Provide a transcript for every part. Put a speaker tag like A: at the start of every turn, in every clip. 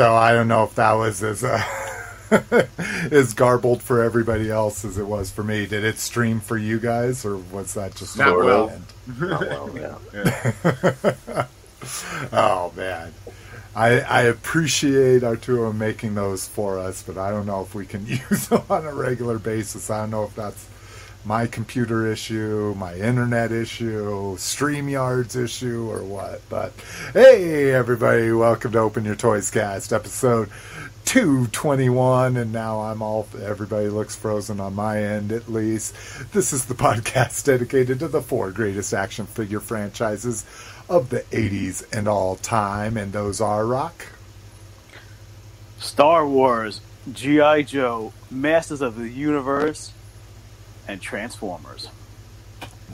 A: So I don't know if that was as uh, as garbled for everybody else as it was for me. Did it stream for you guys, or was that just
B: not well?
C: Not well, yeah.
A: oh man. I, I appreciate Arturo making those for us, but I don't know if we can use them on a regular basis. I don't know if that's my computer issue, my internet issue, StreamYard's issue, or what. But hey, everybody, welcome to Open Your Toys Cast, episode 221. And now I'm all, everybody looks frozen on my end at least. This is the podcast dedicated to the four greatest action figure franchises of the 80s and all time. And those are Rock,
D: Star Wars, G.I. Joe, Masters of the Universe, and Transformers.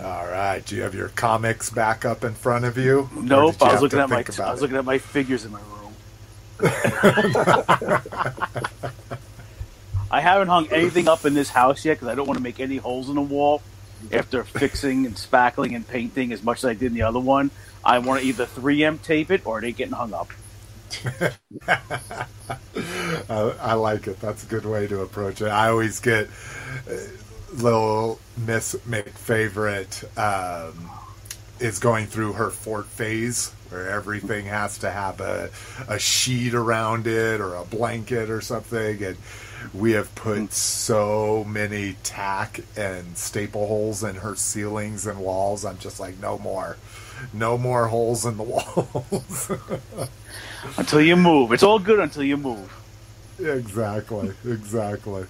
A: All right. Do you have your comics back up in front of you?
D: Nope,
A: you
D: I was looking at my I was
A: it?
D: looking at my figures in my room. I haven't hung anything up in this house yet because I don't want to make any holes in the wall. After fixing and spackling and painting as much as I did in the other one, I want to either 3M tape it or it ain't getting hung up.
A: I, I like it. That's a good way to approach it. I always get uh, little Miss McFavorite um, is going through her fort phase where everything has to have a, a sheet around it or a blanket or something. And we have put so many tack and staple holes in her ceilings and walls. I'm just like, no more. No more holes in the walls.
D: Until you move. It's all good until you move.
A: exactly, exactly.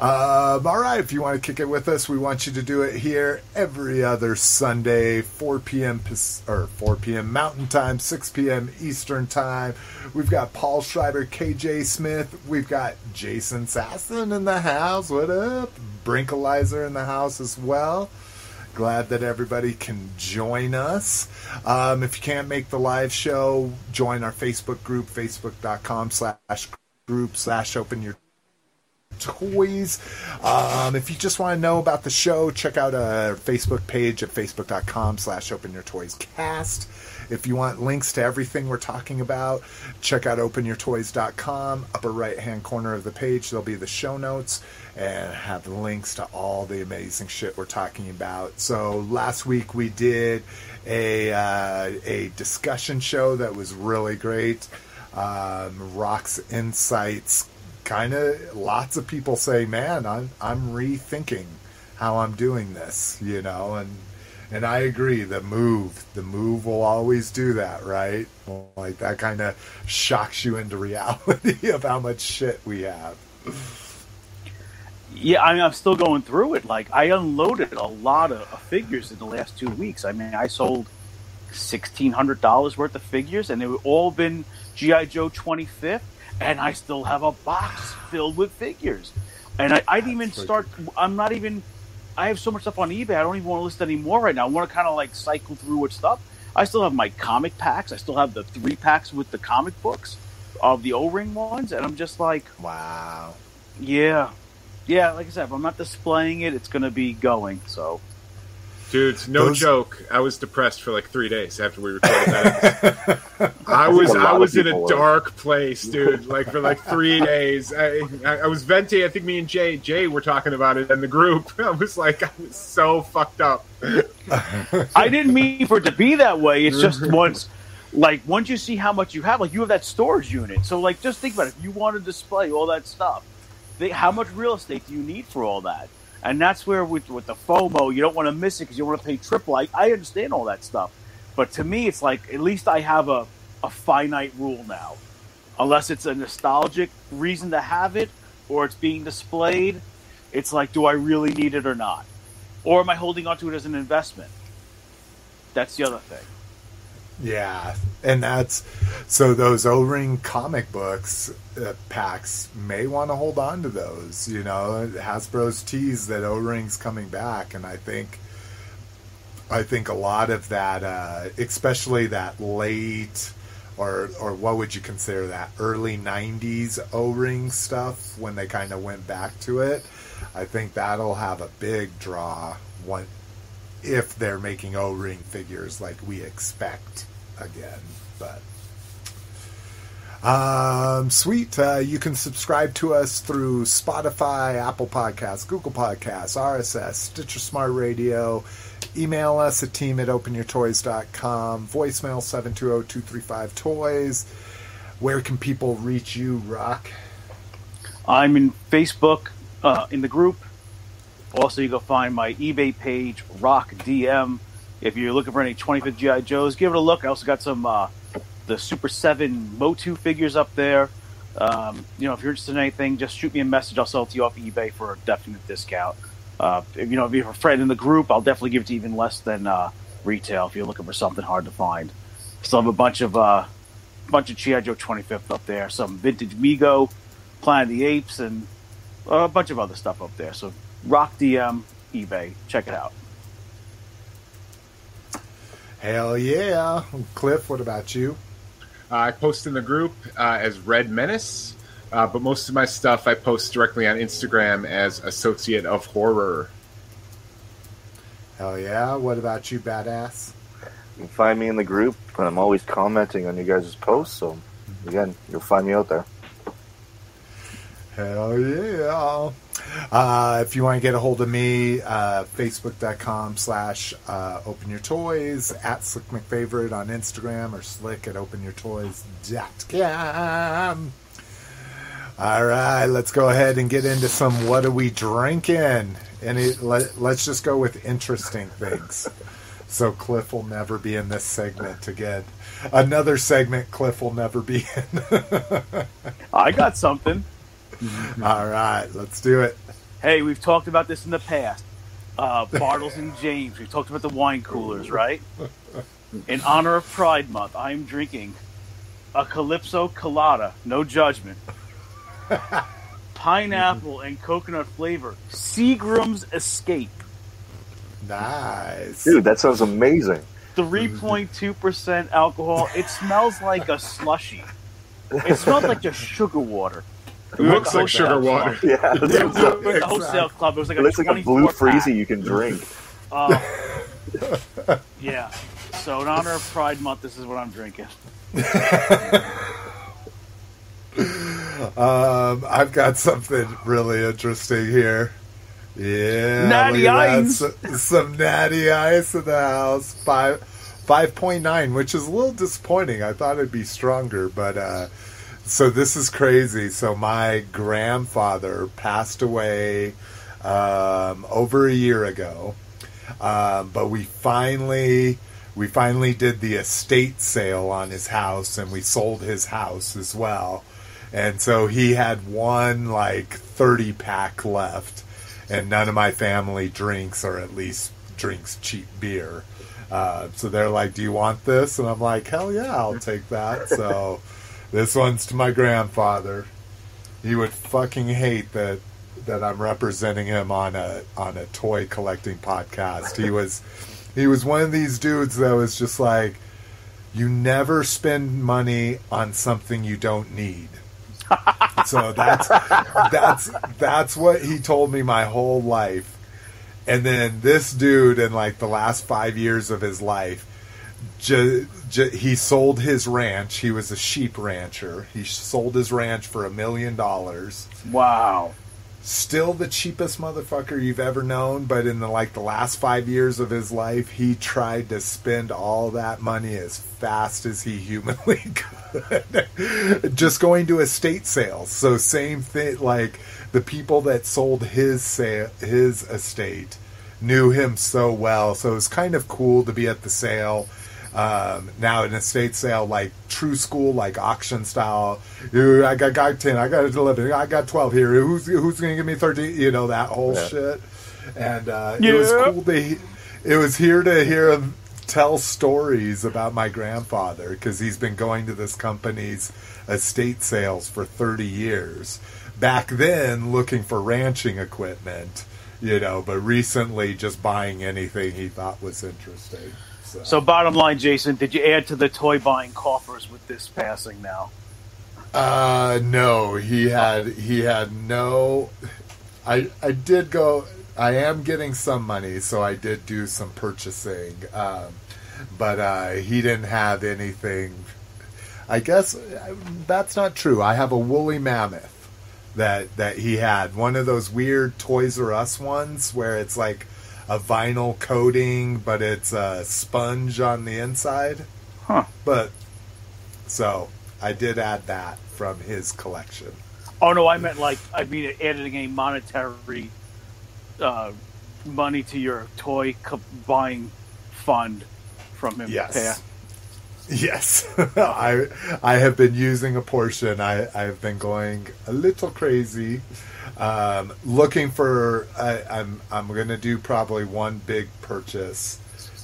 A: Um, all right, if you want to kick it with us, we want you to do it here every other Sunday, 4 p.m. Or 4 p.m. Mountain Time, 6 p.m. Eastern Time. We've got Paul Schreiber, KJ Smith. We've got Jason Sasson in the house. What up? Brinkalizer in the house as well. Glad that everybody can join us. Um, if you can't make the live show, join our Facebook group, facebook.com slash group slash open your toys. Um, if you just want to know about the show, check out our Facebook page at facebook.com slash open your toys cast. If you want links to everything we're talking about, check out openyourtoys.com. Upper right hand corner of the page, there'll be the show notes and have links to all the amazing shit we're talking about. So last week we did a uh, a discussion show that was really great. Um, Rock's insights, kind of lots of people say, "Man, I'm I'm rethinking how I'm doing this," you know, and and I agree. The move, the move will always do that, right? Like that kind of shocks you into reality of how much shit we have.
D: Yeah, I mean, I'm still going through it. Like, I unloaded a lot of, of figures in the last two weeks. I mean, I sold sixteen hundred dollars worth of figures, and they've all been GI Joe 25th, and I still have a box filled with figures. And I, I didn't even start. I'm not even. I have so much stuff on eBay. I don't even want to list anymore right now. I want to kind of like cycle through what stuff. I still have my comic packs. I still have the three packs with the comic books of the O-ring ones, and I'm just like,
A: Wow.
D: yeah, yeah. Like I said, if I'm not displaying it, it's going to be going. So
B: Dude, no
A: Those-
B: joke. I was depressed for like three days after we recorded that. I was
C: a lot
B: I was in a
C: people were.
B: dark place, dude. Like for like three days. I, I I was venting. I think me and Jay Jay were talking about it in the group. I was like, I was so fucked up.
D: I didn't mean for it to be that way. It's just once, like once you see how much you have, like you have that storage unit. So like, just think about it. If you want to display all that stuff, think, how much real estate do you need for all that? And that's where with with the FOMO, you don't want to miss it because you want to pay triple. I, I understand all that stuff, but to me, it's like at least I have a a finite rule now, unless it's a nostalgic reason to have it or it's being displayed. It's like, do I really need it or not? Or am I holding onto it as an investment? That's the other thing.
A: Yeah, and that's so those O-ring comic books uh, packs may want to hold on to those. You know, Hasbro's teased that O-rings coming back, and I think, I think a lot of that, uh, especially that late, or or what would you consider that early '90s O-ring stuff when they kind of went back to it. I think that'll have a big draw when if they're making O-ring figures like we expect again. But Um, sweet. Uh, you can subscribe to us through Spotify, Apple Podcasts, Google Podcasts, RSS, Stitcher Smart Radio. Email us at team at openyourtoys.com. Voicemail 720-235-TOYS. Where can people reach you, Rock?
D: I'm in Facebook uh, in the group. Also, you go find my eBay page, Rock DM. If you're looking for any 25th GI Joes, give it a look. I also got some uh, the Super Seven Motu figures up there. Um, you know, if you're interested in anything, just shoot me a message. I'll sell it to you off eBay for a definite discount. Uh, if, you know, if you're a friend in the group, I'll definitely give it to even less than uh, retail if you're looking for something hard to find. Still have a bunch of uh, bunch of GI Joe 25th up there, some vintage Mego, Planet of the Apes, and a bunch of other stuff up there. So Rock DM, eBay, check it out.
A: Hell yeah. Cliff, what about you?
B: Uh, I post in the group uh, as Red Menace, uh, but most of my stuff I post directly on Instagram as Associate of Horror.
A: Hell yeah. What about you, badass?
C: You can find me in the group, and I'm always commenting on you guys' posts. So, again, you'll find me out there.
A: Hell yeah. Uh, if you want to get a hold of me, uh, facebook.com slash uh, open your toys, at Slick McFavorite on Instagram, or slick at openyourtoys.com. All right, let's go ahead and get into some what are we drinking? And it, let, let's just go with interesting things. So Cliff will never be in this segment again. Another segment Cliff will never be in.
D: I got something.
A: All right, let's do it.
D: Hey, we've talked about this in the past. Uh, Bartles and Jaymes. We've talked about the wine coolers, right? In honor of Pride Month, I am drinking a Calypso Colada, no judgment. Pineapple and coconut flavor. Seagram's Escape.
A: Nice.
C: Dude, that sounds amazing.
D: 3.2% alcohol. It smells like a slushy. It smells like just sugar water.
B: It looks like sugar water.
C: Yeah, it
D: We
C: looks
D: were at the wholesale club. It was like a,
C: like a blue
D: 24 pack.
C: freezy you can drink.
D: Uh, yeah. So in honor of Pride Month, this is what I'm drinking.
A: Um, I've got something really interesting here. Yeah,
D: Natty
A: look at that.
D: Ice.
A: S- some natty ice in the house. Five, five point nine, which is a little disappointing. I thought it'd be stronger, but uh, so this is crazy. So my grandfather passed away um, over a year ago, um, but we finally we finally did the estate sale on his house, and we sold his house as well. And so he had one like 30 pack left, and none of my family drinks, or at least drinks cheap beer. Uh, so they're like, Do you want this? And I'm like, Hell yeah, I'll take that. So this one's to my grandfather. He would fucking hate that that I'm representing him on a on a toy collecting podcast. He was he was one of these dudes that was just like you never spend money on something you don't need. so that's that's that's what he told me my whole life. And then this dude in like the last 5 years of his life ju- ju- he sold his ranch. He was a sheep rancher. He sold his ranch for a million dollars
D: Wow.
A: still the cheapest motherfucker you've ever known but in the like the last five years of his life he tried to spend all that money as fast as he humanly could just going to estate sales so same thing like the people that sold his sale his estate knew him so well so it was kind of cool to be at the sale um, now an estate sale like true school like auction style i got, got 10 i got 11 i got 12 here who's who's gonna give me 13 you know that whole
C: Yeah.
A: shit. And uh, it was cool to it was here to hear him tell stories about my grandfather because he's been going to this company's estate sales for 30 years. Back then looking for ranching equipment you know but recently just buying anything he thought was interesting
D: So bottom line, Jason, did you add to the toy buying coffers with this passing now?
A: Uh, no, he had he had no. I I did go. I am getting some money, so I did do some purchasing. Um, but uh, he didn't have anything. I guess that's not true. I have a woolly mammoth that that he had. One of those weird Toys R Us ones where it's like a vinyl coating, but it's a sponge on the inside.
D: Huh.
A: But so I did add that from his collection.
D: Oh no, I meant like I mean adding a monetary uh, money to your toy buying fund from him.
A: Yes.
D: Yeah.
A: Yes, I I have been using a portion. I I have been going a little crazy, um, looking for. I, I'm I'm going to do probably one big purchase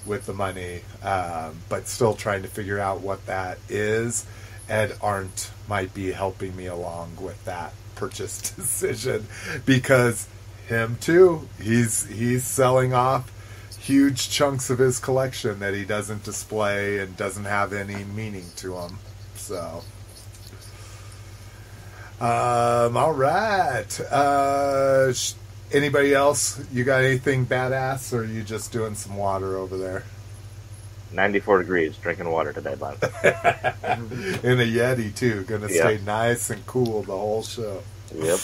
A: with the money, um, but still trying to figure out what that is. Ed Arndt might be helping me along with that purchase decision because him too. He's he's selling off huge chunks of his collection that he doesn't display and doesn't have any meaning to him. So, um, all right. Uh, sh- anybody else? You got anything badass, or are you just doing some water over there
C: 94 degrees, drinking water today, bud.
A: in a Yeti too? Going to
C: Yeah.
A: stay nice and cool the whole show.
C: yep.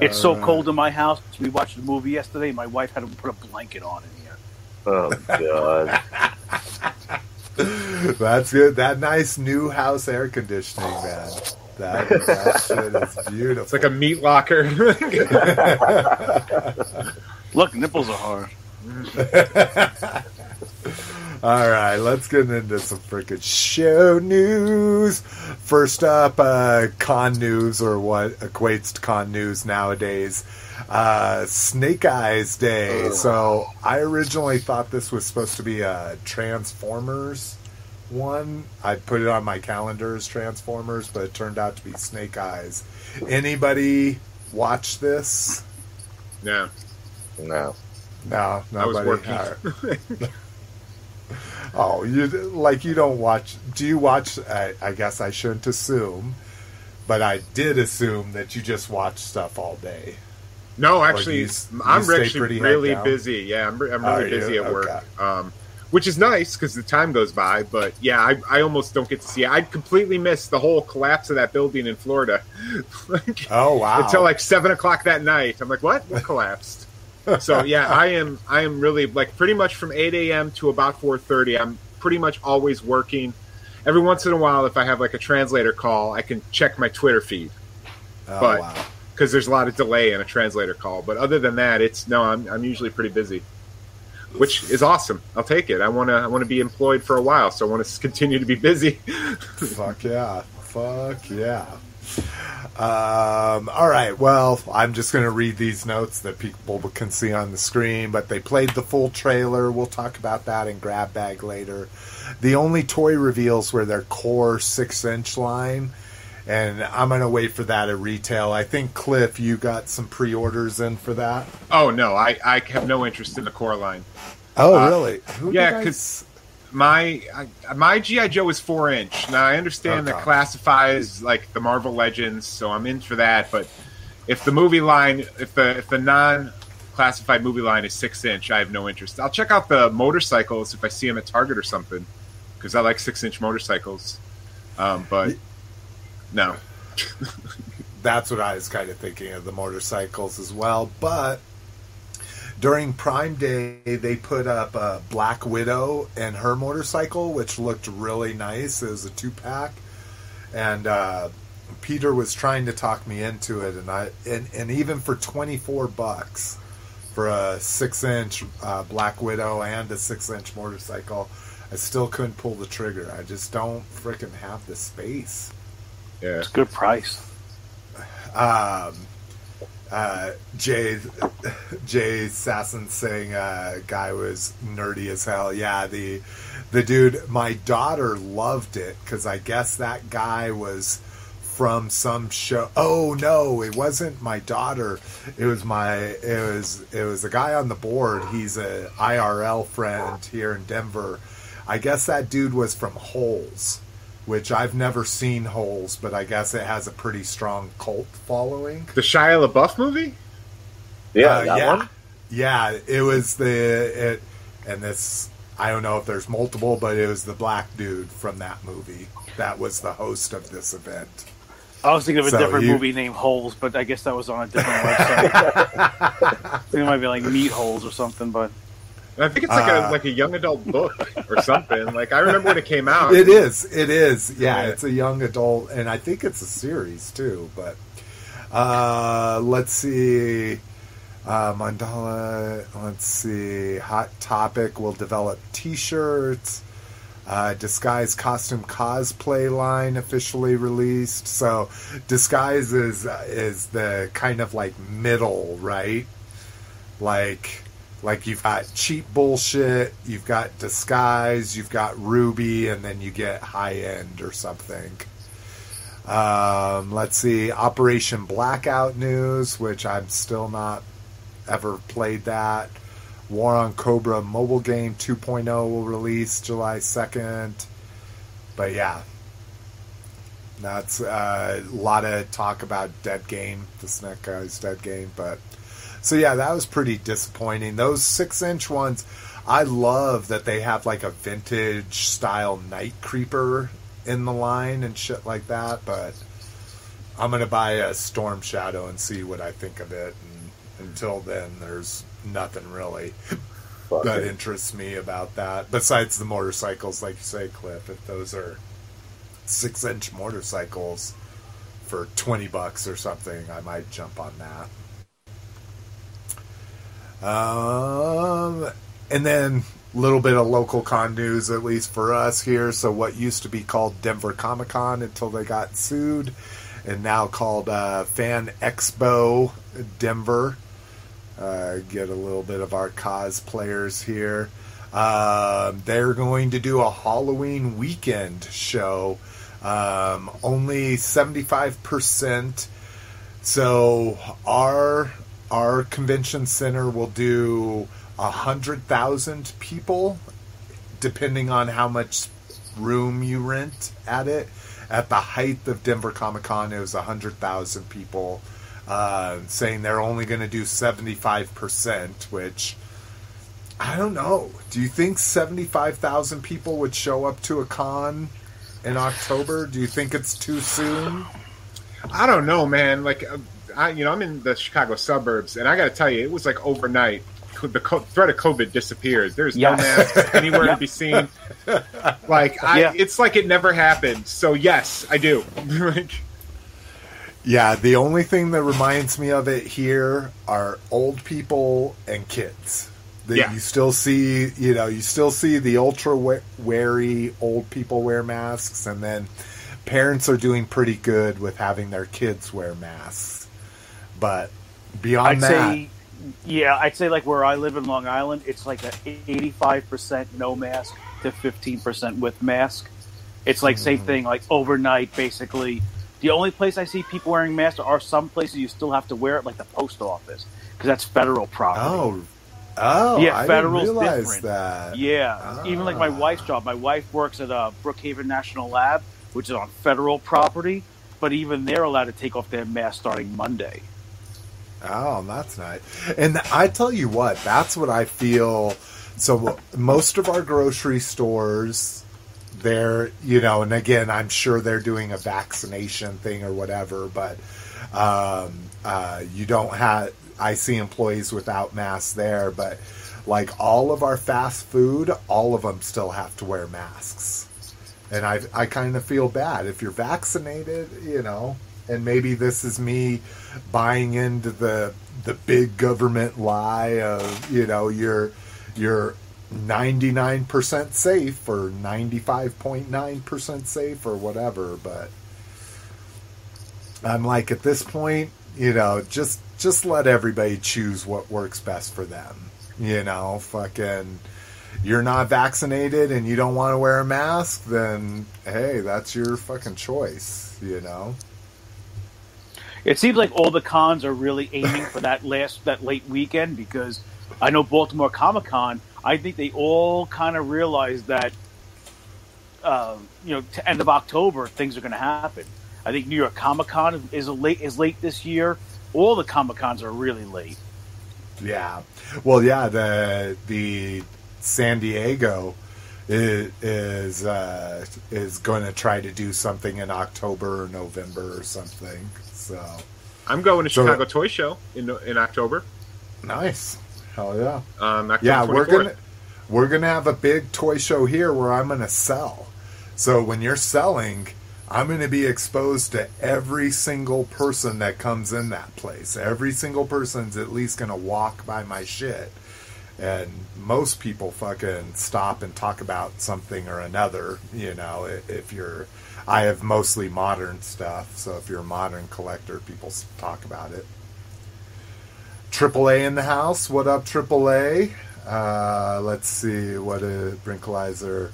D: It's so
A: Alright.
D: cold in my house. We watched the movie yesterday. My wife had to put a blanket on in here.
C: Oh, God.
A: That's good. That nice new house air conditioning, man. That, that shit is beautiful.
B: It's like a meat locker.
D: Look, nipples are hard.
A: All right, let's get into some freaking show news. First up, uh, con news, or what equates to con news nowadays. Uh, Snake Eyes Day. So I originally thought this was supposed to be a Transformers one. I put it on my calendar as Transformers, but it turned out to be Snake Eyes. Anybody watch this?
B: no,
C: No.
A: No,
B: I was
A: nobody.
B: working.
A: All right. Oh, you like you don't watch? Do you watch? I, I guess I shouldn't assume, but I did assume that you just watch stuff all day.
B: no. Actually,
A: you you
B: I'm actually really
A: down?
B: busy. Yeah, I'm, I'm
A: Are
B: really
A: you?
B: busy at work,
A: Okay.
B: um, which is nice because the time goes by. But yeah, I, I almost don't get to see. it. I completely missed the whole collapse of that building in Florida. Like,
A: Oh wow!
B: until like seven o'clock that night. I'm like, what? What collapsed? so yeah, I am. I am really like pretty much from eight a.m. to about four thirty. I'm pretty much always working. Every once in a while, if I have like a translator call, I can check my Twitter feed
A: oh,
B: but-
A: wow.
B: because there's a lot of delay in a translator call. But other than that, it's no. I'm I'm usually pretty busy, which is awesome. I'll take it. I want to I want to be employed for a while, so I want to continue to be busy.
A: Fuck yeah! Fuck yeah! Um, all right. Well, I'm just going to read these notes that people can see on the screen. But they played the full trailer. We'll talk about that in grab bag later. The only toy reveals were their core six inch line. And I'm going to wait for that at retail. I think, Cliff, you got some pre orders in for that.
B: oh no, I I have no interest in the core line.
A: Oh,
B: Uh,
A: really? Who
B: yeah,
A: because
B: 'cause- my I, my GI Joe is four inch. Now I understand
A: Okay.
B: that classifies like the Marvel Legends, so I'm in for that. But if the movie line, if the if the non classified movie line is six inch, I have no interest. I'll check out the motorcycles if I see them at Target or something, because I like six inch motorcycles. Um, but no,
A: that's what I was kind of thinking of the motorcycles as well. But during Prime Day, they put up a Black Widow and her motorcycle, which looked really nice. It was a two pack, and uh, Peter was trying to talk me into it, and I and, and even for twenty four bucks for a six inch uh, Black Widow and a six inch motorcycle. I still couldn't pull the trigger. I just don't freaking have the space.
B: Yeah,
D: It's a good price.
A: um, uh, Jay Jay Sasson saying uh, guy was nerdy as hell. Yeah, the the dude. My daughter loved it because I guess that guy was from some show. Oh no, it wasn't my daughter. It was my. It was it was a guy on the board. He's a IRL friend here in Denver. I guess that dude was from Holes which I've never seen Holes, but I guess it has a pretty strong cult following.
B: the Shia LaBeouf movie.
C: Yeah,
A: Uh,
C: that
A: yeah,
C: one?
A: yeah. It was the it, and this. I don't know if there's multiple, but it was the black dude from that movie that was the host of this event.
D: I was thinking of a
A: So
D: different
A: you-
D: movie named Holes, but I guess that was on a different website. it might be like Meat Holes or something, but
B: And I think it's like
A: Uh,
B: a like a young adult book or something. Like I remember when it came out.
A: It is. It is. Yeah,
B: Yeah.
A: it's a young adult, and I think it's a series too. But uh, let's see. Uh, Mandala. Let's see. Hot Topic will develop T-shirts. Uh, Disguise costume cosplay line officially released. So, Disguise is is the kind of like middle, right? Like, like you've got cheap bullshit, you've got Disguise, you've got Ruby, and then you get high end or something. Um, let's see, Operation Blackout News, which I'm still not ever played that. War on Cobra mobile game 2.0 will release July 2nd. But yeah, that's uh, a lot of talk about Dead Game, the Snack Guy's Dead Game. But so yeah, that was pretty disappointing. Those six inch ones, I love that they have like a vintage style Night Creeper in the line and shit like that. But I'm gonna buy a Storm Shadow and see what I think of it. And until then, there's nothing really
C: Fuck
A: that
C: it.
A: interests me about that. Besides the motorcycles, like you say, Cliff, if those are six inch motorcycles for twenty bucks or something, I might jump on that. Um, and then a little bit of local con news, at least for us here. So, what used to be called Denver Comic Con until they got sued, and now called uh, Fan Expo Denver. Uh, get a little bit of our cosplayers here. Um, they're going to do a Halloween weekend show. Um, only seventy five percent. So our our convention center will do a hundred thousand people, depending on how much room you rent at it. At the height of Denver Comic Con, it was a hundred thousand people. Uh, saying they're only going to do seventy five percent, which I don't know. Do you think seventy five thousand people would show up to a con in October? Do you think it's too soon?
B: I don't know, man. Like, uh, I you know, I'm in the Chicago suburbs, and I got to tell you, it was like overnight. The co- threat of COVID disappears. There's no
D: Yes.
B: masks anywhere to be seen. Like, I,
D: Yeah.
B: it's like it never happened. So yes, I do.
A: Yeah, the only thing that reminds me of it here are old people and kids. The,
B: Yeah.
A: You still see, you know, you still see the ultra wa- wary old people wear masks, and then parents are doing pretty good with having their kids wear masks. But beyond
D: I'd
A: that,
D: say, yeah, I'd say like where I live in Long Island, it's like a eighty-five percent no mask to fifteen percent with mask. It's like
A: Mm-hmm.
D: same thing, like overnight, basically. The only place I see people wearing masks are some places you still have to wear it, like the post office, because that's federal property.
A: oh, oh,
D: Yeah, federal's different.
A: that.
D: Yeah, even like my
A: Ah.
D: wife's job. My wife works at a Brookhaven National Lab, which is on federal property, but even they're allowed to take off their mask starting Monday.
A: Oh, that's nice. And I tell you what, that's what I feel. So most of our grocery stores, they're you know, and again, I'm sure they're doing a vaccination thing or whatever, but um, uh, you don't have. I see employees without masks there, but like all of our fast food, all of them still have to wear masks. And I, I kind of feel bad if you're vaccinated, you know, and maybe this is me buying into the the big government lie of you know you're you're 99% safe or 95.9% safe or whatever but I'm like at this point you know just just let everybody choose what works best for them you know fucking you're not vaccinated and you don't want to wear a mask then hey that's your fucking choice you know
D: It seems like all the cons are really aiming for that last that late weekend because I know Baltimore Comic Con. I think they all kind of realize that, um, you know, to end of October things are going to happen. I think New York Comic Con is late is late this year. All the Comic Cons are really late.
A: Yeah. Well, yeah, the the San Diego is, uh, is going to try to do something in October or November or something. So
B: I'm going to
A: So-
B: Chicago Toy Show in in October.
A: nice, hell yeah.
B: Um, October
A: Yeah, we're gonna we're gonna have a big toy show here where I'm gonna sell. So when you're selling, I'm gonna be exposed to every single person that comes in that place. Every single person's at least gonna walk by my shit. And most people fucking stop and talk about something or another. You know, if you're, I have mostly modern stuff. So if you're a modern collector, people talk about it. AAA in the house. What up, AAA? Uh, let's see. What a Brinkalizer.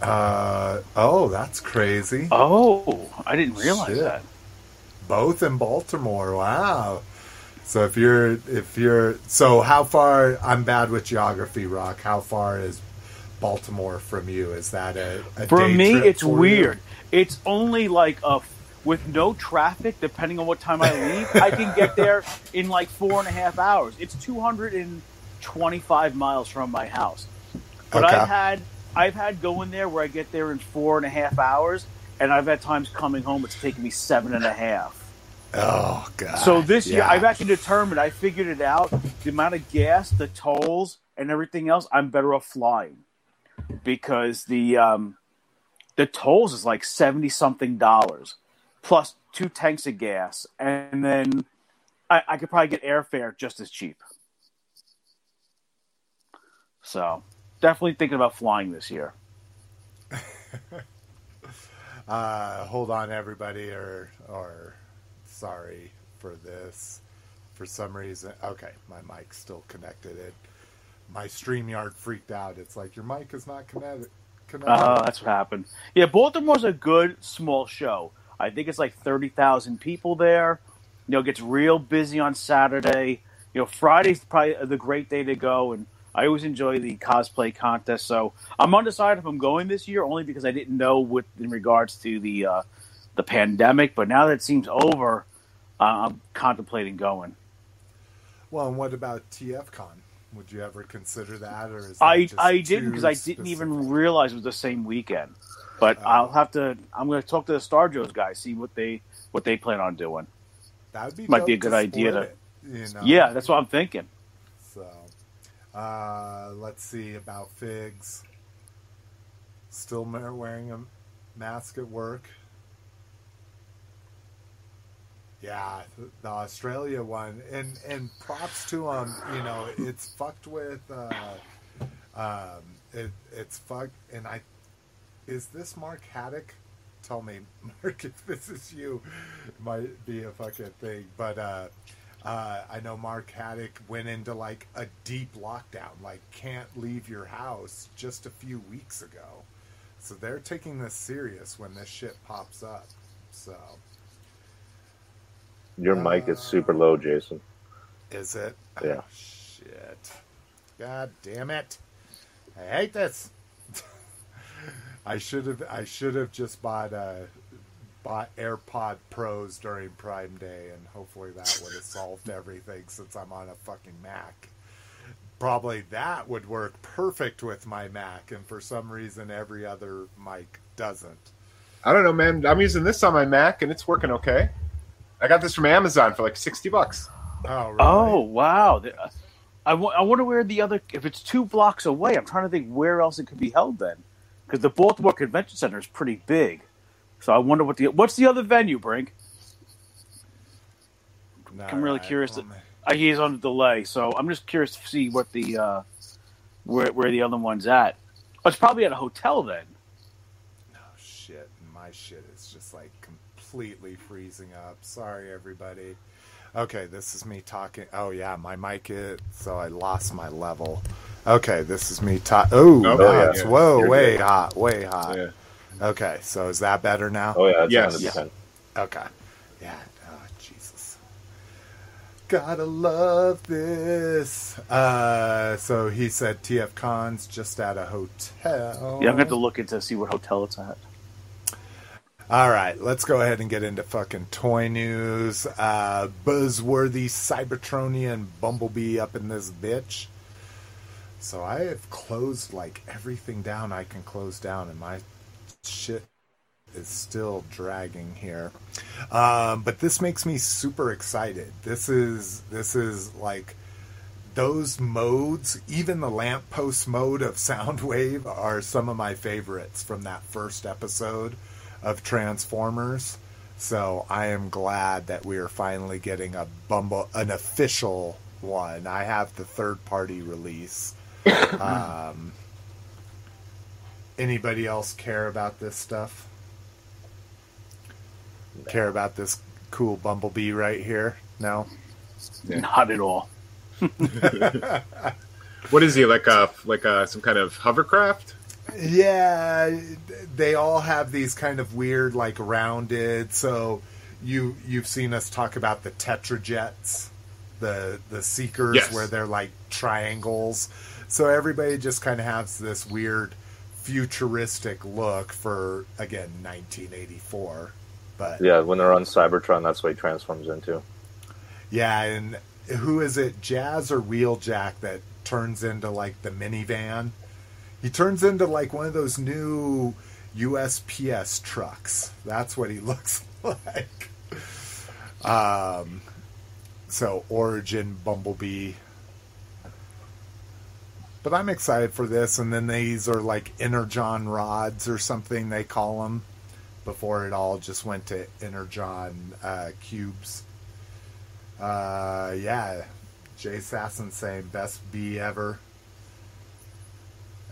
A: Uh, oh, that's crazy.
D: Oh, I didn't realize
A: Shit.
D: that.
A: Both in Baltimore. Wow. So if you're if you're so how far? I'm bad with geography, Rock. How far is Baltimore from you? Is that a, a
D: For me, it's
A: for you?
D: weird. It's only like a with no traffic, depending on what time I leave, I can get there in like four and a half hours. It's 225 miles from my house. But
A: Okay.
D: I've had I've had going there where I get there in four and a half hours, and I've had times coming home it's taking me seven and a half.
A: Oh god.
D: So this year, I've actually determined. I figured it out. The amount of gas, the tolls, and everything else, I'm better off flying because the um, the tolls is like seventy something dollars plus two tanks of gas, and then I, I could probably get airfare just as cheap. So definitely thinking about flying this year.
A: Uh, hold on, everybody, or or sorry for this. For some reason, okay, my mic's still connected. It my Streamyard freaked out. It's like your mic is not connected. connected.
D: Oh, that's what happened. Yeah, Baltimore's a good small show. I think it's like thirty thousand people there. You know, it gets real busy on Saturday. You know, Friday's probably the great day to go, and I always enjoy the cosplay contest. So I'm undecided if I'm going this year, only because I didn't know with in regards to the uh, the pandemic. But now that it seems over, uh, I'm contemplating going.
A: Well, and what about TFCon? Would you ever consider that, or is that
D: I I didn't because I didn't even realize it was the same weekend. But
A: Oh.
D: I'll have to. I'm going to talk to the Star Joe's guys, see what they what they plan on doing.
A: That would be
D: might be a good idea to-
A: it, you know?
D: Yeah, that's what I'm thinking.
A: So, uh, let's see about figs. Still wearing a mask at work. Yeah, the Australia one, and and props to them. You know, it's fucked with. Uh, um, it, it's fucked, and I is this Mark Haddock? Tell me, Mark, if this is you, it might be a fucking thing. But uh, uh, I know Mark Haddock went into like a deep lockdown, like can't leave your house just a few weeks ago. So they're taking this serious when this shit pops up. So
C: Your mic is super low, Jason.
A: is it?
C: Yeah.
A: Oh, shit. God damn it. I hate this. I should have I should have just bought uh bought AirPod Pros during Prime Day and hopefully that would have solved everything since I'm on a fucking Mac. Probably that would work perfect with my Mac and for some reason every other mic doesn't.
B: I don't know, man. I'm using this on my Mac and it's working okay. I got this from Amazon for like sixty bucks.
A: Oh, really?
D: Oh wow! The- uh, I, w- I wonder where the other. If it's two blocks away, I'm trying to think where else it could be held then, because the Baltimore Convention Center is pretty big. So I wonder what the what's the other venue, Brink? I'm really curious to-
A: well,
D: Uh, he's on a delay, so I'm just curious to see what the uh, where where the other one's at. Oh, it's probably at a hotel then.
A: Oh shit, my shit is just like completely freezing up. Sorry everybody. Okay, this is me talking. Oh yeah, my mic is so I lost my level. Okay, this is me talking. Oh,
B: Oh,
A: now
B: yeah,
A: it's whoa,
C: You're
A: way
C: good.
A: hot, way hot.
B: Yeah.
A: Okay, so is that better now?
C: Oh yeah, it's
B: Yes.
C: 100%.
A: Okay. Yeah. Oh, Jesus. Gotta love this. Uh, so he said TF Con's just at a hotel.
D: Yeah, I'm going to have to look into see what hotel it's at.
A: All right, let's go ahead and get into fucking toy news. Uh, buzzworthy Cybertronian Bumblebee up in this bitch. So I have closed like everything down I can close down, and my shit is still dragging here. Um, but this makes me super excited. This is this is like those modes, even the lamppost mode of Soundwave, are some of my favorites from that first episode of Transformers. So I am glad that we are finally getting a Bumble, an official one. I have the third party release. um, anybody else care about this stuff? Care about this cool Bumblebee right here? No.
B: Yeah.
D: Not at all.
B: What is he like? A like a some kind of hovercraft?
A: Yeah, they all have these kind of weird, like rounded. So you you've seen us talk about the tetrajets, the the seekers,
B: Yes.
A: where they're like triangles. So everybody just kind of has this weird futuristic look for again 1984. But
C: Yeah, when they're on Cybertron, that's what he transforms into.
A: Yeah, and who is it, Jazz or Wheeljack, that turns into like the minivan? He turns into like one of those new USPS trucks. That's what he looks like. Um, so Origin Bumblebee. But I'm excited for this, and then these are like Energon rods or something they call them. Before it all just went to Energon uh, cubes. Uh, yeah. Jay Sasson saying best bee ever.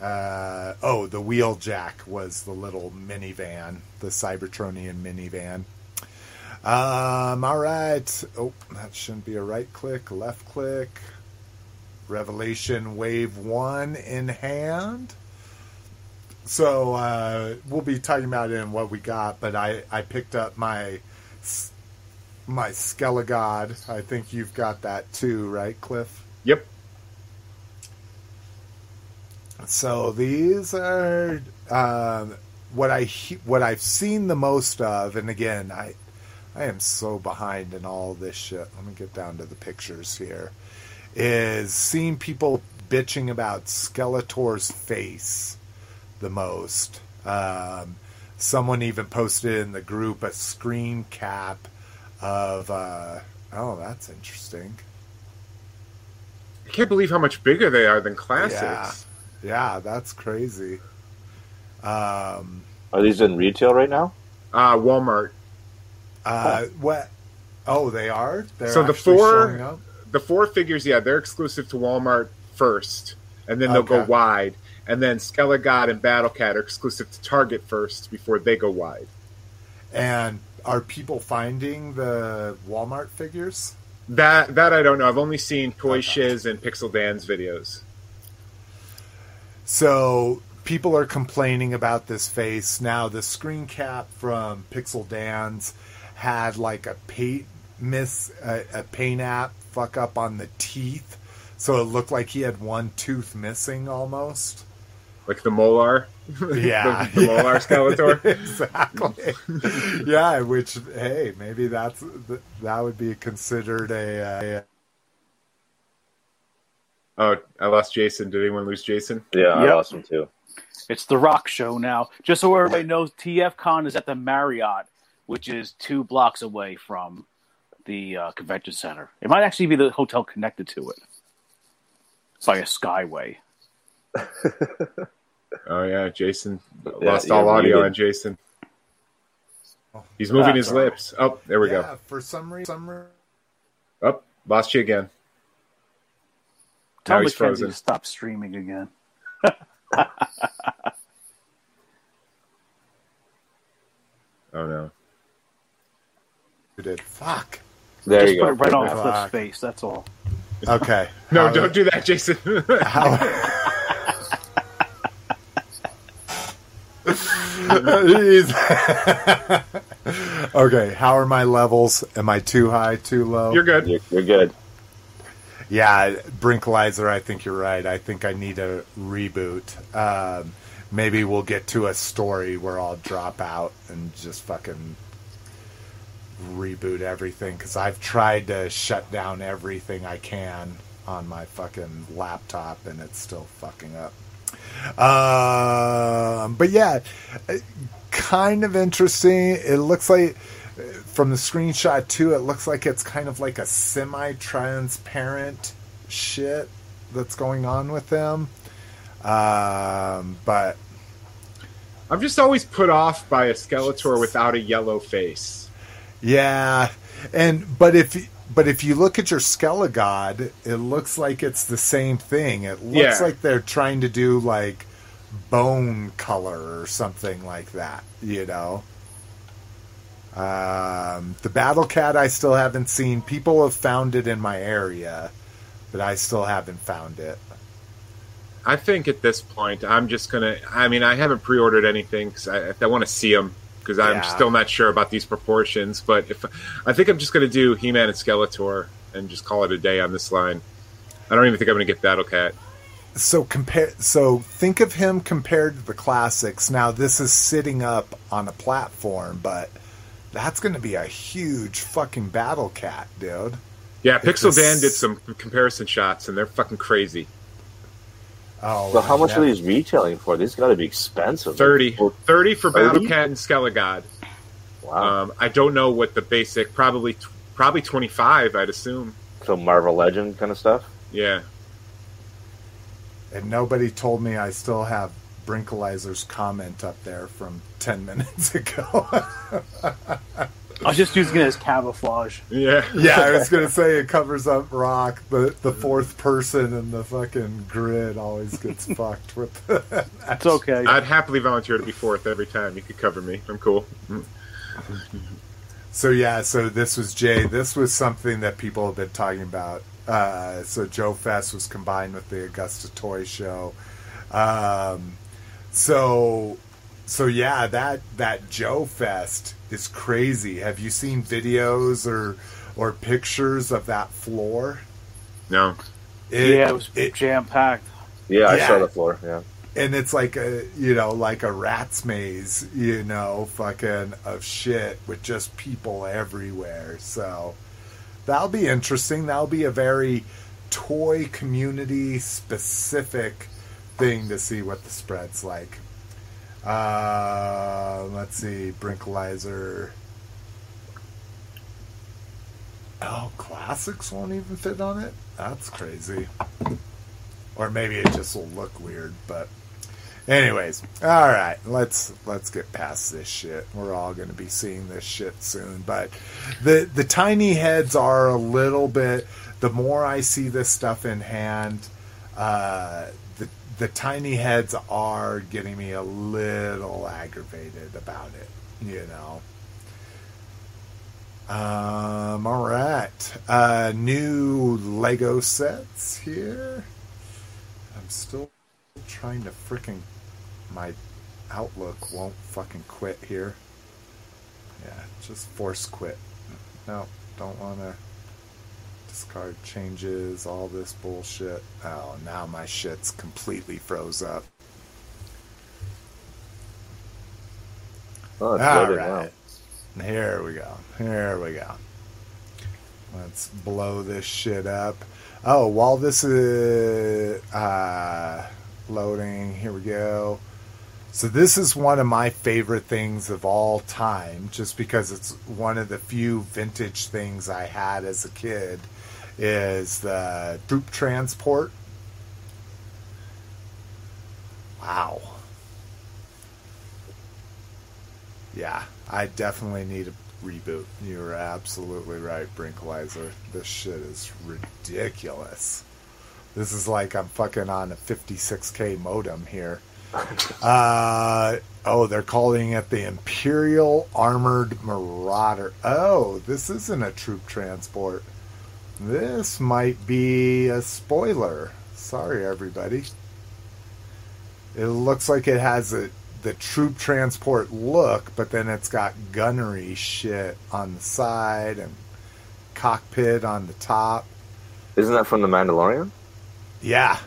A: Uh, oh, the Wheeljack was the little minivan, the Cybertronian minivan. Um, all right. Oh, that shouldn't be a right click, left click. Revelation Wave 1 in hand. So, uh, we'll be talking about it in what we got, but I, I picked up my my Skelegod. I think you've got that too, right, Cliff?
B: Yep.
A: So these are um, what I what I've seen the most of, and again, I I am so behind in all this shit. Let me get down to the pictures here. Is seeing people bitching about Skeletor's face the most. Um, someone even posted in the group a screen cap of. Uh, oh, that's interesting.
B: I can't believe how much bigger they are than classics.
A: Yeah. Yeah, that's crazy. Um,
C: Are these in retail right now?
B: Uh, Walmart.
A: uh, what? Oh, they are. They're
B: So the four- The four figures, yeah, they're exclusive to Walmart first, and then they'll go wide. And then Skelegod and Battle Cat are exclusive to Target first before they go wide.
A: And are people finding the Walmart figures?
B: That that I don't know. I've only seen Toy
A: Okay.
B: Shiz and Pixel Dan's videos.
A: So people are complaining about this face now. The screen cap from Pixel Dan's had like a paint miss, a, a paint app fuck up on the teeth, so it looked like he had one tooth missing almost.
B: Like the Molar.
A: Yeah,
B: the, the Molar Skeletor.
A: exactly. yeah, which hey, maybe that's that would be considered a.
B: Oh, I lost Jason. Did anyone lose Jason?
C: Yeah, I lost them too.
D: It's the Rock Show now. Just so everybody knows, TF Con is at the Marriott, which is two blocks away from the uh, convention center. It might actually be the hotel connected to it by a skyway.
B: Oh yeah, Jason lost
C: yeah,
B: all audio
C: muted.
B: on Jason. He's moving his
D: sorry.
B: lips. Oh, there we
A: yeah,
B: go.
A: for some reason, some re-
B: Oh, lost you again.
D: Tell
B: Now he's frozen.
D: to stop streaming again.
B: Oh no.
A: did fuck.
C: There
D: Just
C: you
D: put
C: go.
D: it right on
A: Fuck.
D: Cliff's face. That's all.
A: Okay,
B: No,
A: How-
B: don't do that, Jason.
A: How... Okay, how are my levels? Am I too high, too low?
B: You're good.
C: You're, you're good.
A: Yeah, Brinkalizer, I think you're right. I think I need a reboot. Um, maybe we'll get to a story where I'll drop out and just fucking reboot everything because I've tried to shut down everything I can on my fucking laptop, and it's still fucking up. Um, but yeah, kind of interesting. It looks like from the screenshot too. It looks like it's kind of like a semi-transparent shit that's going on with them. Um, but
B: I'm just always put off by a Skeletor without a yellow face.
A: yeah, and but if but if you look at your Skelegod, it looks like it's the same thing. It looks
B: Yeah.
A: like they're trying to do like bone color or something like that. You know. Um, the Battle Cat I still haven't seen. People have found it in my area, but I still haven't found it.
B: I think at this point, I'm just gonna. I mean, I haven't pre-ordered anything because I, I want to see them because I'm
A: Yeah.
B: still not sure about these proportions. But if I think I'm just gonna do He-Man and Skeletor and just call it a day on this line. I don't even think I'm gonna get Battle Cat.
A: so compare so think of him compared to the classics now this is sitting up on a platform but that's going to be a huge fucking battle cat dude
B: Yeah, Pixel
A: a
B: Dan did some comparison shots and they're fucking crazy.
A: oh
C: So how much
A: yeah.
C: are these retailing for? These got to be expensive.
B: 30,
C: Well,
B: 30 for
C: 30?
B: Battle Cat and Skelegod.
C: Wow.
B: Um, I don't know what the basic, probably probably 25, I'd assume.
C: so Marvel Legend kind of stuff.
B: Yeah.
A: and nobody told me i still have brinkalizer's comment up there from 10 minutes ago
D: I was just using it as camouflage.
B: Yeah.
A: yeah i was going to say it covers up rock but the fourth person in the fucking grid always gets fucked with
D: It's okay.
B: I'd happily volunteer to be fourth every time. You could cover me. I'm cool. Mm.
A: So yeah, so this was Jay. This was something that people have been talking about. Uh, so Joe Fest was combined with the Augusta Toy Show. Um, so so yeah, that that Joe Fest is crazy. Have you seen videos or or pictures of that floor?
B: No.
A: It-
D: yeah, it was
A: it-
D: jam packed.
C: Yeah, I
A: Yeah.
C: saw the floor. Yeah.
A: and it's like a you know like a rat's maze you know fucking of shit with just people everywhere so that'll be interesting that'll be a very toy community specific thing to see what the spread's like. Uh let's see brinkalizer. Oh classics won't even fit on it? That's crazy. Or maybe it just will look weird but anyways all right let's let's get past this shit. We're all going to be seeing this shit soon but the the tiny heads are a little bit the more i see this stuff in hand uh the tiny heads are getting me a little aggravated about it you know um, all right. Uh, new Lego sets here. I'm still trying to freaking. My Outlook won't fucking quit here. Yeah, just force quit. No, don't want to discard changes, all this bullshit. Oh, now my shit's completely froze up.
C: Oh, it's
A: All
C: loaded.
A: Here we go. Here we go. Let's blow this shit up. Oh, while this is uh, loading, here we go. So this is one of my favorite things of all time, just because it's one of the few vintage things I had as a kid. Is the troop transport? Wow. Yeah, I definitely need a reboot. You're absolutely right, Brinkalizer. This shit is ridiculous. This is like I'm fucking on a 56k modem here. Uh, oh, they're calling it the Imperial Armored Marauder. Oh, this isn't a troop transport. This might be a spoiler. Sorry, everybody. It looks like it has a the troop transport look, but then it's got gunnery shit on the side and cockpit on the top.
C: Isn't that from the Mandalorian?
A: Yeah.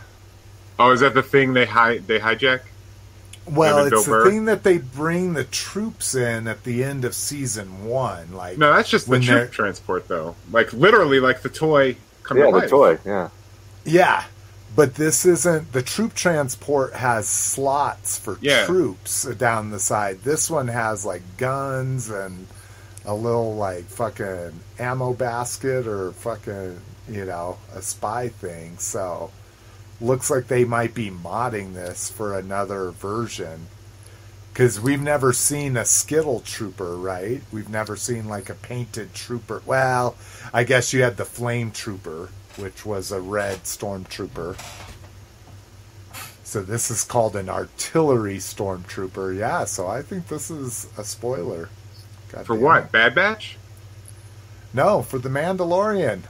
B: Oh, is that the thing they hi- they hijack?
A: Well, it's
B: Bill
A: the
B: Burr?
A: thing that they bring the troops in at the end of season one. Like,
B: No, that's just the
A: When they're-
B: troop transport, though. Like literally, like the toy. Come to
C: Yeah, the
B: life.
C: toy. Yeah.
A: Yeah, but this isn't the troop transport has slots for
B: Yeah.
A: troops down the side. This one has like guns and a little like fucking ammo basket or fucking you know a spy thing. So looks like they might be modding this for another version. Because we've never seen a Skittle trooper, right? We've never seen like a painted trooper. Well, I guess you had the Flame Trooper, which was a red stormtrooper. So this is called an artillery stormtrooper. Yeah, so I think this is a spoiler. God
B: For what?
A: it.
B: Bad Batch?
A: No, for the Mandalorian.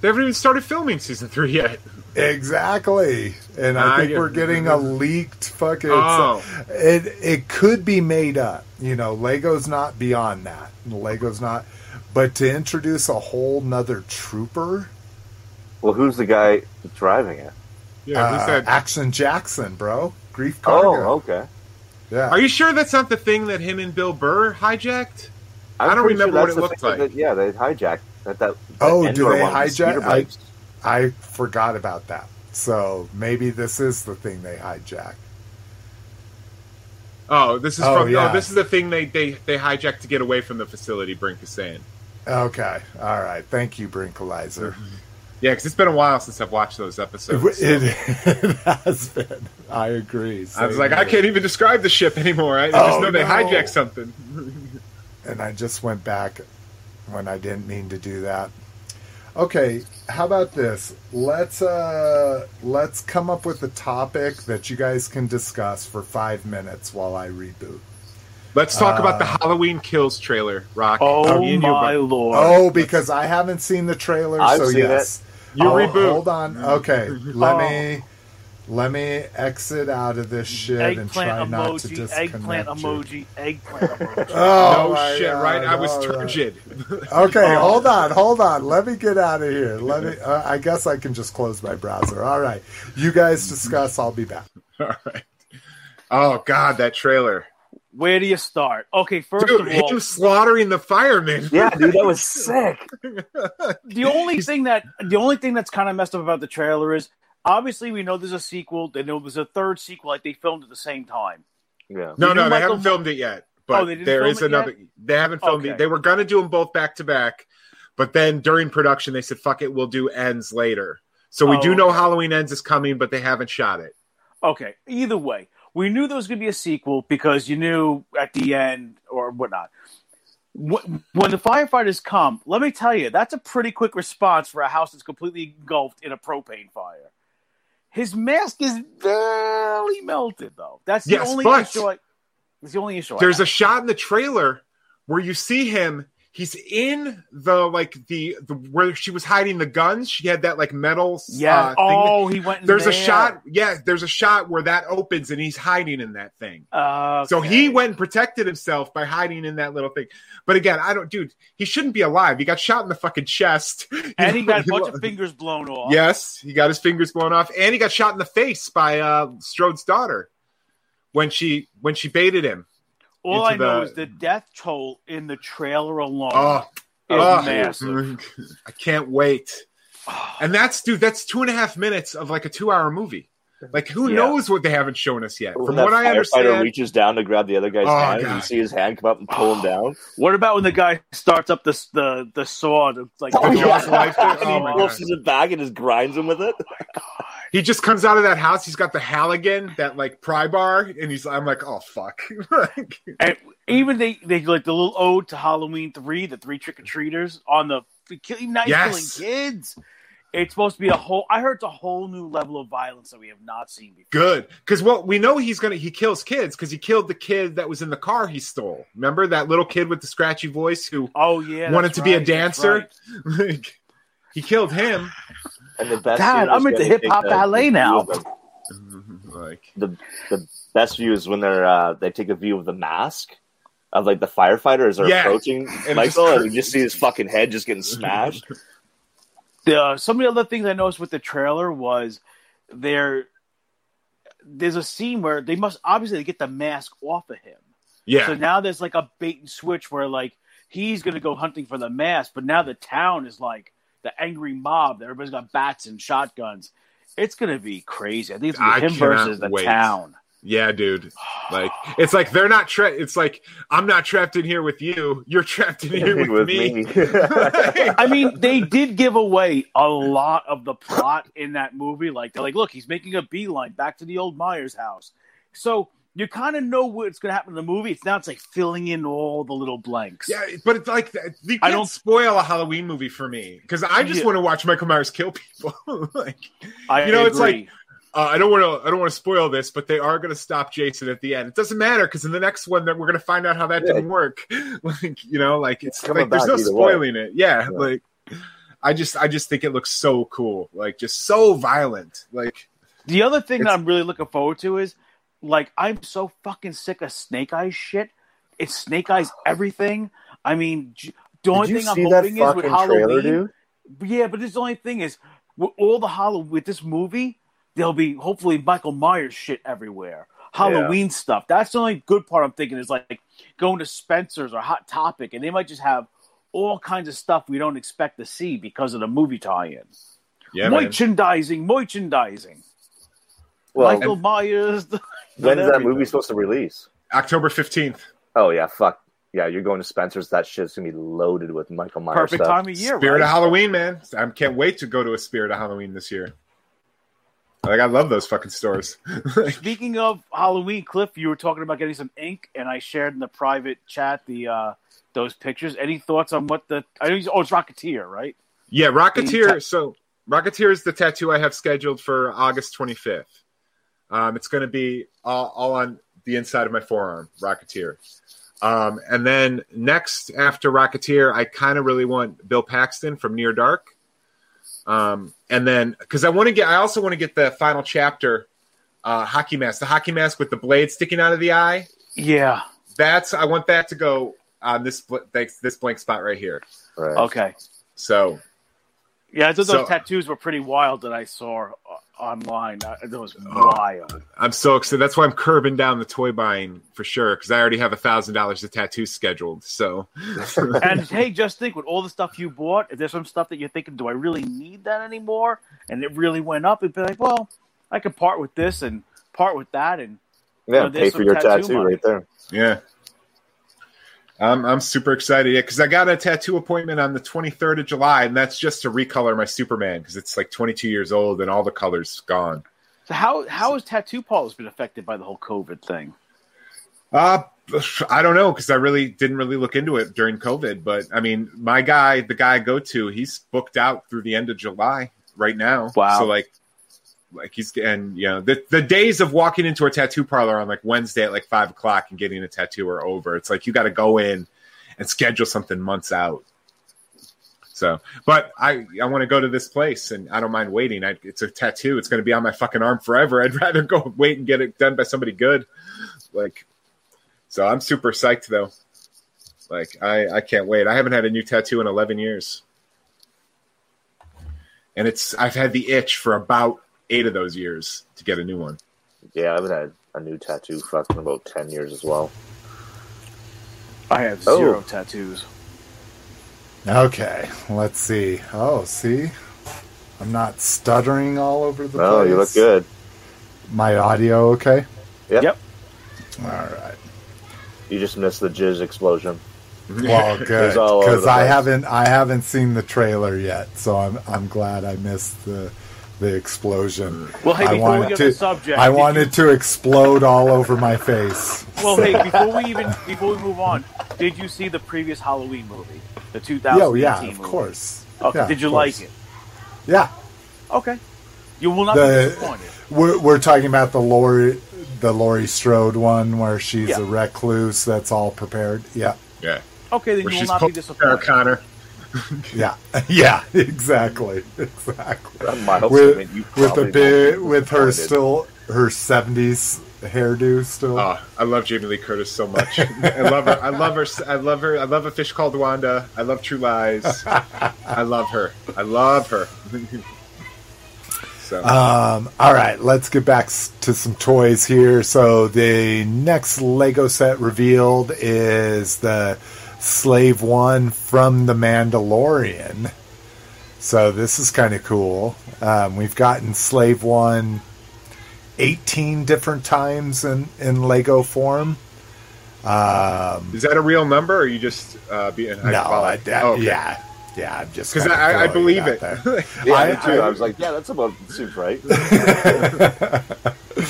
B: They haven't even started filming season three yet.
A: Exactly. And I
B: I
A: think
B: get-
A: we're getting a leaked fucking
B: Oh.
A: it it could be made up. You know, Lego's not beyond that. Lego's not but to introduce a whole nother trooper,
C: Well, who's the guy driving it?
B: Yeah, who
A: uh,
B: said?
A: Action Jackson, bro. Greef Karga.
C: Oh, okay.
A: Yeah.
B: Are you sure that's not the thing that him and Bill Burr hijacked?
C: I'm
B: I don't
C: pretty
B: remember what it
C: the
B: looked like.
C: that- yeah, they hijacked that. that
A: Oh,
C: that
A: do they hijack- I- I forgot about that. So maybe this is the thing they hijack.
B: Oh, this is
A: Oh,
B: from.
A: Oh, yeah.
B: Oh, this is the thing they they they hijacked to get away from the facility. Brink is saying.
A: Okay. All right. Thank you, Brinkalizer. Mm-hmm.
B: Yeah, because it's been a while since I've watched those episodes.
A: It,
B: so-
A: it has been. I agree.
B: I was
A: Same
B: like, I can't even describe the ship anymore. I, I
A: Oh,
B: just know they
A: no.
B: hijacked something.
A: and I just went back when I didn't mean to do that. Okay, how about this? Let's uh let's come up with a topic that you guys can discuss for five minutes while I reboot.
B: Let's talk about the
A: Uh,
B: Halloween Kills trailer, Rock.
D: Oh
B: Me you,
D: my
B: bud.
D: lord!
A: Oh, because I haven't seen the trailer,
C: I've
A: so
C: seen
A: yes.
B: You
A: Oh,
B: reboot.
A: Hold on. Okay, let
D: Oh.
A: me let me exit out of this shit and try
D: eggplant
A: not to
D: emoji,
A: disconnect
D: eggplant
A: you.
D: emoji, eggplant emoji.
A: Oh,
B: no
A: my
B: shit,
A: God,
B: right? I was
A: all right.
B: turgid.
A: Okay,
D: Oh.
A: hold on, hold on. Let me get out of here. Let me. Uh, I guess I can just close my browser. All right, you guys discuss. I'll be back.
B: All right. Oh God, that trailer,
D: Where do you start? Okay, first
B: dude!
D: of all,
B: Him slaughtering the firemen.
C: Yeah, dude, that was sick.
D: the only thing that the only thing that's kind of messed up about the trailer is obviously we know there's a sequel. They know there's a third sequel. Like they filmed at the same time.
C: Yeah.
B: No,
D: You
B: no, they
D: Michael
B: haven't filmed it yet. But
D: Oh, they didn't
B: there
D: film
B: is
D: it
B: another. They haven't filmed
D: Okay.
B: it. They were gonna do them both back to back, but then during production they said, "Fuck it, we'll do ends later." So we
D: Oh,
B: do know
D: okay.
B: Halloween ends is coming, but they haven't shot it.
D: Okay, either way, we knew there was going to be a sequel because you knew at the end or whatnot. When the firefighters come, let me tell you, that's a pretty quick response for a house that's completely engulfed in a propane fire. His mask is barely melted, though. That's the
B: Yes,
D: only issue. I, that's the only issue.
B: There's a shot in the trailer where you see him. He's in the like the, the where she was hiding the guns. She had that like metal.
D: yeah.
B: uh, thing.
D: oh, he went. In
B: there's a shot. Yeah, there's a shot where that opens and he's hiding in that thing.
D: Uh,
B: So he went and protected himself by hiding in that little thing. But again, I don't, dude. He shouldn't be alive. He got shot in the fucking chest,
D: and he got a bunch of fingers blown off.
B: Yes, he got his fingers blown off, and he got shot in the face by uh, Strode's daughter when she when she baited him.
D: All I know
B: the-
D: is the death toll in the trailer alone
B: Oh,
D: is
B: oh.
D: massive.
B: I can't wait. And that's dude. That's two and a half minutes of like a two-hour movie. Like who
D: Yeah.
B: knows what they haven't shown us yet?
C: When
B: From
C: that
B: what I understand,
C: reaches down to grab the other guy's
B: Oh,
C: hand, and
B: God.
C: you see his hand come up and pull him down.
D: What about when the guy starts up the the the sword? Like
B: Oh,
D: the
B: yeah.
D: Jaws life-
B: Oh,
C: and he
B: my
C: wolfs
B: God.
C: it back and just grinds him with it.
B: Oh, he just comes out of that house. He's got the Halligan, that like pry bar, and he's. I'm like, oh fuck. Like,
D: And even they they like the little ode to Halloween three, the three trick or treaters on the killing night
B: Yes.
D: killing kids. It's supposed to be a whole. I heard it's a whole new level of violence that we have not seen before.
B: Good, because well, we know he's gonna he kills kids because he killed the kid that was in the car he stole. Remember that little kid with the scratchy voice who
D: Oh yeah,
B: wanted to be a dancer.
D: right.
B: He killed him.
C: And the best
D: Dad,
C: view is
D: I'm into
C: when they
D: hip hop ballet now.
B: Like
C: the the best view is when they're uh, they take a view of the mask of like the firefighters are
B: Yeah.
C: approaching
B: And
C: Michael,
B: just-
C: and you just see his fucking head just getting smashed.
D: The, uh, some of the other things I noticed with the trailer was there. There's a scene where they must obviously get the mask off of him.
B: yeah,
D: So now there's like a bait and switch where like he's gonna go hunting for the mask, but now the town is like the angry mob. That everybody's got bats and shotguns. It's gonna be crazy. I think it's
B: I
D: gonna be him versus the
B: wait.
D: town.
B: Yeah, dude. Like it's like they're not trapped. It's like I'm not trapped in here with you. You're trapped in here with,
C: With
B: me.
C: me.
D: I mean, they did give away a lot of the plot in that movie. Like, they're like, look, he's making a beeline back to the old Myers house. So you kind of know what's going to happen in the movie. It's now it's like filling in all the little blanks.
B: Yeah, but it's like you
D: I
B: can't
D: don't-
B: spoil a Halloween movie for me because I just
D: Yeah.
B: want to watch Michael Myers kill people. like,
D: I
B: you know, it's
D: like
B: uh, I don't want to, I don't want to spoil this, but they are going to stop Jason at the end. It doesn't matter because in the next one, that we're going to find out how that
C: Yeah.
B: didn't work. like, you know, like it's
C: coming
B: like there's no
C: either way.
B: spoiling it. Yeah,
C: Yeah.
B: like I just, I just think it looks so cool, like just so violent. Like,
D: The other thing that I'm really looking forward to is like I'm so fucking sick of Snake Eyes shit. It's Snake Eyes everything. I mean, j- the only thing I'm hoping is with Halloween.
C: trailer.
D: Yeah, but this the only thing is with all the Halloween with this movie, there'll be hopefully Michael Myers shit everywhere. Halloween stuff. That's the only good part I'm thinking is like going to Spencer's or Hot Topic, and they might just have all kinds of stuff we don't expect to see because of the movie tie-in.
B: yeah, man.
D: merchandising, merchandising.
C: Well,
D: Michael Myers.
C: when's that movie supposed to release?
B: October fifteenth.
C: Oh yeah, fuck. Yeah, you're going to Spencer's. That shit's gonna be loaded with Michael Myers
D: Perfect
C: stuff.
D: time of year,
B: Spirit
D: right?
B: of Halloween, man. I can't wait to go to a Spirit of Halloween this year. Like I love those fucking stores.
D: Speaking of Halloween, Cliff, you were talking about getting some ink, and I shared in the private chat the uh, those pictures. Any thoughts on what the? I know. you- Oh, it's Rocketeer, right?
B: Yeah, Rocketeer.
D: ta-
B: so Rocketeer is the tattoo I have scheduled for August 25th. Um, it's going to be all, all on the inside of my forearm, Rocketeer. Um, and then next after Rocketeer, I kind of really want Bill Paxton from Near Dark. Um, and then because I want to get, I also want to get the final chapter, uh, hockey mask, the hockey mask with the blade sticking out of the eye.
D: Yeah.
B: That's I want that to go on this this blank spot right here.
C: Right.
D: Okay.
B: So
D: Yeah, I thought those
B: So-
D: tattoos were pretty wild that I saw uh, online. Uh, That was wild.
B: I'm so excited. That's why I'm curbing down the toy buying for sure because I already have a thousand dollars of tattoos scheduled. So
D: and hey, just think with all the stuff you bought, if there's some stuff that you're thinking, do I really need that anymore? And it really went up, it'd be like, well, I could part with this and part with that, and
C: Yeah,
D: Oh, there's
C: pay for your
D: tattoo
C: tattoo, right there.
B: yeah, I'm I'm super excited. Yeah, because I got a tattoo appointment on the 23rd of July, and that's just to recolor my Superman because it's like 22 years old and all the colors gone.
D: so how how has tattoo Paul's been affected by the whole COVID thing?
B: Uh I don't know because I really didn't really look into it during COVID, but I mean, my guy, the guy I go to, he's booked out through the end of July right now.
D: Wow.
B: So like, like he's and you know the the days of walking into a tattoo parlor on like Wednesday at like five o'clock and getting a tattoo are over. It's like you got to go in and schedule something months out. So, but I I want to go to this place and I don't mind waiting. I, it's a tattoo. It's going to be on my fucking arm forever. I'd rather go wait and get it done by somebody good. Like, so I'm super psyched though. Like I I can't wait. I haven't had a new tattoo in 11 years. And it's I've had the itch for about 8 of those years to get a new one.
C: Yeah, I haven't had a new tattoo fucking about ten years as well.
D: I have
C: Oh.
D: zero tattoos.
A: Okay, let's see. Oh, see, I'm not stuttering all over the
C: Oh,
A: place.
C: you look good.
A: My audio okay?
C: Yep.
D: Yep.
A: All right.
C: You just missed the jizz explosion.
A: Well, good
C: was all over
A: because I
C: place.
A: haven't I haven't seen the trailer yet, so I'm I'm glad I missed the the explosion.
D: Well, hey,
A: I
D: before we
A: wanted
D: get
A: to
D: to the subject,
A: I
D: did
A: wanted to explode all over my face.
D: You, well, hey, before we even before we move on, did you see the previous Halloween movie, the 2018
A: Yeah, yeah, of
D: movie?
A: course.
D: Okay,
A: Yeah,
D: did you
A: of
D: like it?
A: Yeah,
D: Okay, you will not
A: The-
D: be disappointed.
A: we're, we're talking about the Laurie the Laurie Strode one where she's
D: Yeah.
A: a recluse that's all prepared. Yeah,
B: Yeah.
D: Okay, then
B: Where
D: you will
B: she's
D: not be
B: pulling
D: disappointed.
B: Sarah Connor.
A: yeah, yeah, exactly, exactly.
C: My
A: With,
C: that you
A: with
C: probably
A: the bit with her
C: disappointed.
A: still her seventies hairdo still.
B: Oh, I love Jamie Lee Curtis so much. I love her. I love her. I love her. I love a fish called Wanda. I love True Lies. I love her. I love her. so
A: Um, all right, let's get back to some toys here. So the next Lego set revealed is the Slave One from the Mandalorian. So this is kind of cool. Um, we've gotten Slave One 18 different times in, in Lego form. Um,
B: Is that a real number, or are you just uh, being
A: no, I,
B: hyperbolic?
A: I-
B: Oh, okay.
A: yeah, yeah. I'm just
B: because I, I believe
A: out
B: it.
C: Yeah,
A: I-
C: me too. I,
A: I-
C: was like, yeah, that's about seems right.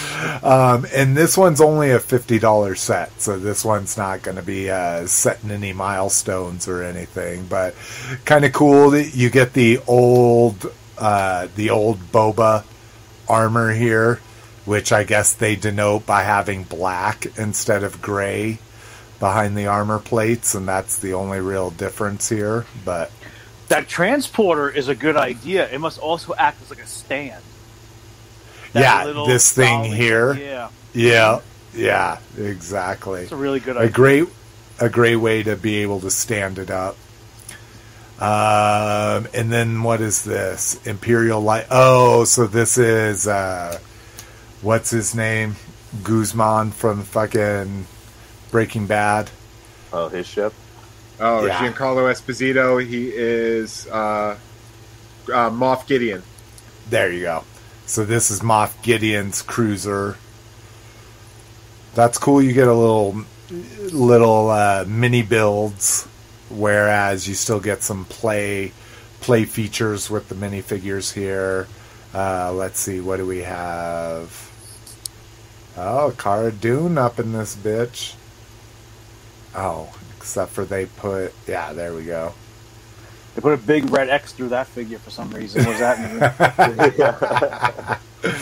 A: Um, and this one's only a fifty dollar set, so this one's not going to be uh, setting any milestones or anything. But kind of cool that you get the old, uh, the old boba armor here, which I guess they denote by having black instead of gray behind the armor plates, and that's the only real difference here. But
D: That transporter is a good idea. It must also act as like a stand. That
A: yeah,
D: little
A: this thing
D: dolly-
A: here,
D: Yeah,
A: yeah, yeah, exactly.
D: it's a really good
A: a great a great way to be able to stand it up. Um, and then what is this Imperial Light? Oh, so this is uh, what's his name? Guzman from fucking Breaking Bad.
C: Oh, his ship.
B: Oh,
A: Yeah.
B: Giancarlo Esposito. He is uh, uh, Moff Gideon.
A: There you go. So this is Moff Gideon's cruiser. That's cool. You get a little little uh, mini builds, whereas you still get some play play features with the minifigures here. Uh, let's see, what do we have? Oh, Cara Dune up in this bitch. Oh, except for they put yeah, there we go.
D: They put a big red X through that figure for some reason. What does that mean?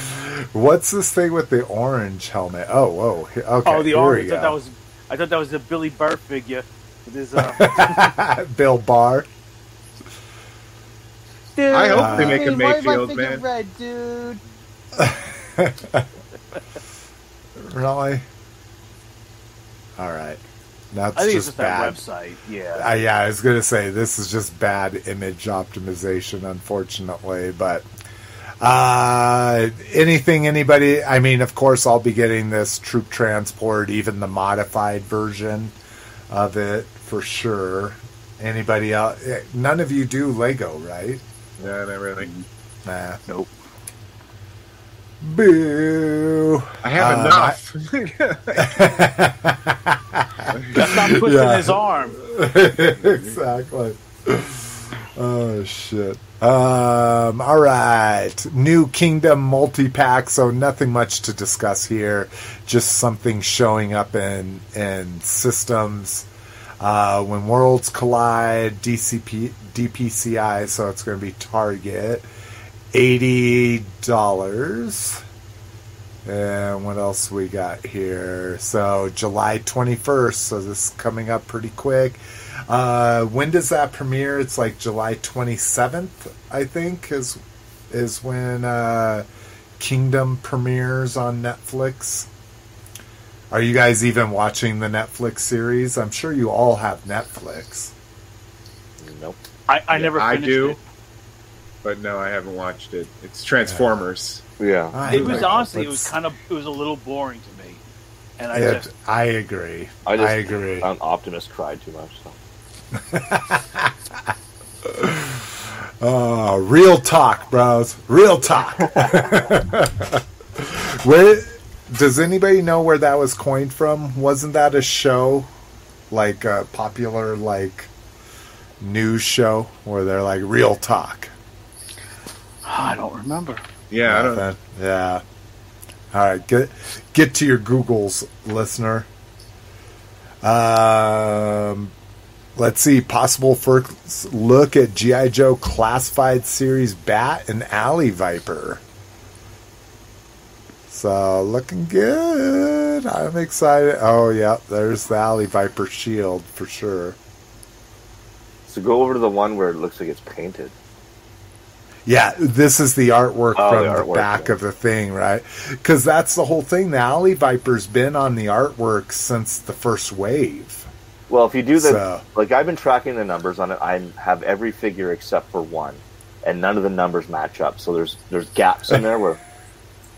A: What's this thing with the orange helmet? Oh, whoa. Okay,
D: oh, the orange. I thought that was. I thought that was the Billy Burr figure with his. Uh,
A: Bill Barr.
D: dude,
B: I hope they make a
D: why is my
B: Mayfeld,
D: figure
B: man.
D: Red, dude.
A: Really? All right. That's
D: I think
A: just
D: it's just
A: bad.
D: that website. Yeah.
A: Uh, yeah, I was going to say this is just bad image optimization, unfortunately. But uh, anything, anybody? I mean, of course, I'll be getting this troop transport, even the modified version of it for sure. Anybody else? eh, None of you do Lego, right?
B: No, not really.
A: Nah.
D: Nope.
A: Boo.
B: I have
A: Um,
B: enough.
D: That's not twisting
A: Yeah.
D: his arm.
A: exactly. Oh shit. Um, all right. New Kingdom multi pack. So nothing much to discuss here. Just something showing up in in systems. Uh, when worlds collide, DCP DPCI. So it's going to be Target. Eighty dollars. And what else we got here? So July 21st. So this is coming up pretty quick. Uh, when does that premiere? It's like July 27th, I think, is is when uh, Kingdom premieres on Netflix. Are you guys even watching the Netflix series? I'm sure you all have Netflix.
C: Nope.
D: I, I
B: Yeah,
D: never.
B: I do.
D: It.
B: but no, I haven't watched it. It's Transformers.
C: Yeah.
A: I
D: It was
A: like
D: honestly, it
A: Let's-
D: was kind of, it was a little boring to me, and I
A: It-
D: just,
A: I agree.
C: I
A: I,
C: just
A: agree.
C: found Optimus cried too much. So.
A: Oh, real talk, bros. Real talk. where does anybody know where that was coined from? Wasn't that a show, like a popular like news show where they're like real talk?
D: I don't remember.
B: Yeah, I don't.
A: Nothing. Yeah. All right, get get to your Googles, listener. Um, let's see. Possible first look at GI Joe Classified Series Bat and Alley Viper. So looking good. I'm excited. Oh yeah, there's the Alley Viper shield for sure.
C: So go over to the one where it looks like it's painted.
A: Yeah, this is the artwork
C: Oh,
A: from
C: the
A: the, back
C: yeah.
A: of the thing, right? Because that's the whole thing. The Alley Viper's been on the artwork since the first wave.
C: Well, if you do the
A: So-
C: like, I've been tracking the numbers on it. I have every figure except for one, and none of the numbers match up. So there's there's gaps in there where.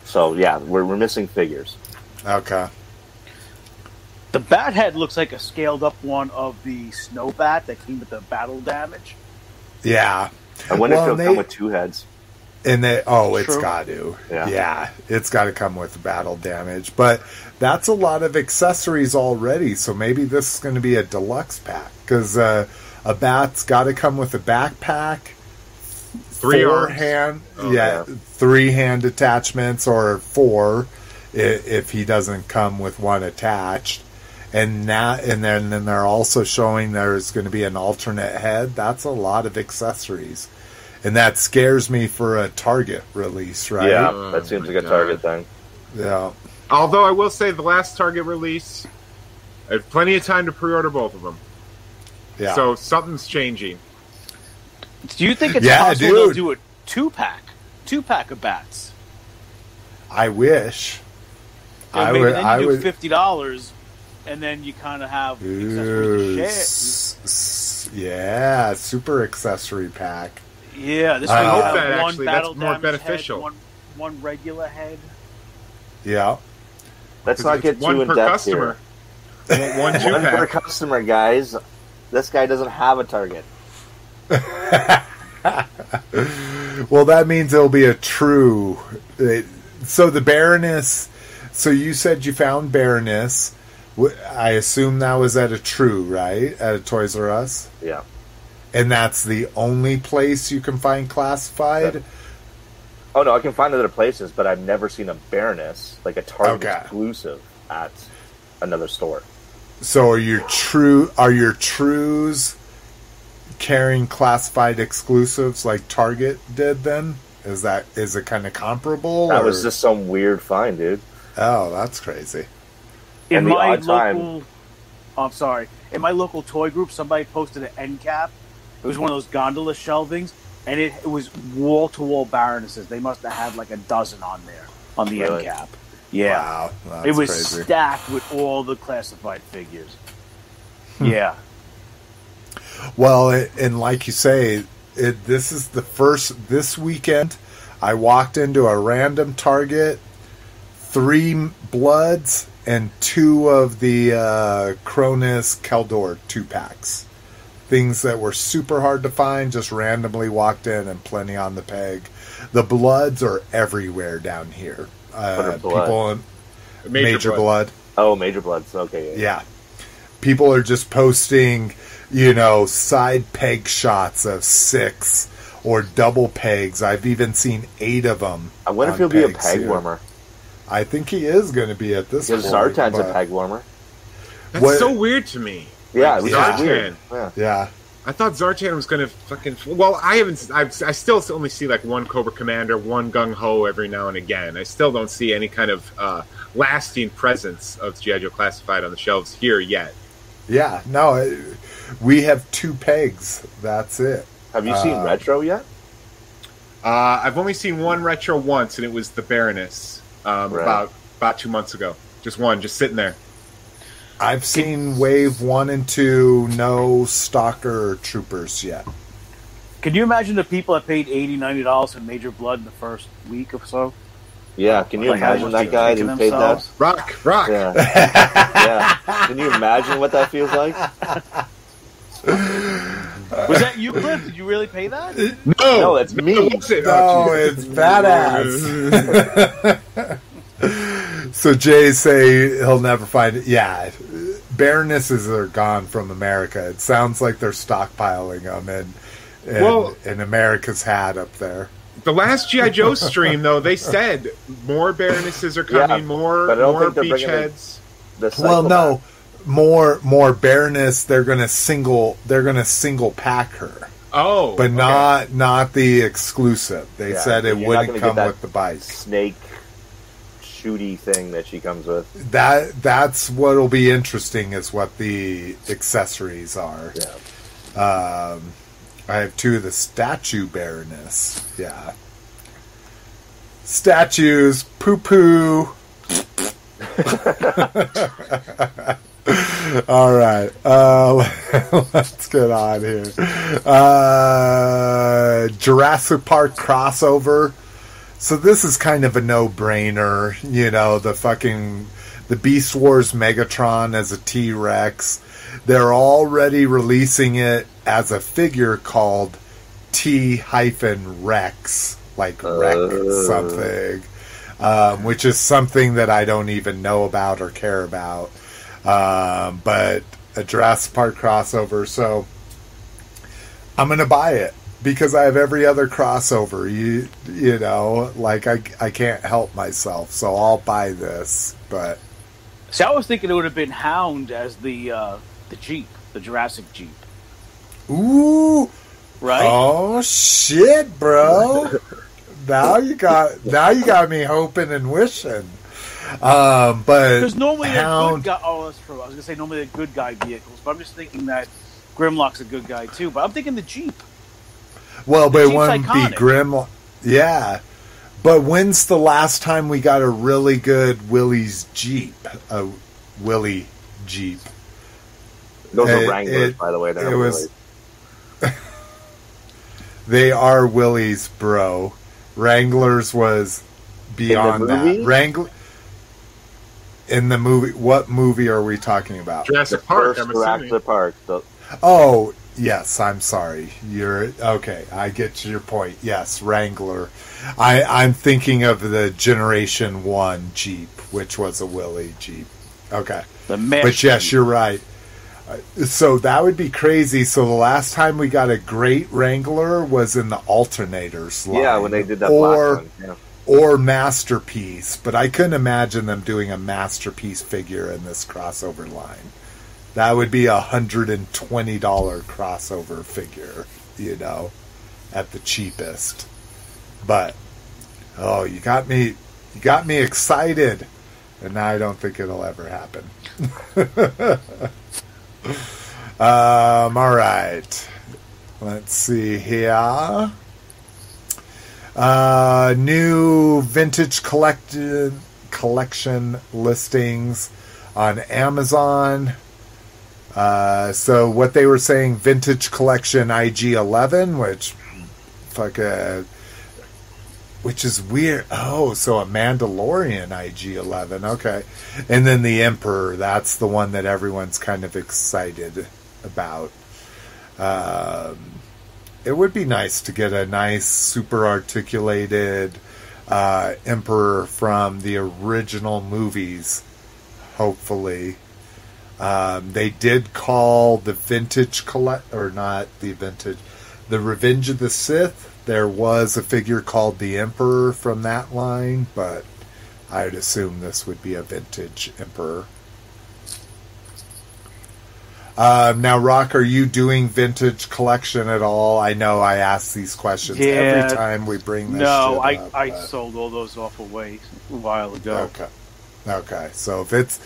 C: So yeah, we're we're missing figures.
A: Okay.
D: The bat head looks like a scaled up one of the snow bat that came with the battle damage.
A: Yeah.
C: I wonder
A: Well,
C: if it'll come with two heads.
A: And they, oh, it's
D: True.
A: got to. Yeah.
C: Yeah.
A: it's got to come with battle damage. But that's a lot of accessories already. So maybe this is going to be a deluxe pack because uh, a bat's got to come with a backpack,
B: Three
A: four
B: arms.
A: hand,
B: Oh,
A: yeah,
C: yeah.
A: three hand attachments or four if he doesn't come with one attached. And now, and then, then they're also showing there's going to be an alternate head. That's a lot of accessories, and that scares me for a Target release, right?
C: Yeah,
B: Oh,
C: that seems
B: my
C: like a
B: God.
C: target thing.
A: Yeah.
B: Although I will say the last Target release, I have plenty of time to pre-order both of them.
A: Yeah.
B: So something's changing.
D: Do you think it's
A: Yeah,
D: possible they'll do a two pack, two pack of bats?
A: I wish.
D: Or
A: I would.
D: then you
A: I
D: do
A: would.
D: fifty dollars, and then you kind of have accessories
A: Ooh,
D: to share.
A: s- s- yeah, super accessory pack.
D: Yeah, this
A: I
D: way
A: hope
B: that
D: one
B: actually- that's more beneficial.
D: Head, one, one regular head.
A: Yeah.
C: Let's not get
B: one
C: too in
B: per
C: depth
B: customer.
C: here.
B: One, one two
C: One per customer, guys. This guy doesn't have a target.
A: Well, that means it'll be a true. it- so the Baroness. So you said you found Baroness. I assume that was at a True, right? At a Toys R Us,
C: Yeah.
A: and that's the only place you can find classified.
C: Oh no, I can find other places, but I've never seen a Baroness like a Target
A: Okay.
C: exclusive at another store.
A: So are your true? Are your Trues carrying classified exclusives like Target did? Then is that is it kind of comparable?
C: That
A: or-
C: was just some weird find, dude.
A: oh, that's crazy.
D: In
C: And
D: my
C: odd time-
D: local, oh, I'm sorry, in my local toy group, somebody posted an end cap. It was one of those gondola shelvings, and it, it was wall to wall Baronesses. They must have had like a dozen on there on the
C: Really?
D: end cap. Yeah,
A: Wow,
D: it was
A: crazy.
D: stacked with all the classified figures.
A: Hmm.
D: Yeah,
A: Well, it, and like you say, it, this is the first this weekend. I walked into a random Target, three Bloods and two of the uh, Cronus Keldor two packs. Things that were super hard to find, just randomly walked in and plenty on the peg. The Bloods are everywhere down here. Uh,
C: blood?
A: people in
B: Major,
A: Major,
B: blood.
A: blood.
C: Oh, Major Bloods. Okay. Yeah.
A: Yeah. People are just posting, you know, side peg shots of six or double pegs. I've even seen eight of them.
C: I wonder if he'll be a peg
A: here.
C: warmer.
A: I think he is going to be at this
C: Because
A: point.
C: Zartan's a
A: but-
C: peg warmer.
B: That's
A: What-
B: so weird to me.
C: Yeah, which
A: Yeah.
C: is. Yeah.
A: Yeah.
B: I thought Zartan was going to fucking. Well, I haven't. I've, I still only see like one Cobra Commander, one Gung Ho every now and again. I still don't see any kind of uh, lasting presence of G.I. Joe Classified on the shelves here yet.
A: Yeah. No, it, we have two pegs. That's it.
C: Have you seen
A: Uh,
C: Retro yet?
B: Uh, I've only seen one retro once, and it was the Baroness um,
C: Right.
B: about about two months ago. Just one, just sitting there.
A: I've seen wave one and two, no stalker troopers yet.
D: can you imagine the people that paid 80 90 dollars for Major Blood in the first week or so?
C: Yeah. Can you
D: Like,
C: imagine that guy
D: kicking
C: who paid that?
B: Rock, rock.
C: Yeah. yeah. Can you imagine what that feels like?
D: Was that you, Cliff? Did you really pay that?
B: No,
C: No, that's me.
B: it wasn't.
A: No,
B: Oh,
A: it's badass. so Jay say he'll never find it. Yeah, Baronesses are gone from America. It sounds like they're stockpiling them, and and,
B: Well-
A: and America's hat up there.
B: The last GI Joe stream, though, they said more Baronesses are coming,
C: Yeah,
B: more
C: but I don't
B: more
C: think they're bringing in-
B: beachheads.
C: The
A: Well, no,
C: back.
A: More more Baroness. They're gonna single. They're gonna single pack her,
B: Oh,
A: but
B: okay.
A: not not the exclusive. They
C: Yeah,
A: said it wouldn't come with the bike.
C: snake shooty thing that she comes with.
A: That that's what'll be interesting is what the accessories are.
C: Yeah.
A: Um, I have two of the statue baroness. Yeah. Statues, poo poo. All right. Uh, let's get on here. Uh, Jurassic Park crossover. So this is kind of a no-brainer, you know, the fucking the Beast Wars Megatron as a T-Rex. They're already releasing it as a figure called T hyphen Rex, like Rex
C: Uh.
A: something, um, which is something that I don't even know about or care about. Um, but a Jurassic Park crossover, so I'm gonna buy it because I have every other crossover. You you know, like I I can't help myself, so I'll buy this. But
D: See, I was thinking it would have been Hound as the uh, the Jeep, the Jurassic Jeep,
A: ooh,
D: right?
A: oh shit, bro! now you got now you got me hoping and wishing. Um, but
D: Because normally they're good
A: Hound,
D: guy. Oh, that's true. I was gonna say normally they're good guy vehicles, but I'm just thinking that Grimlock's a good guy too. But I'm thinking the Jeep.
A: well, but
D: the
A: it
D: Jeep's
A: wouldn't
D: iconic.
A: be Grim. Yeah. But when's the last time we got a really good Willys Jeep? A Willie Jeep.
C: Those
A: It-
C: are Wranglers,
A: it-
C: by the way. They're
A: it was- They are Willys, bro. Wranglers was beyond
C: movie?
A: that. Wrangler in the movie. What movie are we talking about?
B: Jurassic
C: The
B: Park.
C: first
B: I'm assuming.
C: Jurassic Park. The,
A: Oh, yes. I'm sorry. You're okay. I get your point. Yes, Wrangler. I, I'm thinking of the Generation One Jeep, which was a Willie Jeep. Okay.
D: The mesh.
A: But yes,
D: Jeep.
A: you're right. Uh, So that would be crazy. So the last time we got a great Wrangler was in the alternators line.
C: yeah, when they did that
A: or,
C: last one. Yeah.
A: Or masterpiece, but I couldn't imagine them doing a masterpiece figure in this crossover line. That would be a hundred and twenty dollar crossover figure, you know, at the cheapest. But oh, you got me, you got me excited, and now I don't think it'll ever happen. um, all right. Let's see here. Uh, new vintage collection collection listings on Amazon. Uh, so what they were saying, vintage collection IG11, which fuck uh, which is weird. Oh, so a Mandalorian IG11. Okay. And then the Emperor, that's the one that everyone's kind of excited about. Um, it would be nice to get a nice, super articulated uh, Emperor from the original movies, hopefully. Um, they did call the vintage collect, or not the vintage, the Revenge of the Sith. There was a figure called the Emperor from that line, but I'd assume this would be a vintage Emperor. Um, now, Rock, are you doing vintage collection at all? I know I ask these questions
D: Yeah.
A: every time we bring this.
D: No,
A: shit
D: I
A: up,
D: I
A: but-
D: sold all those off away a while ago.
A: Okay. Okay. So if it's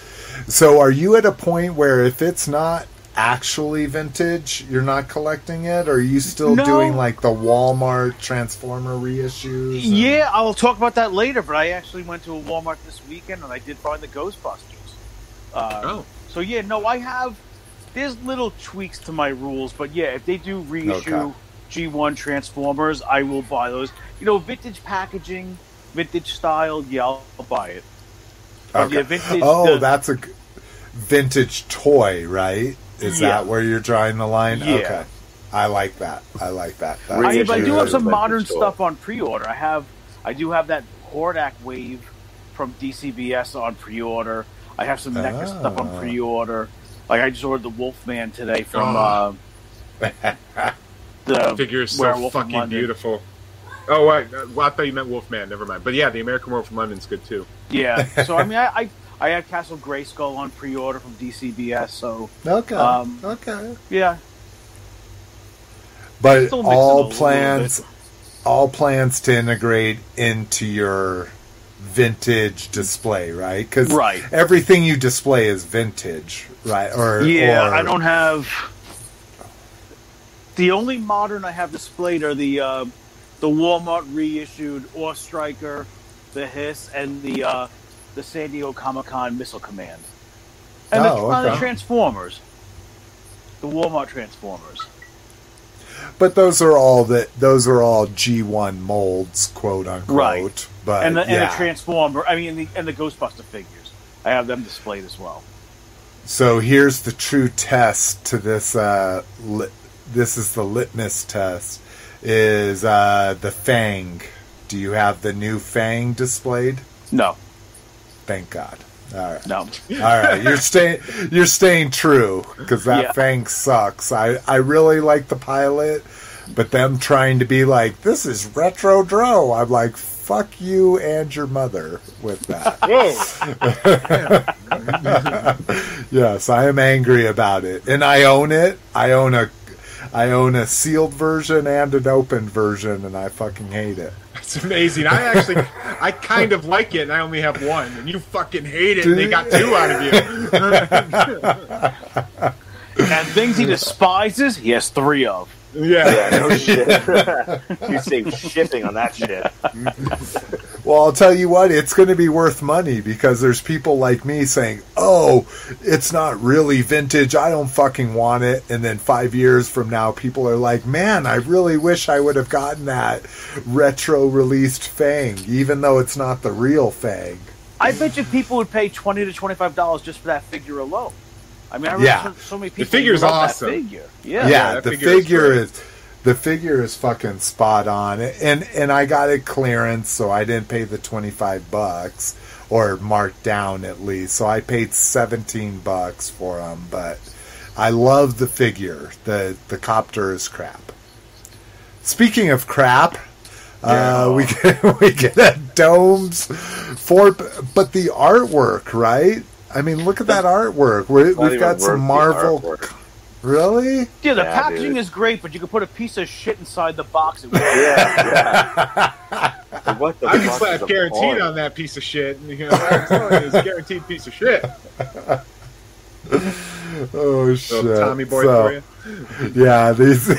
A: so are you at a point where if it's not actually vintage, you're not collecting it? Or are you still
D: No.
A: doing like the Walmart Transformer reissues? and-
D: Yeah, I'll talk about that later. But I actually went to a Walmart this weekend and I did find the Ghostbusters. Uh,
B: Oh.
D: So yeah, no, I have. There's little tweaks to my rules, but yeah, if they do reissue
A: Okay.
D: G1 Transformers, I will buy those. You know, vintage packaging, vintage style. Yeah, I'll, I'll buy it.
A: Okay.
D: yeah, vintage.
A: Oh,
D: the-
A: that's a vintage toy, right? Is
D: Yeah.
A: that where you're drawing the line?
D: Yeah.
A: Okay. I like that. I like that. That's
D: I, I do have some modern
C: toy.
D: stuff on pre-order. I have, I do have that Hordak wave from DCBS on pre-order. I have some NECA stuff on
A: Ah.
D: pre-order. Like I just ordered the Wolfman today from
B: Oh.
D: uh, the
B: figure is so fucking beautiful. Oh, I, well, I thought you meant Wolfman. Never mind. But yeah, the American Werewolf from London's good too.
D: Yeah. So I mean, I, I I have Castle Grayskull on pre-order from DCBS. So
A: okay.
D: Um,
A: okay.
D: yeah,
A: But
D: still mixing a
A: all plans all plans to integrate into your vintage display, right? Because
D: Right.
A: everything you display is vintage, right? Or
D: yeah.
A: or-
D: I don't have. The only modern I have displayed are the uh, the Walmart reissued Awe Striker, the Hiss, and the uh, the San Diego Comic Con Missile Command, and the,
A: Oh,
D: uh, the. Transformers, the Walmart Transformers.
A: But those are all that. Those are all G one molds, quote unquote.
D: Right.
A: But
D: and the, and
A: Uh,
D: the Transformer. I mean, the, and the Ghostbuster figures. I have them displayed as well.
A: So here's the true test to this. Uh, lit, this is the litmus test. is uh, the Fang. Do you have the new Fang displayed?
D: No,
A: Thank God. All right.
D: no.
A: All right, you're staying. You're staying true because that
D: Yeah.
A: Fang sucks. I I really like the pilot, but them trying to be like this is retro dro. I'm like fuck you and your mother with that.
B: Whoa!
A: yes, I am angry about it, and I own it. I own a. I own a sealed version and an open version, and I fucking hate it.
B: It's amazing. I actually, I kind of like it, and I only have one, and you fucking hate it, and they got two out of you.
D: And things he despises, he has three of.
B: Yeah.
C: Yeah, no shit. you save shipping on that shit.
A: Well, I'll tell you what, it's going to be worth money because there's people like me saying, "Oh, it's not really vintage. I don't fucking want it." And then 5 years from now, people are like, "Man, I really wish I would have gotten that retro released Fang, even though it's not the real Fang."
D: I bet you people would pay twenty to twenty five dollars just for that figure alone. I mean, I read
A: Yeah.
D: so, so many people.
B: The figure's
D: love that
B: awesome.
D: figure. Yeah.
A: Yeah,
B: that
A: the
B: figure is
A: figure
B: great.
A: is the figure is fucking spot on. And and I got it clearance, so I didn't pay the 25 bucks or marked down at least. So I paid 17 bucks for them, but I love the figure. The the copter is crap. Speaking of crap, uh, we get we get a domes for, but the artwork, right? I mean, look at that artwork. We're, we've got some Marvel.
C: artwork.
A: Really?
D: Yeah, the
C: Yeah,
D: packaging
C: dude.
D: is great, but you can put a piece of shit inside the box. It
C: Yeah, yeah. what the
B: I can slap guaranteed
C: point?
B: on that piece of shit. You know, I'm telling you, it's a guaranteed piece of shit.
A: Oh shit!
B: Little Tommy boy
A: So,
B: for you.
A: Yeah, these.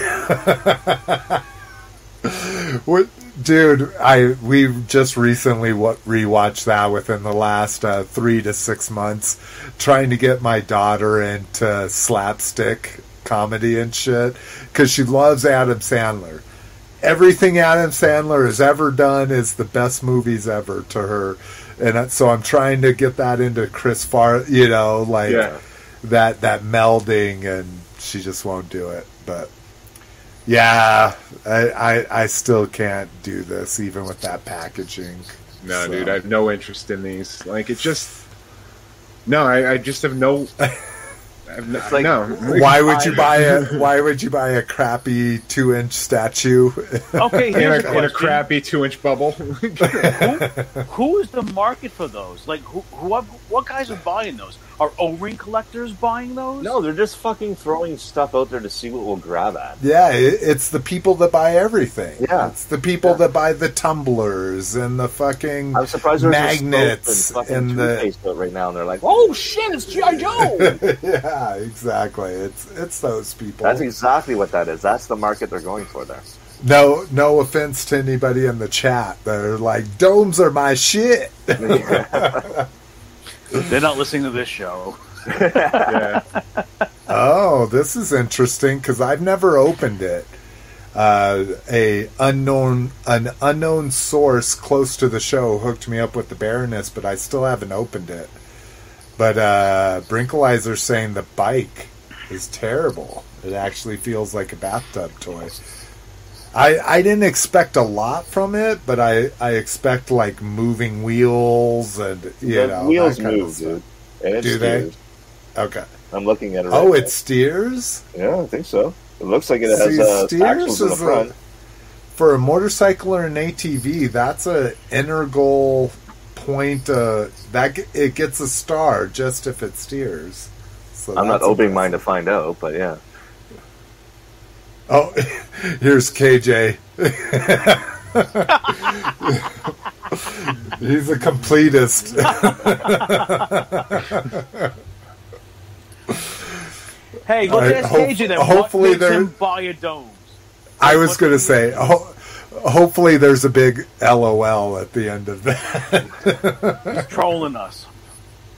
A: what, dude? I we just recently what rewatched that within the last uh, three to six months, trying to get my daughter into slapstick comedy and shit because she loves Adam Sandler. Everything Adam Sandler has ever done is the best movies ever to her, and so I'm trying to get that into Chris Far. You know, like
B: Yeah.
A: that that melding, and she just won't do it. But yeah, I I, I still can't do this even with that packaging.
B: No,
A: So-
B: dude, I have no interest in these. Like, it just no. I, I just have no. I have
C: It's like-
B: no.
A: Why would you buy a Why would you buy a crappy two inch statue?
D: Okay,
B: in
D: here's
B: a,
D: a
B: in a crappy two-inch bubble?
D: Who is the market for those? Like, who, who what guys are buying those? Are O-ring collectors buying those?
C: No, they're just fucking throwing stuff out there to see what we'll grab at.
A: yeah, it, it's the people that buy everything.
C: Yeah.
A: it's the people
C: Yeah.
A: that buy the tumblers and the fucking
C: I'm surprised there's
A: magnets
C: and fucking
A: and the
C: toothpaste out right now, and they're like, "Oh shit, it's GI Joe."
A: yeah, exactly. It's it's those people.
C: That's exactly what that is. That's the market they're going for there.
A: No, no offense to anybody in the chat. They're like, domes are my shit.
D: They're not listening to this show.
B: yeah.
A: Oh, this is interesting because I've never opened it. Uh, a unknown, an unknown source close to the show hooked me up with the Baroness, but I still haven't opened it. But uh, Brinkalizer's saying the bike is terrible. It actually feels like a bathtub toy. I I didn't expect a lot from it, but I I expect like moving wheels and you
C: the
A: know
C: wheels
A: that kind of
C: move, dude. And it
A: Do they? Okay.
C: I'm looking at it.
A: Oh,
C: right
A: it steers.
C: yeah, I think so. It looks like it has
A: See,
C: uh,
A: steers
C: in the
A: is a-
C: front.
A: for a motorcycle or an ATV, that's a integral point. Uh, that it gets a star just if it steers. So
C: I'm not opening mine to find out, but yeah.
A: Oh, here's KJ. He's a completist.
D: Hey, let's
A: I
D: ask
A: hope-
D: KJ then.
A: hopefully
D: what makes him buy a dome?
A: I was going to say, ho- hopefully, there's a big LOL at the end of that.
D: He's trolling us.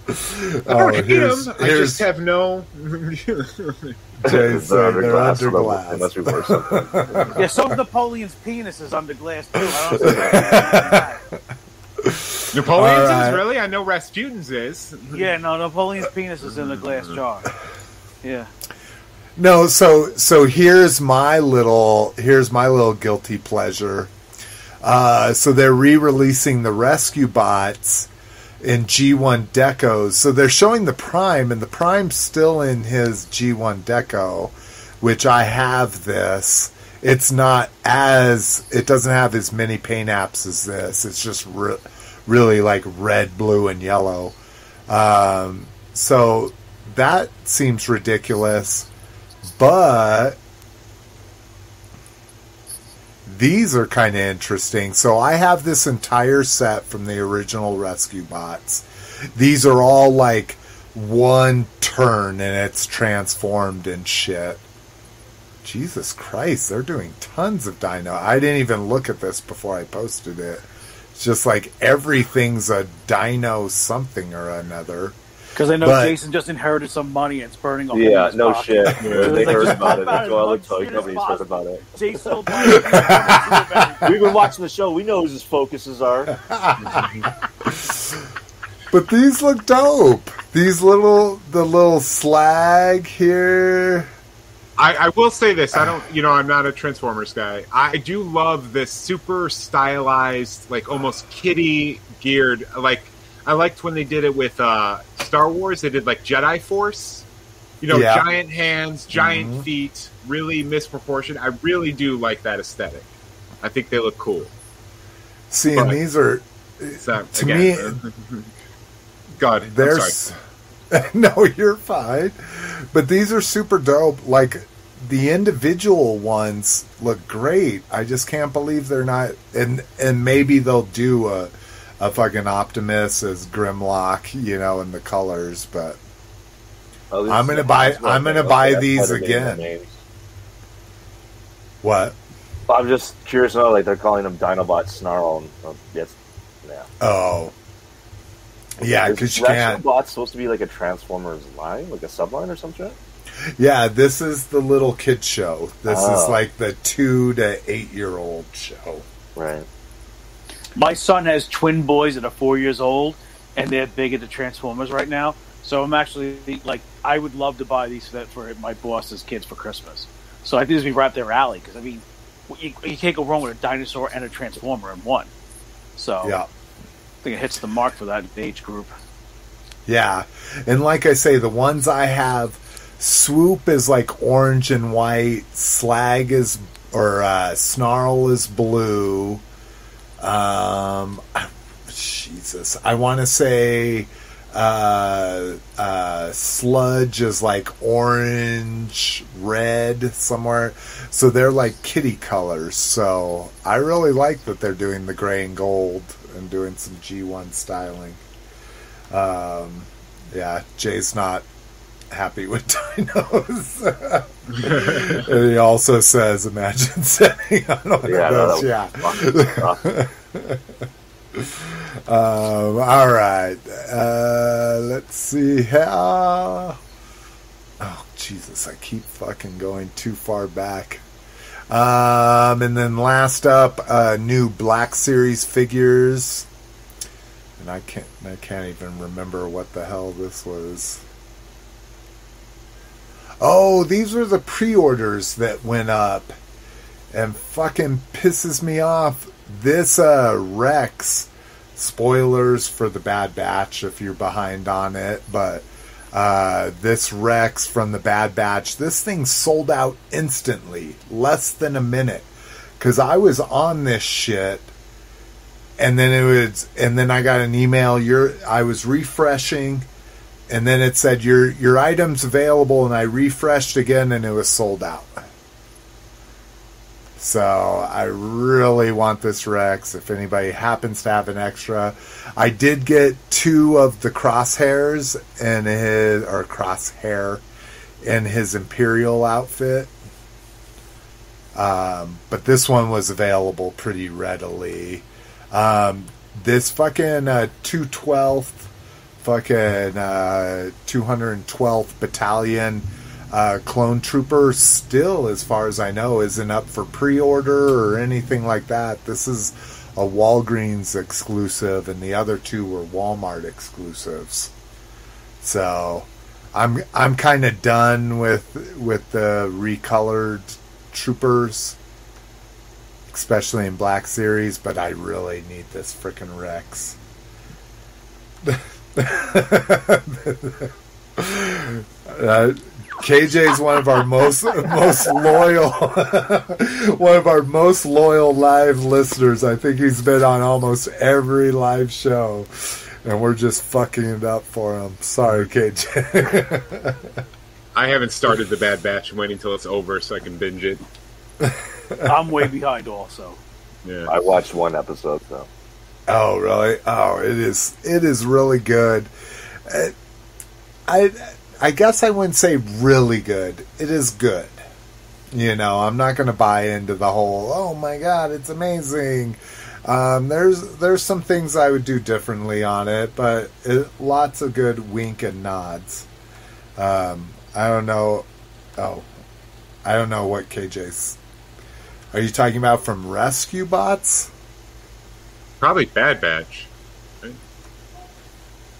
B: I don't
A: Oh,
B: hate
A: here's-
B: I just have no.
A: Jay said they're under
C: so
A: glass.
C: They must be worth something.
D: Yeah, so Napoleon's penis is under glass too. I don't
B: Napoleon's
A: All right.
B: is really? I know Rasputin's is.
D: yeah, no, Napoleon's penis is in the glass jar. Yeah.
A: No, so so here's my little here's my little guilty pleasure. Uh, so they're re-releasing the Rescue Bots in G1 Decos. So they're showing the Prime, and the Prime's still in his G1 Deco, which I have this. It's not as it doesn't have as many paint apps as this. It's just re- really like red, blue, and yellow. Um, so that seems ridiculous, but these are kind of interesting. So I have this entire set from the original Rescue Bots. These are all like one turn and it's transformed and shit. Jesus Christ, they're doing tons of dino. I didn't even look at this before I posted it. It's just like everything's a dino something or another.
D: Because I know
A: But-
D: Jason just inherited some money and it's burning a hole
C: Yeah, no
D: pocket.
C: shit.
D: It's
C: they
D: like,
C: heard about it. That's why I
D: as
C: look
D: much
C: like nobody's heard about it.
D: Jason will buy it.
C: We've been watching the show. We know who his focuses are.
A: But these look dope. These little the little slag here.
B: I, I will say this. I don't, you know, I'm not a Transformers guy. I do love this super stylized, like almost kitty geared. Like I liked when they did it with uh, Star Wars. They did like Jedi Force. You know,
A: Yeah.
B: giant hands, giant
A: Mhm.
B: feet, really misproportioned. I really do like that aesthetic. I think they look cool.
A: See, and these are
B: So,
A: To
B: again, God, I'm
A: there's
B: sorry.
A: no, you're fine. But these are super dope. Like the individual ones look great. I just can't believe they're not. And and maybe they'll do a a fucking Optimus as Grimlock, you know, in the colors. But
C: At
A: I'm gonna buy- I'm gonna buy these again. what?
C: I'm just curious to know, like they're calling them Dinobot Snarl. And, uh, yes, yeah.
A: Oh, yeah, because you can't.
C: Bot's supposed to be like a Transformers line, like a subline or something.
A: Yeah, this is the little kid show. This is
C: Oh.
A: like the two to eight year old show.
C: Right.
D: My son has twin boys that are four years old, and they're big into Transformers right now. So I'm actually like, I would love to buy these for, that for my boss's kids for Christmas. So I think this would be right up their alley because I mean, you, you can't go wrong with a dinosaur and a Transformer in one. So
A: Yeah.
D: I think it hits the mark for that age group.
A: Yeah. And like I say, the ones I have, Swoop is like orange and white, Slag is, or uh, Snarl is blue. Um, Jesus. I want to say uh, uh, Sludge is like orange, red, somewhere. So they're like kitty colors. So I really like that they're doing the gray and gold and doing some G1 styling. Um, yeah, Jay's not happy with dinos. and he also says, imagine setting on one
C: Yeah,
A: of those. Yeah. Um, all right. Uh, let's see. how. oh, Jesus. I keep fucking going too far back. Um, and then last up, uh, new Black Series figures. And I can't, I can't even remember what the hell this was. Oh, these were the pre-orders that went up, and fucking pisses me off. This uh, Rex, spoilers for the Bad Batch if you're behind on it, but uh, this Rex from the Bad Batch, this thing sold out instantly, less than a minute, because I was on this shit and then it was and then I got an email you're I was refreshing and then it said your your items available and I refreshed again and it was sold out. So I really want this Rex if anybody happens to have an extra. I did get two of the crosshairs in his or crosshair in his imperial outfit. Um, but this one was available pretty readily. Um, this fucking uh, 212th, fucking uh, 212th Battalion uh, clone trooper still, as far as I know, isn't up for pre order or anything like that. This is a Walgreens exclusive, and the other two were Walmart exclusives. So, I'm I'm kind of done with with the recolored troopers, especially in Black Series. But I really need this freaking Rex. uh, KJ is one of our most most loyal, one of our most loyal live listeners. I think he's been on almost every live show, and we're just fucking it up for him. Sorry, KJ.
B: I haven't started the Bad Batch. I'm waiting until it's over so I can binge it.
D: I'm way behind also.
B: Yeah.
C: I watched one episode though.
A: oh, really? Oh, it is. It is really good. Uh, I I guess I wouldn't say really good. It is good. You know, I'm not going to buy into the whole. Oh my god, it's amazing. Um, there's there's some things I would do differently on it, but it, lots of good wink and nods. Um, I don't know. Oh, I don't know what KJ's. Are you talking about from Rescue Bots?
B: Probably Bad Batch.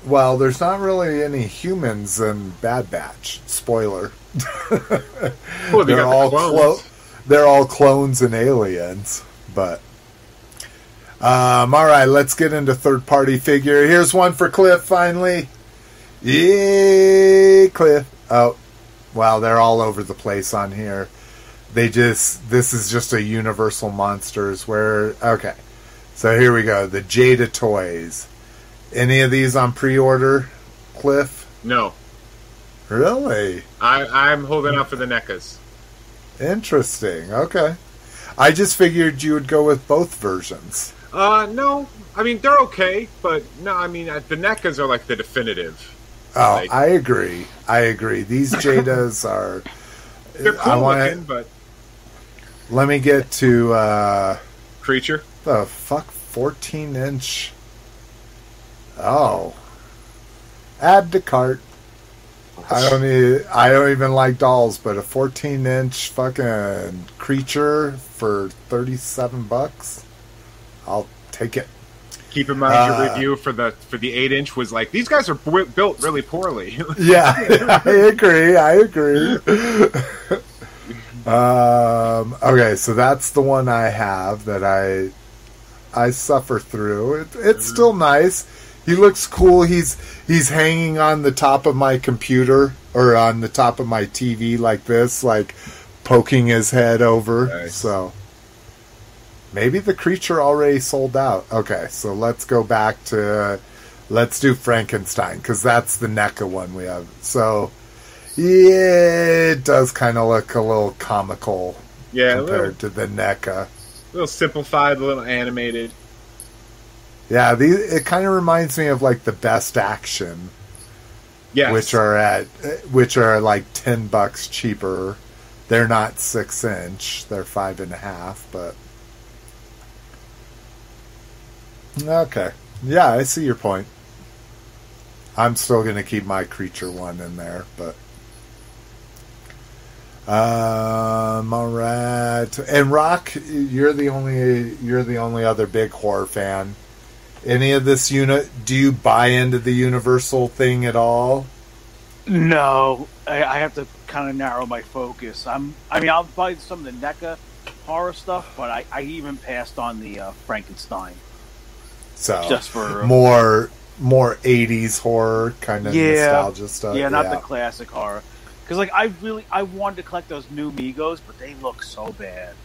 A: Well, there's not really any humans in Bad Batch. Spoiler.
B: Well, they
A: they're
B: got the
A: all
B: clones.
A: clo- they're all clones and aliens, but um, all right, let's get into third party figure. Here's one for Cliff finally. Yeah, Cliff. Oh, wow, they're all over the place on here. They just this is just a Universal Monsters where okay. So here we go. The Jada toys. Any of these on pre-order, Cliff?
B: No,
A: Really?
B: I, I'm holding out for the NECAs.
A: Interesting. Okay. I just figured you would go with both versions.
B: Uh, no, I mean they're okay, but no, I mean uh, the NECAs are like the definitive.
A: Oh,
B: Like-
A: I agree. I agree. These Jadas are.
B: They're cool
A: I want
B: looking, but
A: Let me get to uh,
B: creature.
A: the fuck fourteen inch. Oh, add to cart. I don't need. I don't even like dolls, but a fourteen inch fucking creature for thirty seven bucks. I'll take it.
B: Keep in mind
A: Uh,
B: your review for the for the eight inch was like these guys are bu- built really poorly.
A: Yeah, I agree. I agree. um, okay, so that's the one I have that I I suffer through. It, it's still nice. He looks cool. He's he's hanging on the top of my computer or on the top of my TV like this, like poking his head over.
B: Nice.
A: So maybe the creature already sold out. Okay, so let's go back to let's do Frankenstein because that's the NECA one we have. So yeah, it does kind of look a little comical
B: yeah, a little,
A: compared to the NECA.
B: little simplified, a little animated.
A: Yeah, these, it kind of reminds me of like the best action,
B: Yes,
A: which are at which are like ten bucks cheaper. They're not six inch; they're five and a half. But okay, yeah, I see your point. I'm still going to keep my creature one in there, but um, all right. And Rock, you're the only you're the only other big horror fan. Any of this unit? Do you buy into the Universal thing at all?
D: No, I, I have to kind of narrow my focus. I'm. I mean, I'll buy some of the NECA horror stuff, but I, I even passed on the uh, Frankenstein
A: So
D: just for
A: more more 80s horror kind of
D: Yeah.
A: nostalgia stuff.
D: yeah, not the classic horror. Because like I really I wanted to collect those new Megos, but they look so bad.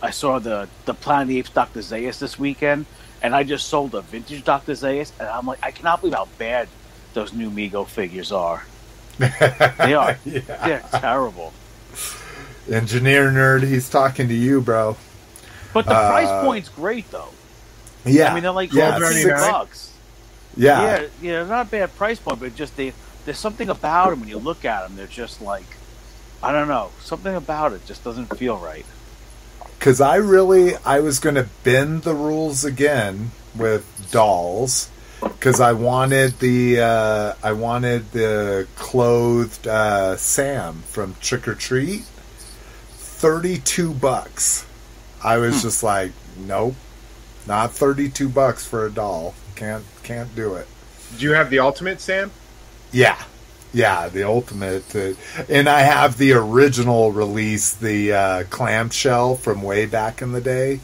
D: I saw the the Planet of the Apes Dr. Zaius this weekend, and I just sold a vintage Dr. Zaius, and I'm like, I cannot believe how bad those new Mego figures are. They are.
A: Yeah.
D: They're terrible.
A: Engineer nerd, he's talking to you, bro.
D: But the
A: Uh,
D: price point's great though.
A: Yeah,
D: I mean, they're like
A: yeah,
D: six- bucks.
A: yeah,
D: Yeah, yeah, not a bad price point, but just they, there's something about them when you look at them. They're just like, I don't know, something about it just doesn't feel right.
A: Because I really I was going to bend the rules again with dolls because I wanted the uh, I wanted the clothed uh, Sam from Trick 'r Treat, thirty two bucks. I
D: Hmm.
A: was just like, nope, not thirty two bucks for a doll. Can't can't do it.
B: Do you have the ultimate Sam?
A: Yeah, Yeah, the ultimate. Uh, and I have the original release, the uh, clamshell from way back in the day.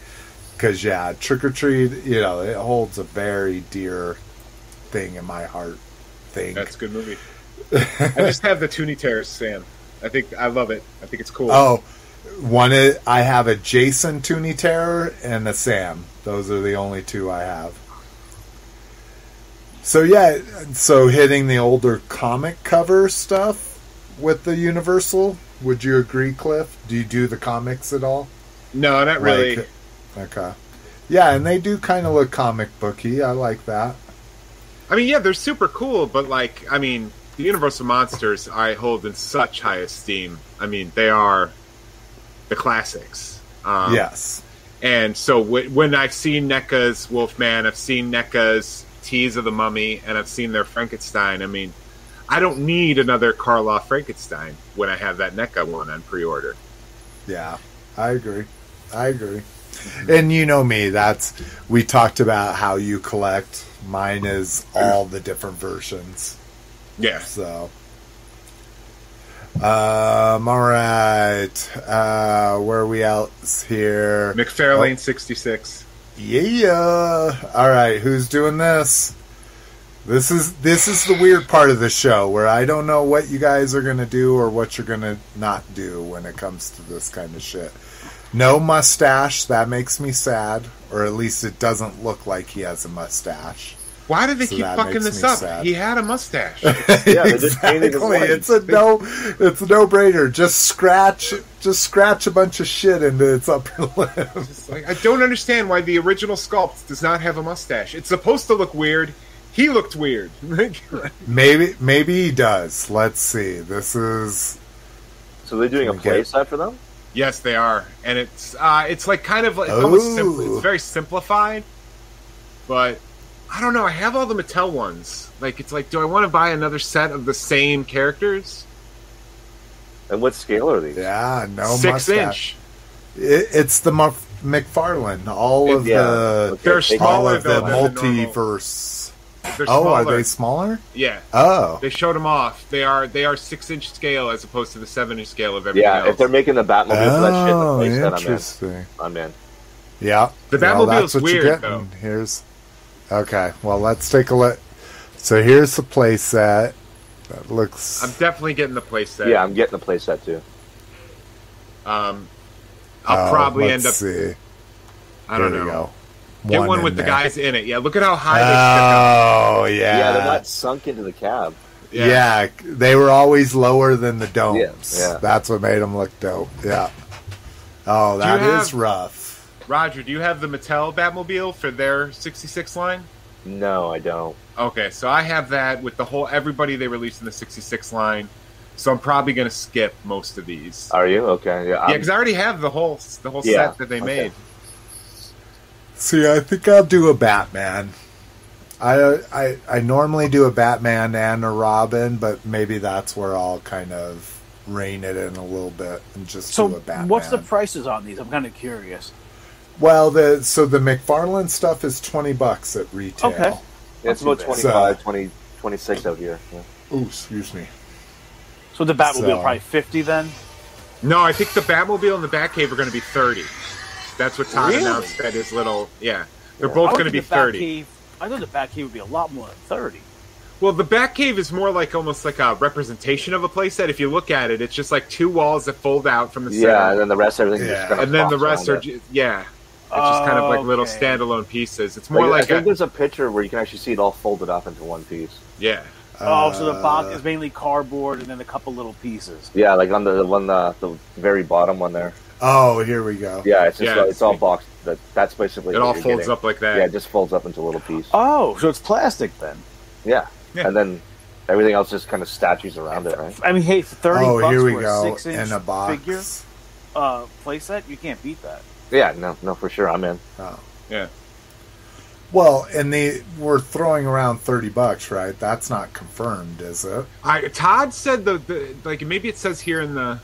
A: Because, yeah, Trick 'r Treat, you know, it holds a very dear thing in my heart. Thing.
B: That's a good movie. I just have the Toony Terrors, Sam. I think I love it. I think it's cool.
A: Oh, one I have a Jason Toony Terror and a Sam. Those are the only two I have. So yeah, so hitting the older comic cover stuff with the Universal. Would you agree, Cliff? Do you do the comics at all?
B: No, not really.
A: Like- okay. Yeah, and they do kind of look comic booky. I like that.
B: I mean, yeah, they're super cool, but like, I mean, the Universal monsters I hold in such high esteem. I mean, they are the classics. Um,
A: yes.
B: And so w- when I've seen NECA's Wolfman, I've seen NECA's Tease of the Mummy, and I've seen their Frankenstein. I mean, I don't need another Karloff Frankenstein when I have that NECA one on pre-order.
A: Yeah, I agree. I agree. And you know me, that's we talked about how you collect. Mine is all the different versions.
B: Yeah.
A: So um all right. Uh where are we else here?
B: McFarlane 66.
A: Yeah. All right, who's doing this? This is this is the weird part of the show where I don't know what you guys are going to do or what you're going to not do when it comes to this kind of shit. No mustache, that makes me sad, or at least it doesn't look like he has a mustache.
B: Why do they
A: So
B: keep fucking this up?
A: sad.
B: He had a mustache.
C: Yeah, they just painted his
A: exactly. It's a no. It's a no brainer. Just scratch, just scratch a bunch of shit into its upper lip.
B: Like, I don't understand why the original sculpt does not have a mustache. It's supposed to look weird. He looked weird.
A: Maybe, maybe he does. Let's see. This is
C: So they're doing a
A: Okay.
C: play set for them.
B: yes, they are, and it's uh, it's like kind of like it's almost simple. It's very simplified, but I don't know. I have all the Mattel ones. Like, it's like, do I want to buy another set of the same characters?
C: And what scale are these?
A: yeah, no
B: Six
A: mustache.
B: inch.
A: It, it's the Muf- McFarlane. All of
C: Yeah.
A: the
C: Okay,
B: They're
A: all
B: smaller
A: of the
B: than the
A: multiverse.
B: They're
A: Oh,
B: smaller.
A: are they smaller?
B: Yeah,
A: Oh,
B: they showed them off. They are they are six inch scale as opposed to the seven inch scale of everything
C: Yeah,
B: else.
C: if they're making the Batmobile for that shit,
A: oh,
C: the play set, I'm in.
A: interesting.
C: I'm in.
A: Yeah,
B: The
A: well,
B: Batmobile's
A: that's what
B: weird,
A: you're
B: though.
A: Here's okay. Well, let's take a look. So here's the play set. That looks.
B: I'm definitely getting the playset.
C: Yeah, I'm getting the play set too.
B: Um, I'll
A: oh,
B: probably
A: let's
B: end up.
A: see.
B: I don't
A: Here we
B: know.
A: go.
B: Get one
A: in
B: with the
A: there.
B: guys in it. Yeah, look at how high they.
A: Oh yeah.
C: Yeah, they're not sunk into the cab.
B: up.
A: Yeah. they were always lower than the domes.
C: Yeah, yeah.
A: That's what made them look dope. Yeah. Oh, that is
B: have-
A: rough.
B: Roger, do you have the Mattel Batmobile for their 66 line?
C: No, I don't.
B: Okay, so I have that with the whole everybody they released in the 66 line. So I'm probably going to skip most of these.
C: Are you okay? Yeah,
B: yeah, because I already have the whole the whole
C: Yeah,
B: set that they
C: okay.
B: made.
A: See, I think I'll do a Batman. I, I I normally do a Batman and a Robin, but maybe that's where I'll kind of rein it in a little bit and just
D: So,
A: do a Batman.
D: what's the prices on these? I'm kind of curious.
A: Well, the so the McFarlane stuff is twenty bucks at retail.
D: Okay.
C: it's about
A: So-
C: 25, 20, 26 out here. Yeah.
A: Ooh, excuse me.
D: So the Batmobile
A: So-
D: probably 50 then.
B: No, I think the Batmobile and the Batcave are going to be 30. That's what Todd
D: Really?
B: announced at his little. Yeah, they're
C: Yeah.
B: both going to be 30.
D: Batcave- I thought the Batcave would be a lot more than 30.
B: Well, the Batcave is more like almost like a representation of a playset. If you look at it, it's just like two walls that fold out from the center.
C: Yeah, and then the rest, everything
A: Yeah.
C: just kind of
B: and then the rest are
C: around it.
B: yeah it's just kind of like little standalone pieces it's more
C: Like, I think
B: a,
C: there's a picture where you can actually see it all folded up into one piece.
B: yeah
D: Oh, so the box
A: Uh,
D: is mainly cardboard and then a couple little pieces.
C: Yeah, like on the, the one, the, the very bottom one there.
A: Oh, here we go.
C: Yeah, it's just
B: Yeah,
C: uh, it's all boxed. That that's basically
B: it
C: what
B: all
C: you're
B: folds
C: getting.
B: up like that
C: Yeah, it just folds up into a little piece.
D: Oh, so it's plastic then.
C: Yeah.
B: Yeah.
C: and then everything else just kind of statues around it, right?
D: I mean, hey, for 30
A: Oh,
D: bucks
A: here we
D: for a
A: go.
D: 6 inch
A: In a box.
D: figure uh, playset, you can't beat that.
C: Yeah, no, no, for sure, I'm in.
A: Oh.
B: yeah
A: Well, and they were throwing around thirty bucks, right? That's not confirmed, is it?
B: I, todd said the, the like maybe it says here in the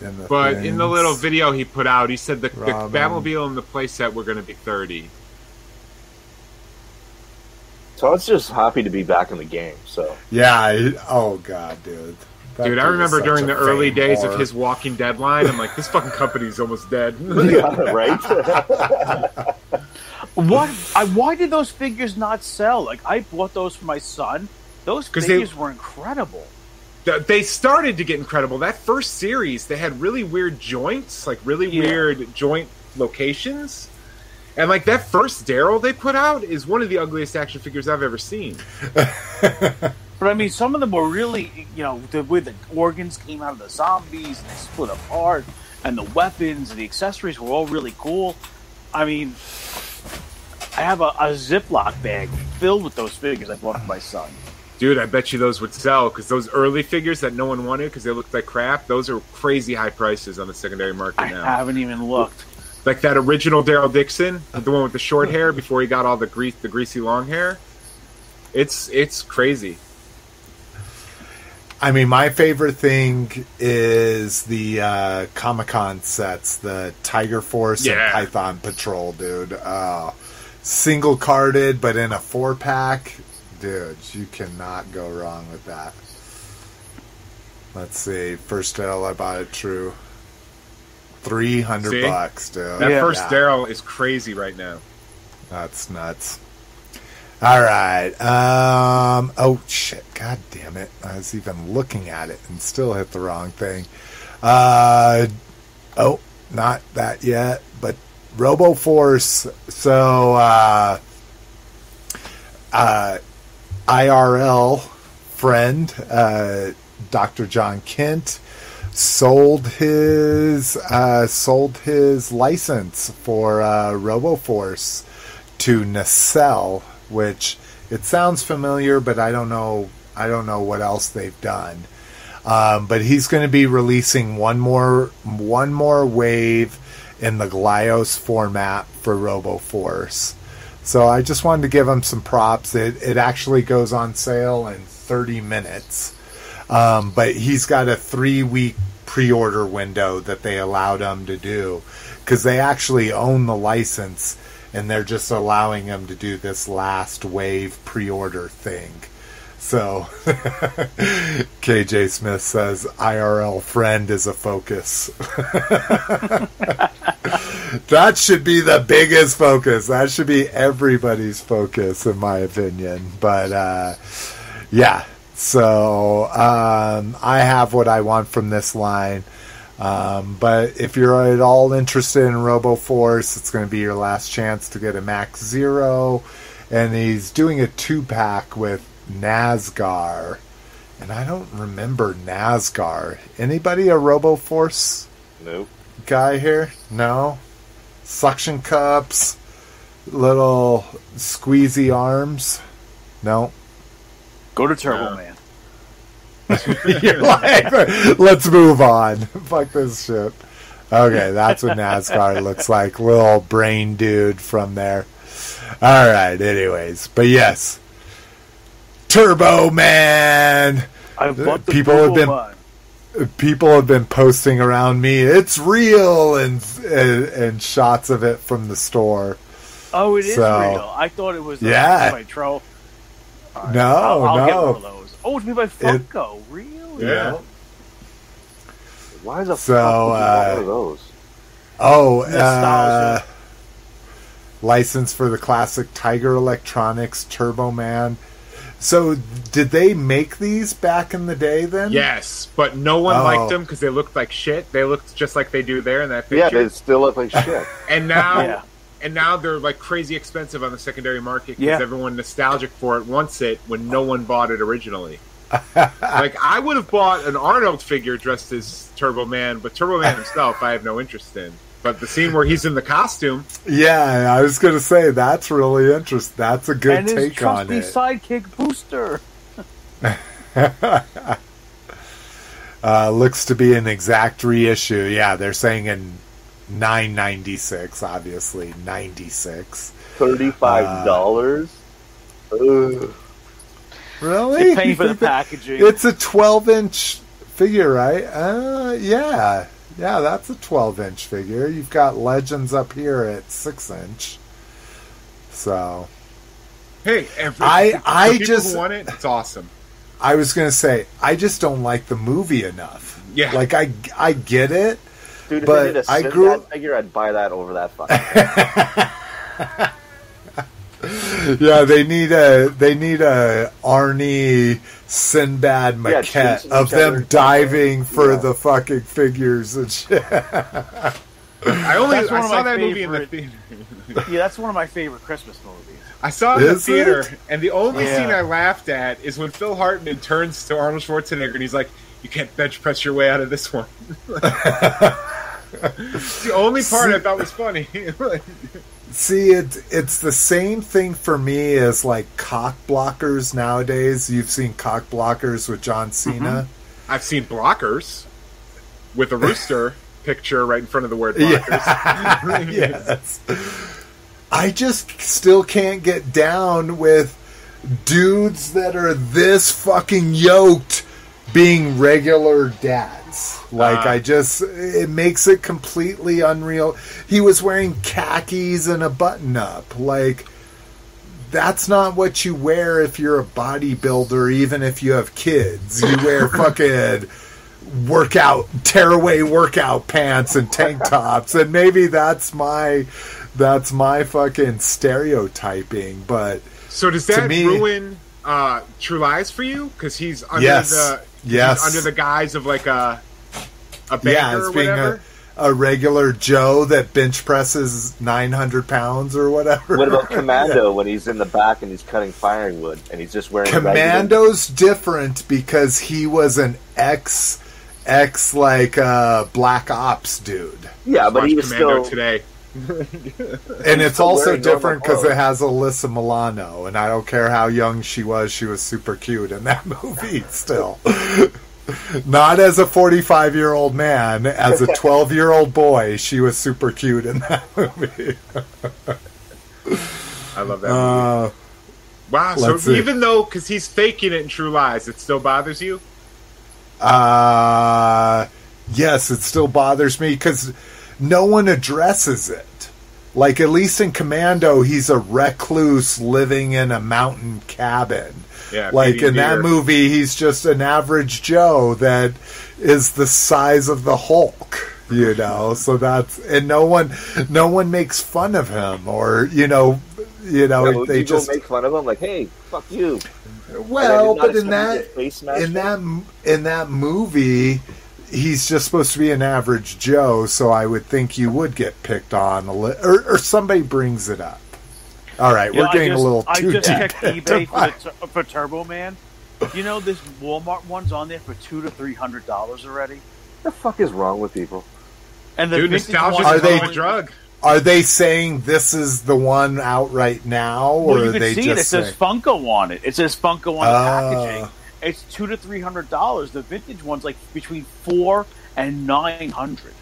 A: In the
B: but in the little video he put out he said the, the batmobile and the playset were going to be 30
C: Todd's just happy to be back in the game. So
A: Yeah. I- oh god, dude. That
B: Dude, I remember during the early days
A: whore.
B: of his Walking Dead line, I'm like, this fucking company's almost dead.
C: yeah, right.
D: What? I, why did those figures not sell? Like I bought those for my son. Those
B: 'Cause they-
D: figures were incredible.
B: Th- they started to get incredible. That first series, they had really weird joints, like really
D: Yeah.
B: weird joint locations. And like that first Daryl they put out is one of the ugliest action figures I've ever seen.
D: But I mean, some of them were really, you know, the way the organs came out of the zombies and they split apart, and the weapons and the accessories were all really cool. I mean, I have a, a Ziploc bag filled with those figures I bought for my son.
B: Dude, I bet you those would sell because those early figures that no one wanted because they looked like crap, those are crazy high prices on the secondary market
D: I
B: now.
D: I haven't even looked.
B: Like that original Daryl Dixon, the one with the short hair before he got all the grease, the greasy long hair. It's it's crazy.
A: I mean, my favorite thing is the uh, Comic Con sets, the Tiger Force
B: Yeah.
A: and Python Patrol, dude. Oh, single carded, but in a four pack, dude. You cannot go wrong with that. Let's see. First Daryl I bought it True, three hundred
B: See?
A: bucks, dude.
B: That
D: Yeah.
B: first
A: Yeah.
B: Daryl is crazy right now.
A: That's nuts. All right. Um. Oh shit! God damn it! I was even looking at it and still hit the wrong thing. Uh. Oh, not that yet. But Robo Force. So. Uh. Uh. IRL friend, uh, Dr. John Kent, sold his uh, sold his license for uh, RoboForce to Nacelle, which it sounds familiar, but I don't know. I don't know what else they've done. Um, but he's going to be releasing one more one more wave in the Glyos format for RoboForce. So I just wanted to give him some props. It it actually goes on sale in 30 minutes. Um, but he's got a three week pre order window that they allowed him to do because they actually own the license and they're just allowing them to do this last wave pre order thing. So KJ Smith says IRL friend is a focus. that should be the biggest focus. That should be everybody's focus, in my opinion. But uh, yeah, so um, I have what I want from this line. Um, but if you're at all interested in RoboForce, it's going to be your last chance to get a Max Zero. And he's doing a two pack with Nazgar. And I don't remember Nazgar. Anybody a RoboForce
C: nope.
A: guy here? No? Suction cups, little squeezy arms? No?
D: Go to Turbo
B: Yeah.
D: Man.
A: You're like, let's move on. Fuck this shit. Okay, that's what Nazgar looks like. Little brain dude from there. All right, anyways. But yes. Turbo Man!
D: I bought the
A: People have been-
D: Man.
A: People have been posting around me, it's real! And, and, and shots of it from the store.
D: Oh, it is
A: So-
D: real. I thought it was.
A: Yeah.
D: By Tro. All right,
A: No,
D: I'll, I'll
A: no.
D: One of those. Oh, it's made by Funko. really?
B: Yeah.
C: Why the
A: So,
C: fuck would you want
A: uh,
C: one of those?
A: Oh, uh, license for the classic Tiger Electronics Turbo Man. So, did they make these back in the day then?
B: Yes, but no one
A: Oh.
B: liked them because they looked like shit. They looked just like they do there in that picture.
C: Yeah,
B: picture.
C: they still look like shit.
B: and now,
D: Yeah.
B: And now they're like crazy expensive on the secondary market because
D: Yeah.
B: everyone nostalgic for it wants it when no one bought it originally. like I would have bought an Arnold figure dressed as Turbo Man, but Turbo Man himself, I have no interest in. But the scene where he's in the costume,
A: Yeah, I was going to say that's really interesting. That's a good
D: and his
A: take on
D: trusty
A: it.
D: sidekick Booster.
A: Uh, looks to be an exact reissue. Yeah, they're saying in 996, obviously 96.
C: Thirty-five dollars. Ugh.
A: Really?
D: They pay for the packaging.
A: It's a 12 inch figure, right? Uh, yeah. Yeah, that's a 12 inch figure. You've got Legends up here at 6 inch. So,
B: Hey, every,
A: I-
B: the
A: I just-
B: who want it. It's awesome.
A: I was gonna say I just don't like the movie enough.
B: Yeah.
A: like I I get it.
C: Dude, if
A: But
C: they did a
A: I
C: Sinbad
A: grew-
C: figure, I'd buy that over that fucking.
A: Yeah, they need a they need a Arnie Sinbad
C: Yeah,
A: maquette
C: chasing
A: of them diving for
C: Yeah.
A: the fucking figures and shit.
B: I only I saw
D: my
B: that movie in the theater.
D: Yeah, that's one of my favorite Christmas movies.
B: I saw it in the theater,
A: it?
B: and the only
D: Yeah.
B: scene I laughed at is when Phil Hartman turns to Arnold Schwarzenegger and he's like, "You can't bench press your way out of this one." it's the only part I thought was funny.
A: See, it it's the same thing for me as like cock blockers nowadays. You've seen cock blockers with John mm-hmm. Cena.
B: I've seen blockers with a rooster picture right in front of the word blockers.
A: yes. I just still can't get down with dudes that are this fucking yoked being regular dads. Like
B: Ah.
A: I just it makes it completely unreal. He was wearing khakis and a button up. Like that's not what you wear if you're a bodybuilder even if you have kids. You wear fucking workout tearaway workout pants and tank tops and maybe that's my that's my fucking stereotyping but
B: So does that
A: me-
B: ruin uh, True Lies for you? Because he's under
A: Yes.
B: the he's
A: Yes.
B: under the guise of like a a banker
A: yeah
B: or
A: being
B: whatever.
A: a, a regular joe that bench presses 900 pounds or whatever
C: What about Commando when he's in the back and he's cutting firewood and he's just wearing a regular-
A: commando's different because he was an ex ex like uh black ops dude
C: Yeah, but
B: Watch
C: he was
B: Commando
C: still.
B: today.
A: and it's also different because it has Alyssa Milano, and I don't care how young she was, she was super cute in that movie. Still, not as a forty-five-year-old man, as a twelve-year-old boy, she was super cute in that movie.
B: I love that. movie.
A: Uh,
B: Wow. So
A: see.
B: even though because he's faking it in True Lies, it still bothers you.
A: uh, yes, it still bothers me because no one addresses it. Like at least in Commando, he's a recluse living in a mountain cabin.
B: Yeah.
A: like in that movie he's just an average joe that is the size of the hulk you know so that's and no one no one makes fun of him or you know you know
C: would
A: they just
C: make fun of him like, "Hey, fuck you."
A: well but in that
C: expect him to get face smashed
A: in that in that movie he's just supposed to be an average joe so i would think you would get picked on a li- or, or somebody brings it up all right
D: You
A: we're getting
D: just-
A: a little too I
D: just
A: deep
D: checked eBay for,
A: my-
D: the, tur- for Turbo Man. You know, this Walmart one's on there for two to three hundred dollars already.
C: The fuck is wrong with people?
D: And the
B: Dude,
D: vintage
B: nostalgia
D: one
A: Are
B: is
A: they-
B: a drug.
A: Are they saying this is the one out right now, or
D: Well, you
A: are
D: can
A: they
D: see it. It
A: just
D: says
A: saying?
D: Funko on it. It says Funko on the
A: Ah.
D: packaging. It's two to three hundred dollars. The vintage one's like between four and nine hundred.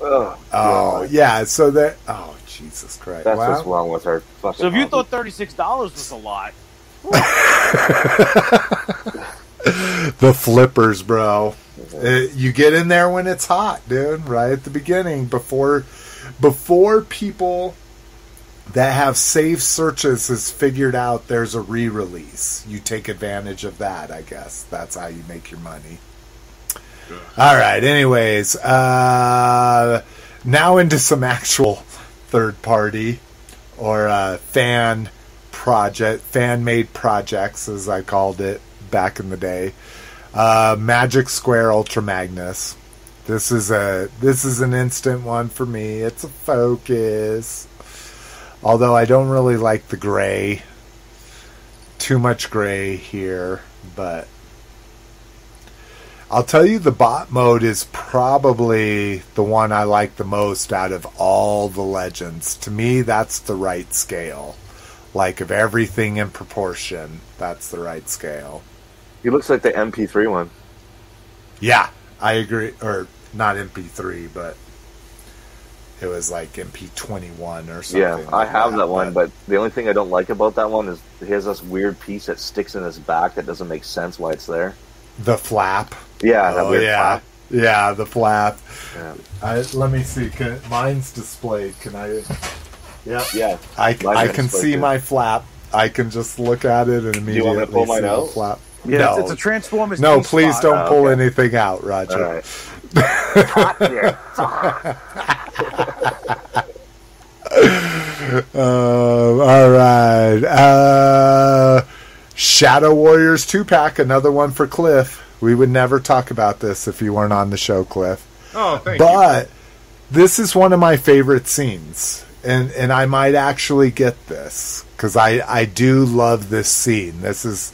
C: Ugh,
A: Oh yeah, so that oh Jesus Christ!
C: That's
A: wow.
C: what's wrong with our fucking.
D: So if you
C: hobby.
D: thought thirty six dollars was a lot,
A: the flippers, bro. Uh, you get in there when it's hot, dude. Right at the beginning, before before people that have safe searches has figured out there's a re-release. You take advantage of that. I guess that's how you make your money. All right. Anyways, uh, now into some actual third party or uh, fan project, fan made projects, as I called it back in the day. Uh, Magic Square Ultra Magnus. This is a this is an instant one for me. It's a focus. Although I don't really like the gray. Too much gray here, but I'll tell you the bot mode is probably the one I like the most out of all the legends. To me, that's the right scale. Like of everything in proportion, that's the right scale.
C: he looks like the MP3 one.
A: Yeah, I agree. Or not MP3, but it was like MP21 or something.
C: Yeah, I
A: like
C: have that one, but the only thing I don't like about that one is he has this weird piece that sticks in his back that doesn't make sense why it's there.
A: the flap.
C: Yeah, that
A: Oh
C: weird
A: yeah,
C: flap.
A: yeah, the flap.
C: Yeah.
A: I, let me see. Can, mine's displayed. Can I? Yeah,
C: Yeah,
A: I,
C: Mine
A: I can see
C: too.
A: my flap. I can just look at it and
C: you
A: immediately
C: want to pull
A: see
C: mine
A: the
C: out?
A: flap.
D: Yeah,
A: no,
D: it's, it's a Transformers.
A: no, please
D: spot.
A: don't
C: Oh,
A: pull
C: okay.
A: anything out, Roger.
C: All right. Hot here.
A: Uh, all right. Uh, Shadow Warriors two pack, another one for Cliff. We would never talk about this if you weren't on the show, Cliff.
B: Oh, thank you.
A: But this is one of my favorite scenes, and and I might actually get this because I I do love this scene. This is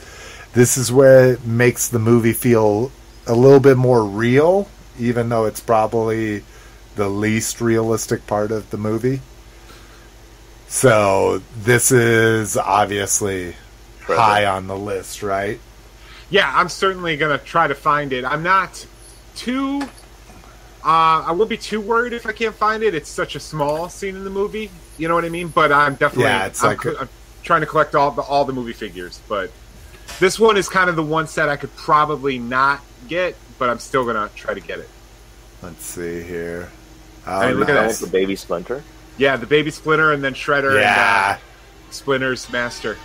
A: this is where it makes the movie feel a little bit more real, even though it's probably the least realistic part of the movie. So this is obviously
C: Trevor.
A: high on the list, right?
B: Yeah, I'm certainly gonna try to find it. I'm not too. Uh, I won't be too worried if I can't find it. It's such a small scene in the movie. You know what I mean? But I'm definitely.
A: Yeah, it's
B: I'm,
A: like a-
B: I'm trying to collect all the all the movie figures. But this one is kind of the one set I could probably not get, but I'm still gonna try to get it.
A: Let's see here. Oh,
B: Hey, look at
C: That
B: that.
C: was the baby splinter.
B: Yeah, the baby Splinter and then Shredder
A: Yeah.
B: and uh, Splinter's Master.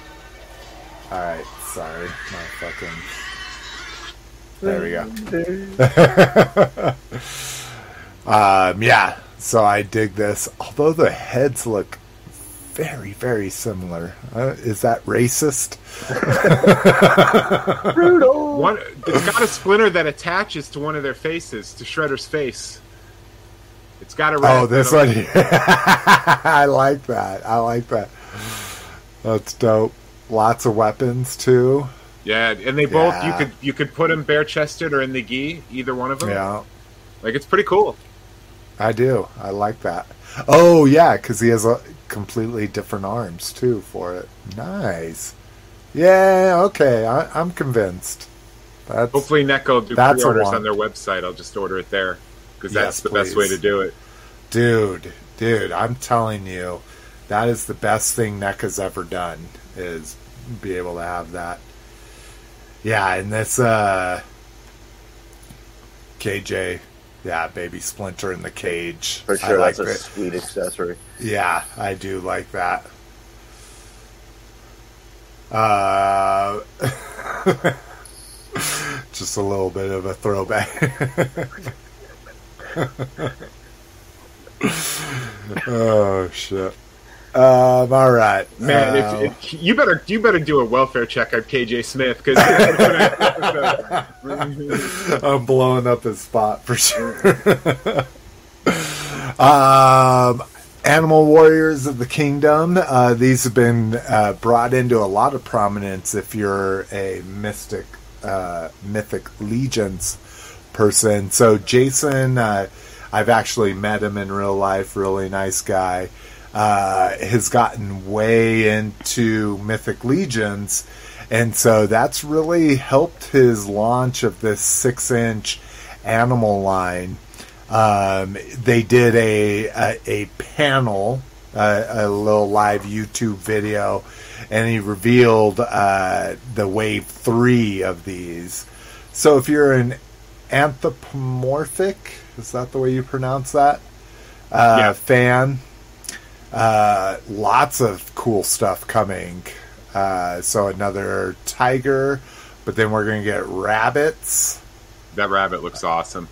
A: All right, sorry, my fucking. There we go. um, yeah, so I dig this. Although the heads look very, very similar. Uh, is that racist?
B: One, it's got a splinter that attaches to one of their faces, to Shredder's face. It's got a red.
A: Oh, this one. I like that. I like that. That's dope. Lots of weapons too.
B: Yeah, and they both
A: Yeah.
B: you could you could put them bare chested or in the gi, either one of them.
A: Yeah,
B: like it's pretty cool.
A: I do. I like that. Oh yeah, because he has a completely different arms too for it. Nice. Yeah. Okay. I, I'm convinced. That's
B: Hopefully, NECA do pre-orders on their website. I'll just order it there because
A: Yes,
B: that's the best way to do it.
A: dude, dude. I'm telling you, that is the best thing NECA's ever done. Is be able to have that. Yeah, and this uh KJ, yeah, baby Splinter in the cage.
C: For
A: I
C: sure,
A: like
C: that's a
A: it.
C: sweet accessory.
A: Yeah, I do like that. Uh, just a little bit of a throwback. oh shit! Um, all right,
B: Man,
A: Uh,
B: if, if, you better you better do a welfare check on KJ Smith because
A: I'm blowing up his spot for sure. um, Animal Warriors of the Kingdom. Uh, these have been uh, brought into a lot of prominence if you're a mystic, uh, mythic legions person. So Jason, uh, I've actually met him in real life. Really nice guy. Uh, has gotten way into mythic legions. And so that's really helped his launch of this six inch animal line. Um, they did a, a, a panel, uh, a little live YouTube video, and he revealed uh, the wave three of these. So if you're an anthropomorphic, is that the way you pronounce that? Uh,
B: Yeah.
A: Fan. Uh, lots of cool stuff coming. Uh, so another tiger, but then we're gonna get rabbits.
B: that rabbit looks awesome.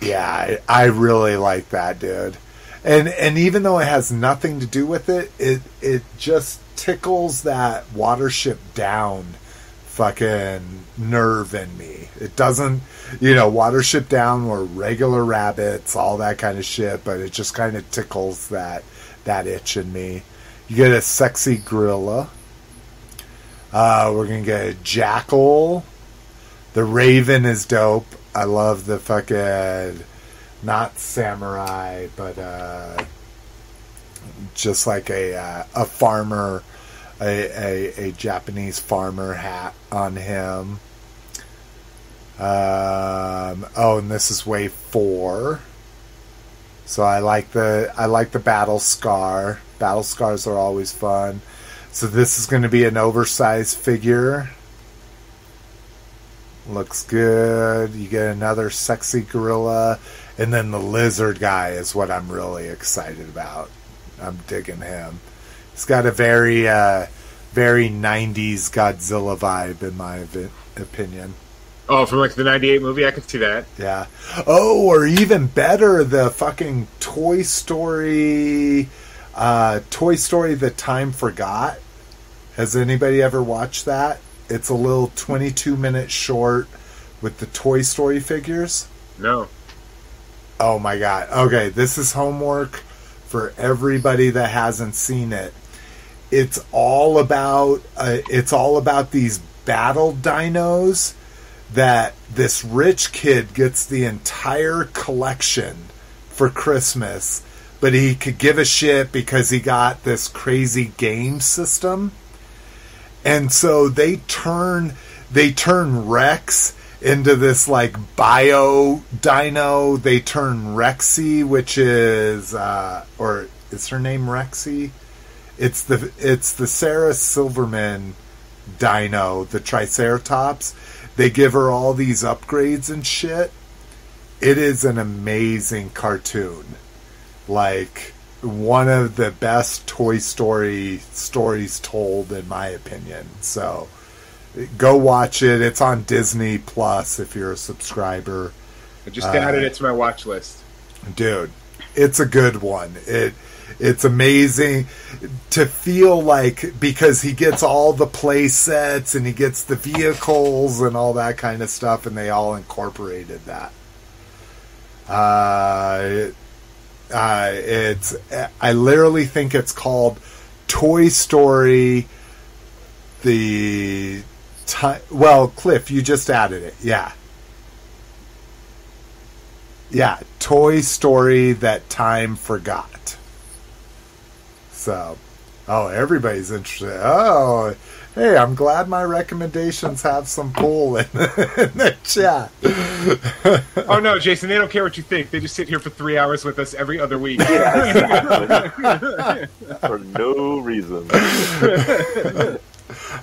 A: Yeah, I, I really like that, dude. And and even though it has nothing to do with it, it it just tickles that watership down fucking nerve in me. It doesn't, you know, watership down were regular rabbits, all that kind of shit, but it just kind of tickles that that itch in me. You get a sexy gorilla. Uh, we're gonna get a jackal. The Raven is dope. I love the fucking not samurai, but uh, just like a uh, a farmer, a, a a Japanese farmer hat on him. Um, oh, and this is wave four. So I like the I like the battle scar. Battle scars are always fun. So this is going to be an oversized figure. Looks good. You get another sexy gorilla, and then the lizard guy is what I'm really excited about. I'm digging him. He's got a very uh, very '90s Godzilla vibe, in my opinion.
B: Oh, from like the '98 movie, I could see that.
A: Yeah. Oh, or even better, the fucking Toy Story, uh, Toy Story: The Time Forgot. Has anybody ever watched that? It's a little 22 minute short with the Toy Story figures.
B: No.
A: Oh my god. Okay, this is homework for everybody that hasn't seen it. It's all about uh, it's all about these battle dinos that this rich kid gets the entire collection for Christmas, but he could give a shit because he got this crazy game system. And so they turn they turn Rex into this like bio dino. They turn Rexy, which is uh, or is her name Rexy? It's the it's the Sarah Silverman dino, the Triceratops. They give her all these upgrades and shit. It is an amazing cartoon. Like one of the best Toy Story stories told, in my opinion. So go watch it. It's on Disney Plus if you're a subscriber.
B: I just
A: Uh,
B: added it to my watch list.
A: Dude, it's a good one. It it's amazing to feel like because he gets all the play sets and he gets the vehicles and all that kind of stuff and they all incorporated that. Uh, uh, it's I literally think it's called Toy Story. The ti well, Cliff, you just added it, yeah, yeah. Toy Story that time forgot. So, oh, everybody's interested. Oh, hey, I'm glad my recommendations have some pull in, in the chat.
B: Oh no, Jason, they don't care what you think. They just sit here for three hours with us every other week.
C: for no reason.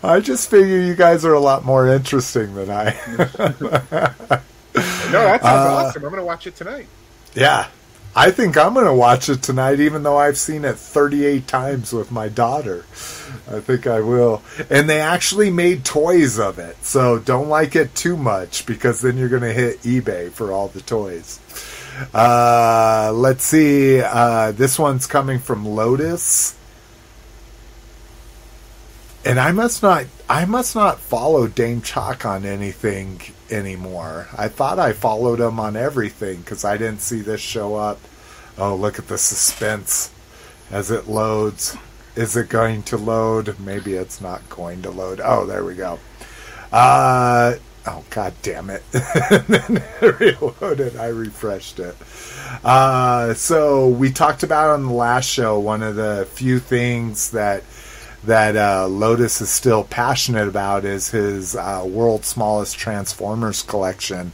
A: I just figure you guys are a lot more interesting than I.
B: No, that sounds
A: Uh,
B: awesome. I'm gonna watch it tonight.
A: yeah, I think I'm going to watch it tonight, even though I've seen it 38 times with my daughter. I think I will. And they actually made toys of it, so don't like it too much because then you're going to hit eBay for all the toys. Uh, let's see. Uh, this one's coming from Lotus. And I must not I must not follow Dame Chalk on anything anymore. I thought I followed him on everything because I didn't see this show up. Oh, look at the suspense as it loads. Is it going to load? Maybe it's not going to load. Oh, there we go. Uh oh god damn it. then it reloaded. I refreshed it. Uh so we talked about on the last show one of the few things that that uh, Lotus is still passionate about is his uh, world's smallest Transformers collection.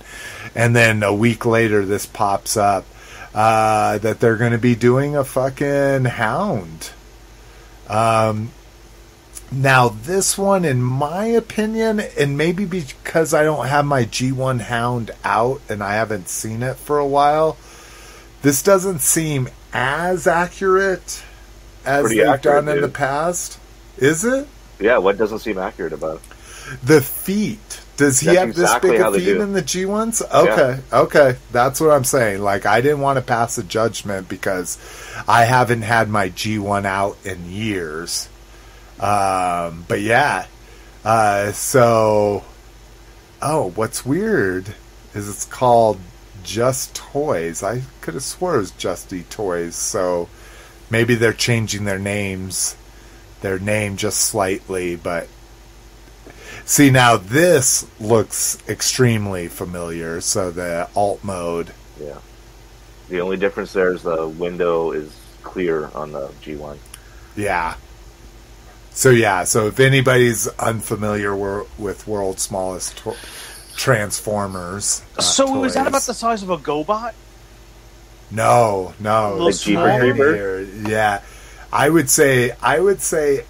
A: And then a week later, this pops up uh, that they're going to be doing a fucking Hound. Um, now, this one, in my opinion, and maybe because I don't have my G1 Hound out and I haven't seen it for a while, this doesn't seem as accurate as
C: Pretty
A: they've
C: accurate,
A: done in
C: dude.
A: the past. Is it?
C: Yeah, what doesn't seem accurate about it?
A: The feet. Does he
C: That's
A: have
C: exactly
A: this big
C: a
A: feet in the G ones? Okay, okay, that's what I'm saying. Like I didn't want to pass a judgment because I haven't had my G one out in years. Um, but yeah, uh, so oh, what's weird is it's called Just Toys. I could have swore it was Justy Toys. So maybe they're changing their names, their name just slightly, but See now this looks extremely familiar. So the alt mode,
C: Yeah. The only difference there is the window is clear on the G1.
A: yeah. So yeah, so if anybody's unfamiliar wor- with world's smallest to- Transformers, uh,
D: so is that about the size of a GoBot?
A: No, no,
D: Little
A: it's
D: Jeep
A: right
C: Creeper?
A: here. Yeah, I would say I would say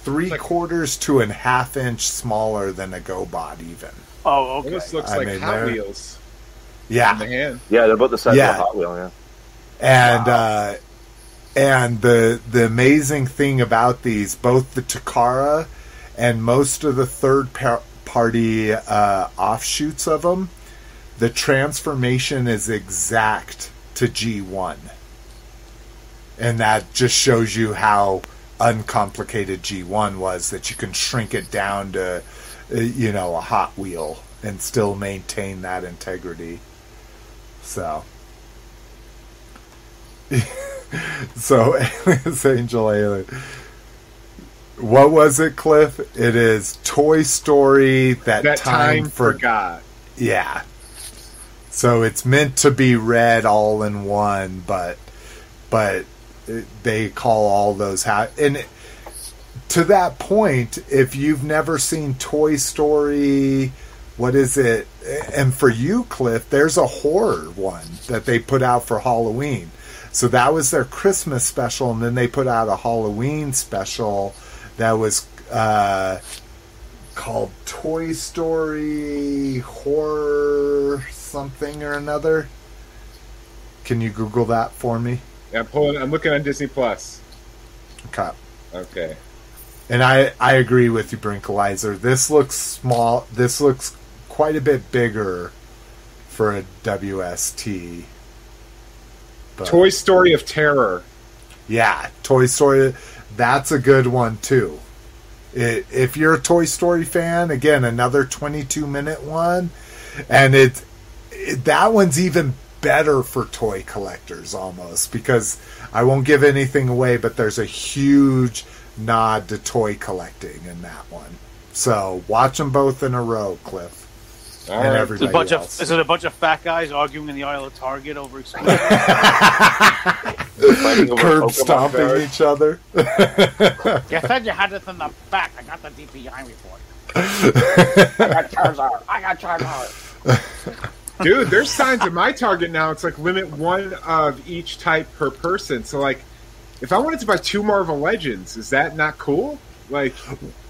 A: three
B: like-
A: quarters to a half inch smaller than a GoBot, even.
D: Oh, okay.
B: Almost looks
A: I
B: like
A: mean,
B: Hot Wheels
A: Yeah,
B: in the hand.
C: Yeah, they're about the size
A: Yeah.
C: of a Hot Wheel, yeah.
A: And uh, and the the amazing thing about these, both the Takara and most of the third par- party uh, offshoots of them, the transformation is exact to G1. And that just shows you how uncomplicated G1 was that you can shrink it down to, uh, you know, a Hot Wheel and still maintain that integrity. So. so, Alias Angel Alien. What was it, Cliff? It is Toy Story that,
B: That
A: time,
B: time
A: for
B: forgot.
A: yeah. So it's meant to be read all in one, but but they call all those ha- and to that point, if you've never seen Toy Story, what is it? And for you, Cliff, there's a horror one that they put out for Halloween. So that was their Christmas special, and then they put out a Halloween special that was uh, called Toy Story Horror something or another. Can you Google that for me?
B: Yeah, I'm pulling. I'm looking on Disney Plus.
A: Okay.
B: Okay.
A: And I, I agree with you, Brinkalizer. This looks small. This looks quite a bit bigger for a WST. But,
B: Toy Story of Terror.
A: Yeah, Toy Story. That's a good one too. It, if you're a Toy Story fan, again, another 22 minute one, and it, it that one's even better for toy collectors almost because I won't give anything away, but there's a huge nod to toy collecting in that one. So watch them both in a row, Cliff.
B: All
A: And
B: right.
A: every-
D: It's a bunch
A: else.
D: of is it a bunch of fat guys arguing in the aisle of Target over exclusive?
A: Curb stomping
C: cards.
A: each other.
D: you said you had this in the back. I got the DPI report. I got Charizard. I got Charizard.
B: Dude, there's signs at my Target now. It's like limit one of each type per person. So like, if I wanted to buy two Marvel Legends, is that not cool? Like,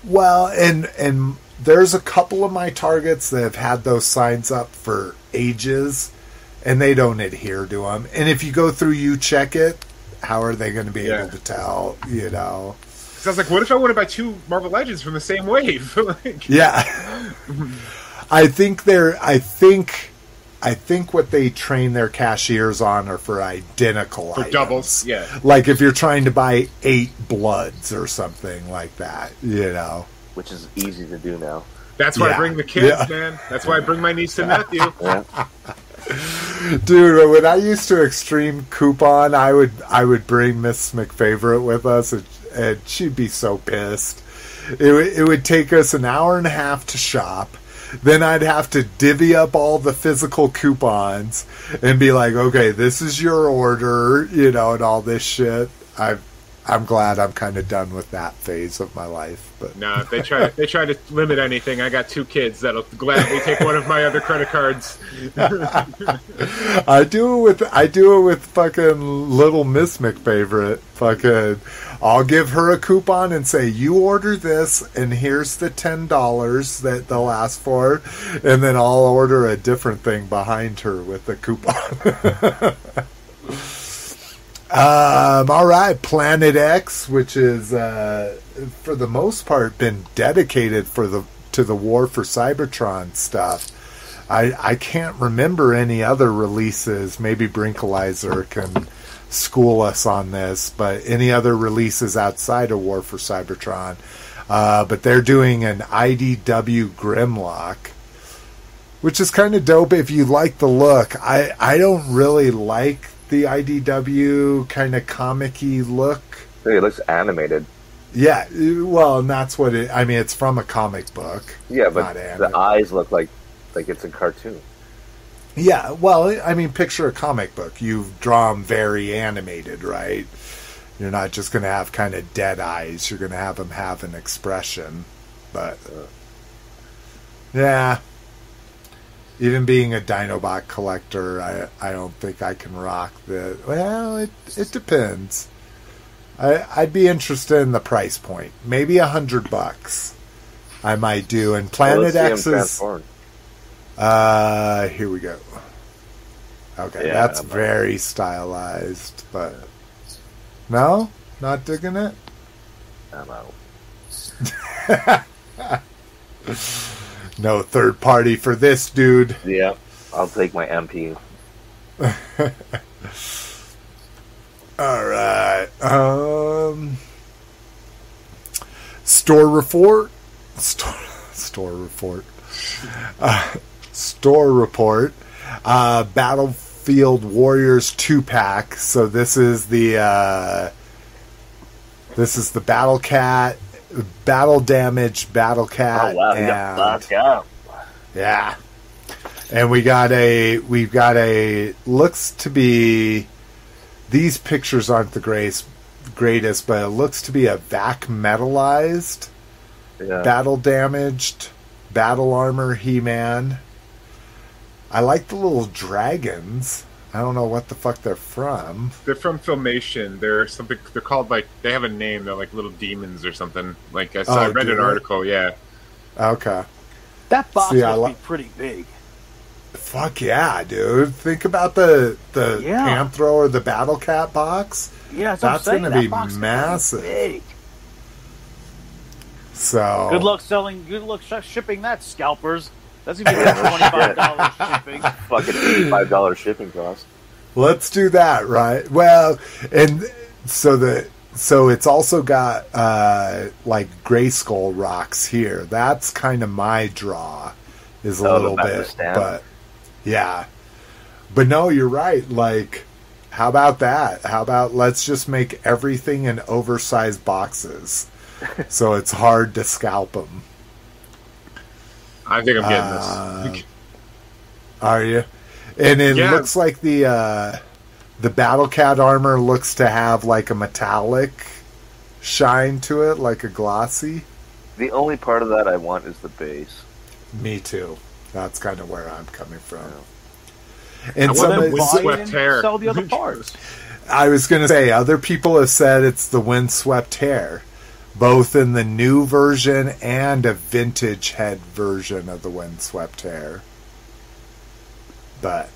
A: Well, and and there's a couple of my targets that have had those signs up for ages, and they don't adhere to them. And if you go through, you check it. How are they going to be
B: Yeah.
A: able to tell? You know?
B: so I was like, what if I want to buy two Marvel Legends from the same wave? like,
A: Yeah. I think they're. I think. I think what they train their cashiers on are for identical
B: for
A: items.
B: doubles, yeah.
A: Like if you're trying to buy eight bloods or something like that, you know.
C: which is easy to do now.
B: That's why
A: Yeah.
B: I bring the kids,
A: Yeah.
B: man. That's why I bring my niece and nephew.
C: Yeah.
A: Dude, when I used to extreme coupon, I would I would bring Miss McFavorite with us, and, and she'd be so pissed. It would- it would take us an hour and a half to shop. Then I'd have to divvy up all the physical coupons and be like, "Okay, this is your order," you know, and all this shit. I I'm glad I'm kind of done with that phase of my life, but
B: No, if they try they try to limit anything, I got two kids that'll gladly take one of my other credit cards.
A: I do it with I do it with fucking little Miss McFavorite. Fucking, I'll give her a coupon and say you order this, and here's the ten dollars that they'll ask for, and then I'll order a different thing behind her with the coupon. um, all right, Planet X, which is uh, for the most part been dedicated for the to the war for Cybertron stuff. I, I can't remember any other releases. Maybe Brinkalizer can school us on this, but any other releases outside of War for Cybertron. Uh, but they're doing an IDW Grimlock, which is kind of dope if you like the look. I, I don't really like the IDW kind of comic look.
C: Hey, it looks animated.
A: Yeah, well, and that's what it. I mean, it's from a comic book.
C: Yeah, but
A: Not
C: the eyes look like like it's a cartoon.
A: Yeah, well, I mean, picture a comic book. You draw them very animated, right? You're not just going to have kind of dead eyes. You're going to have them have an expression. But, uh, yeah. Even being a Dinobot collector, I, I don't think I can rock the. Well, it, it depends. I, I'd be interested in the price point. Maybe a hundred bucks. I might do. And Planet
C: 'em
A: X is.
C: transform.
A: Uh, here we go. Okay,
C: Yeah,
A: that's very stylized, but No, not digging it.
C: I'm out.
A: No third party for this dude.
C: Yeah, I'll take my MP.
A: All right. Um, store report. Store, store report. Uh, store report. Uh, Battlefield Warriors two pack. So this is the uh, this is the Battle Cat, Battle Damage Battle Cat.
C: Oh wow,
A: and-
C: got black out.
A: yeah. And we got a we've got a looks to be these pictures aren't the greatest greatest, but it looks to be a vac metalized,
C: Yeah.
A: battle damaged, battle armor He Man. I like the little dragons. I don't know what the fuck they're from.
B: They're from Filmation. They're something. They're called like they have a name. They're like little demons or something. Like I, saw, I
A: Oh,
B: read an
A: they?
B: article. Yeah,
A: Okay.
D: That box
A: See,
D: must
A: li-
D: be pretty big.
A: Fuck yeah, dude. Think about the the
D: Yeah.
A: Panthro or the Battle Cat box.
D: Yeah, that's,
A: That's
D: what I'm saying.
A: gonna
D: That
A: be
D: box is
A: massive.
D: Big.
A: So
D: Good luck selling. Good luck sh- shipping that, scalpers. That's gonna be like twenty-five dollars shipping.
C: Fucking eighty-five dollars shipping cost.
A: Let's do that, right? Well, and so the so it's also got uh like Grayskull rocks here. That's kind of my draw is a
C: Oh,
A: little
C: back of the
A: bit, but yeah. But no, you're right. Like, how about that? How about let's just make everything in oversized boxes, so it's hard to scalp them.
B: I think I'm getting
A: Uh,
B: this.
A: Are you? And it
B: Yeah.
A: looks like the uh, the Battle Cat armor looks to have like a metallic shine to it, like a glossy.
C: The only part of that I want is the base.
A: Me too. That's kind of where I'm coming from.
B: I
A: And
B: want
A: some,
B: them
A: of-
B: with
D: Buy it
B: swept hair.
D: Sell the other parts.
A: I was going to say other people have said it's the windswept hair, both in the new version and a vintage head version of the windswept hair. But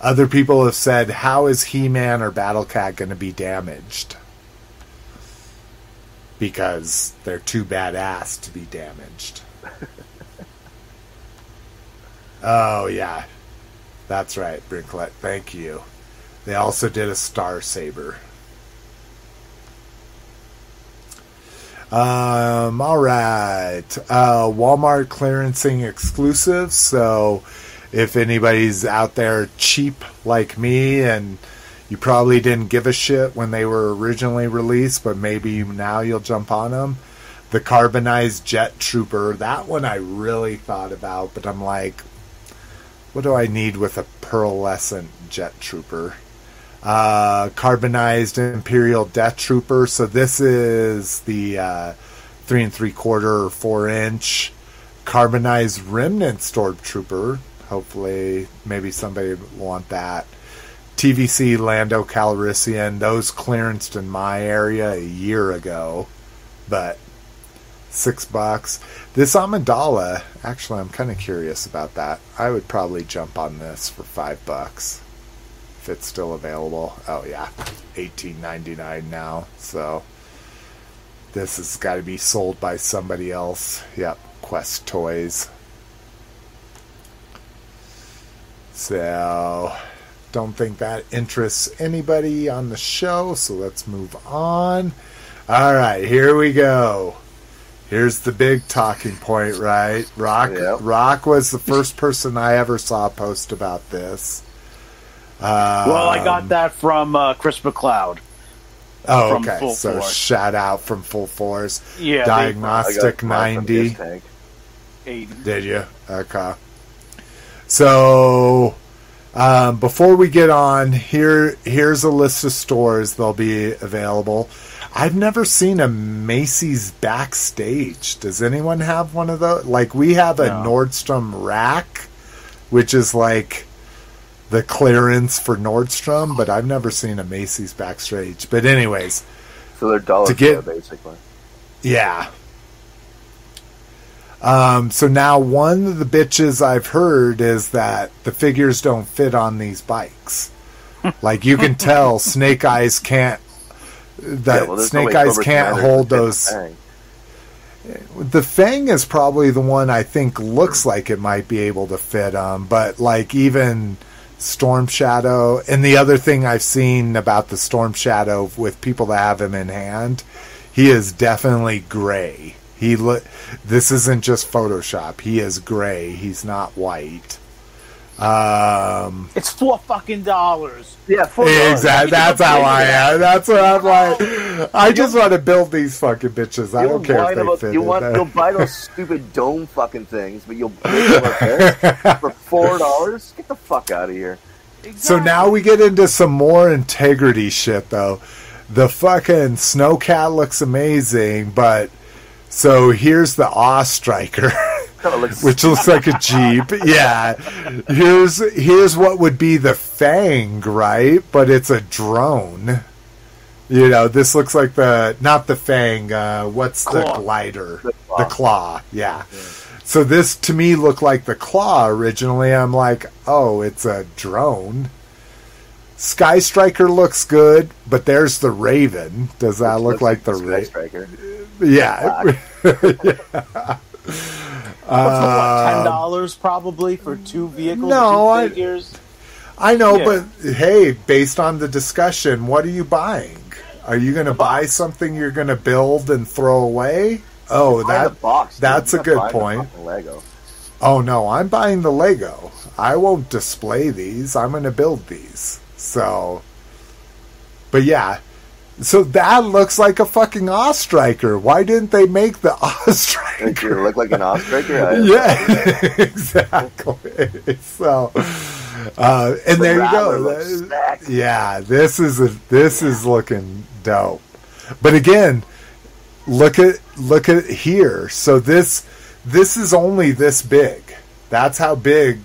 A: other people have said, how is He Man or Battle Cat going to be damaged? Because they're too badass to be damaged. oh, yeah. That's right, Brinklet. Thank you. They also did a Star Saber. Um, all right. Uh, Walmart clearancing exclusive. So if anybody's out there cheap like me and you probably didn't give a shit when they were originally released, but maybe now you'll jump on them. The carbonized jet trooper. That one I really thought about, but I'm like, what do I need with a pearlescent jet trooper? Uh, carbonized Imperial Death Trooper. So this is the uh, three and three quarter or four inch carbonized Remnant Stormtrooper. Hopefully, maybe somebody want that. TVC Lando Calrissian. Those clearanced in my area a year ago, but six bucks. This Amidala, actually, I'm kind of curious about that. I would probably jump on this for five bucks if it's still available. Oh yeah, eighteen ninety nine now. So this has got to be sold by somebody else. Yep, Quest Toys. So don't think that interests anybody on the show. So let's move on. All right, here we go. Here's the big talking point, right? Rock
C: Yep.
A: Rock was the first person I ever saw post about this. Um,
D: Well, I got that from uh, Chris McLeod.
A: Oh, okay. So
D: Force.
A: shout out from Full Force.
D: Yeah, they-
A: Diagnostic
C: from
A: 90.
D: Eighty.
A: Did you? Okay. So, um, before we get on, here here's a list of stores they'll be available. I've never seen a Macy's backstage. Does anyone have one of those? Like we have a
D: No.
A: Nordstrom rack, which is like the clearance for Nordstrom, but I've never seen a Macy's backstage. But anyways,
C: So they're dollar
A: To get-
C: store, basically.
A: yeah. Um, so now one of the bitches I've heard is that the figures don't fit on these bikes. like you can tell Snake Eyes can't. That
C: Yeah, well, there's no
A: Snake Eyes can't hold those.
C: the Fang.
A: The Fang is probably the one I think looks like it might be able to fit them, but like even Storm Shadow, and the other thing I've seen about the Storm Shadow with people that have him in hand, he is definitely gray. He look. This isn't just Photoshop. He is gray. He's not white. Um,
D: It's four fucking dollars.
C: Yeah, four dollars.
A: exactly. That's how I am. That's what I'm like. I just want to build these fucking bitches. I don't care if they
C: about-
A: fit
C: you
A: in
C: want
A: there.
C: you'll buy those stupid dome fucking things, but you'll make them for four dollars. Get the fuck out of here.
A: So now we get into some more integrity shit, though. The fucking Snowcat looks amazing, but so here's the Awe Striker,
C: Kinda looks-
A: which looks like a Jeep. Yeah, here's here's what would be the Fang, right? But it's a drone. You know, this looks like the not the Fang. Uh, what's the glider?
C: The claw.
A: The claw. Yeah. So this to me looked like the claw originally. I'm like, oh, it's a drone. Sky Striker looks good, but there's the Raven. Does that look like the Raven?
C: Striker.
A: Yeah.
D: Um, ten dollars probably for two vehicles.
A: No,
D: two
A: I-
D: figures.
A: I know,
D: Yeah.
A: but hey, based on the discussion, what are you buying? Are you going to buy something you're going to build and throw away? Oh, that
C: box.
A: that's a good
C: not buying the
A: point.
C: Lego.
A: Oh no, I'm buying the Lego. I won't display these. I'm going to build these. So, but yeah. So that looks like a fucking Awe Striker. Why didn't they make the
C: Does it
A: Awe Striker?
C: look like an Awe Striker?
A: yeah, exactly. So, uh, and there you go.
C: looks.
A: Yeah, this is a, this is looking dope. But again, look at look at here. So this this is only this big. That's how big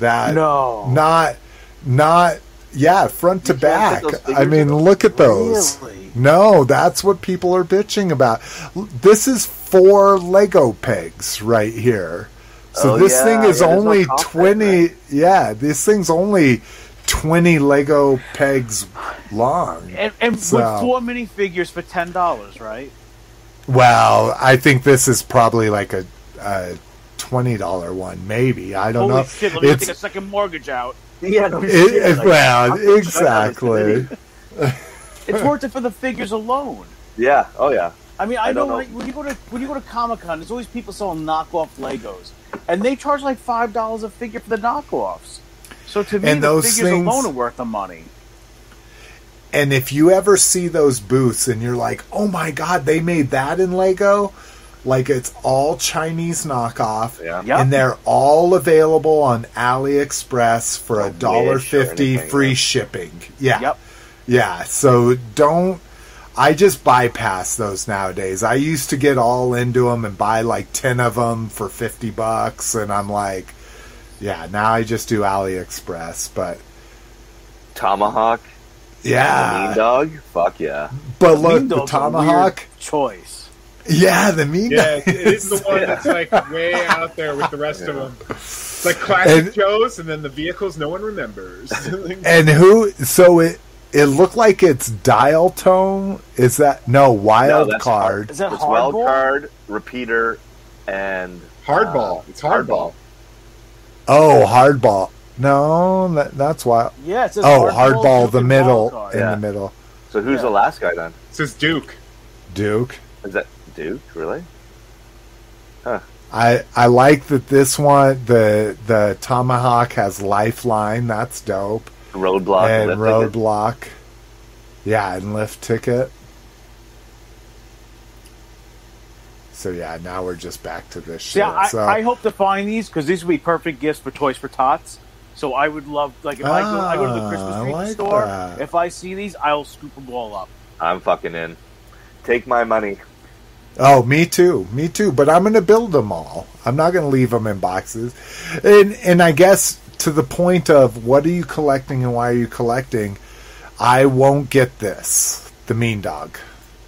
A: that
D: No.
A: not not yeah, front to
C: You can't
A: back. I mean,
C: in
A: look at those.
D: Really?
A: No, that's what people are bitching about. This is four Lego pegs right here. So
C: Oh,
A: this
C: yeah,
A: thing is
C: yeah, there's no
A: only
C: contact,
A: 20 yeah, this thing's only 20 Lego pegs long.
D: And, and
A: So-
D: with four minifigures for ten dollars, right?
A: Well, I think this is probably like a, a $20 one maybe. I don't
D: Holy
A: know.
D: shit! Let me
A: It's
D: take a second mortgage out.
C: Yeah, no
A: it,
C: shit.
A: it-
C: Like,
A: well,
C: I'm
A: exactly.
D: It's worth it for the figures alone.
C: Yeah. Oh yeah.
D: I mean, I,
C: I
D: know,
C: don't know.
D: like, when you go to when you go to Comic Con, there's always people selling knockoff Legos, and they charge like five dollars a figure for the knockoffs. So to me,
A: And
D: the
A: those
D: figures
A: things-
D: alone are worth the money.
A: And if you ever see those booths and you're like, oh my god, they made that in Lego, like it's all Chinese knockoff,
C: Yeah.
D: Yep.
A: and they're all available on AliExpress for a dollar fifty
C: anything,
A: free
C: yeah.
A: shipping. Yeah,
D: Yep.
A: yeah. So don't. I just bypass those nowadays. I used to get all into them and buy like ten of them for fifty bucks, and I'm like, yeah. Now I just do AliExpress, but
C: Tomahawk.
A: yeah.
C: Mean Dog. Fuck yeah.
A: But look, the
D: Dog's a
A: tomahawk.
D: weird choice.
A: Yeah, the mean
B: Yeah,
A: guy.
B: it is the one that's like way out there with the rest of them. It's Like classic
A: And-
B: Joes, and then the vehicles no one remembers.
A: And who? So it it looked like it's dial tone. Is that no
C: No,
A: wild
C: that's
A: card?
D: Is that
C: It's wild card, repeater, and
B: hardball.
C: uh,
B: it's hardball.
A: Oh, hardball. No, that, that's wild.
D: Yeah, it says
A: Oh,
D: hardball,
A: hardball, the middle in
C: Yeah.
A: the middle.
C: So who's
D: Yeah.
C: the last guy then?
B: It says Duke.
A: Duke.
C: Is that Duke? Really? Huh.
A: I I like that this one the the tomahawk has lifeline. That's dope.
C: Roadblock
A: and
C: lift ticket?
A: roadblock. Yeah, and lift ticket. So yeah, now we're just back to this shit.
D: Yeah, I,
A: so,
D: I hope to find these because these would be perfect gifts for Toys for Tots. So I would love, like, if I go, I go to the
A: Ah,
D: Christmas tree
A: like
D: store.
A: that.
D: If I see these, I'll scoop them all up.
C: I'm fucking in. Take my money.
A: Oh, me too. Me too. But I'm going to build them all. I'm not going to leave them in boxes. And and I guess to the point of what are you collecting and why are you collecting? I won't get this, the Mean Dog,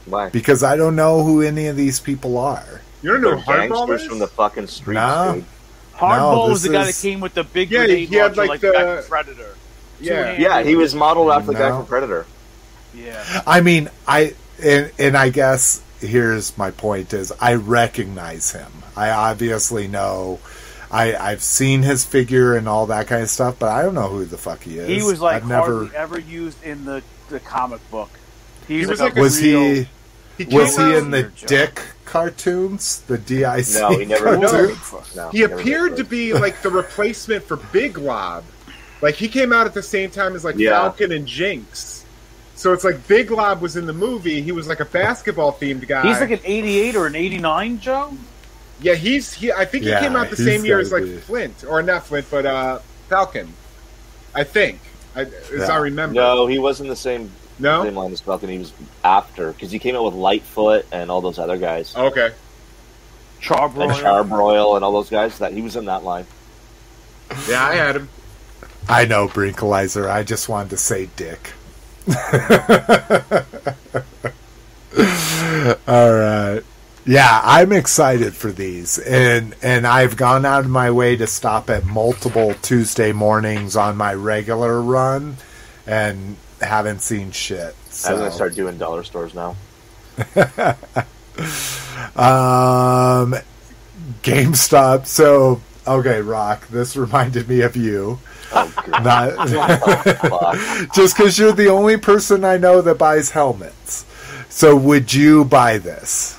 C: Why?
A: because I don't know who any of these people are.
B: You don't know
C: They're
B: who hardball
C: gangsters
B: is?
C: from the fucking streets,
A: No.
C: dude.
D: Hardball
A: No,
D: was the
A: this
D: guy
A: is-
D: that came with the big
B: Yeah,
D: grenade
B: he had,
D: launcher
B: like,
D: like,
B: the-
D: the back of Predator.
B: Yeah.
C: Yeah, he was modeled after the guy from Predator.
D: Yeah.
A: I mean, I and and I guess here's my point: is I recognize him. I obviously know. I I've seen his figure and all that kind of stuff, but I don't know who the fuck he is.
D: He was like
A: I've never.
D: hardly ever used in the, the comic book. He
B: He
D: was,
B: was
D: like,
B: like
D: a
B: a
A: Was
D: real,
A: he?
B: He
A: Was he in the
D: Joe.
A: Dick cartoons? The DIC
C: No, he never.
A: cartoons?
C: No,
B: He
C: never
B: appeared to be like the replacement for Big Lob. Like he came out at the same time as like
C: Yeah.
B: Falcon and Jinx. So it's like Big Lob was in the movie. He was like a basketball themed guy.
D: He's like an 88 or an 89, Joe?
B: yeah, he's he. I think
A: Yeah,
B: he came out the same year as like
A: be.
B: Flint or not Flint, but uh Falcon. I think, I, as
A: Yeah.
B: I remember.
C: No, he wasn't the same
B: No?
C: same line as Falcon. He was after because he came out with Lightfoot and all those other guys,
B: Okay.
C: and
D: Charbroil.
C: Charbroil and all those guys. That he was in that line.
B: Yeah, I had him.
A: I know, Brinkalizer. I just wanted to say Dick. All right. Yeah, I'm excited for these, and and I've gone out of my way to stop at multiple Tuesday mornings on my regular run, and haven't seen shit. So.
C: I'm gonna start doing dollar stores now.
A: Um, GameStop. So okay, Rock. This reminded me of you.
C: Oh, God.
A: Not just because you're the only person I know that buys helmets. So would you buy this?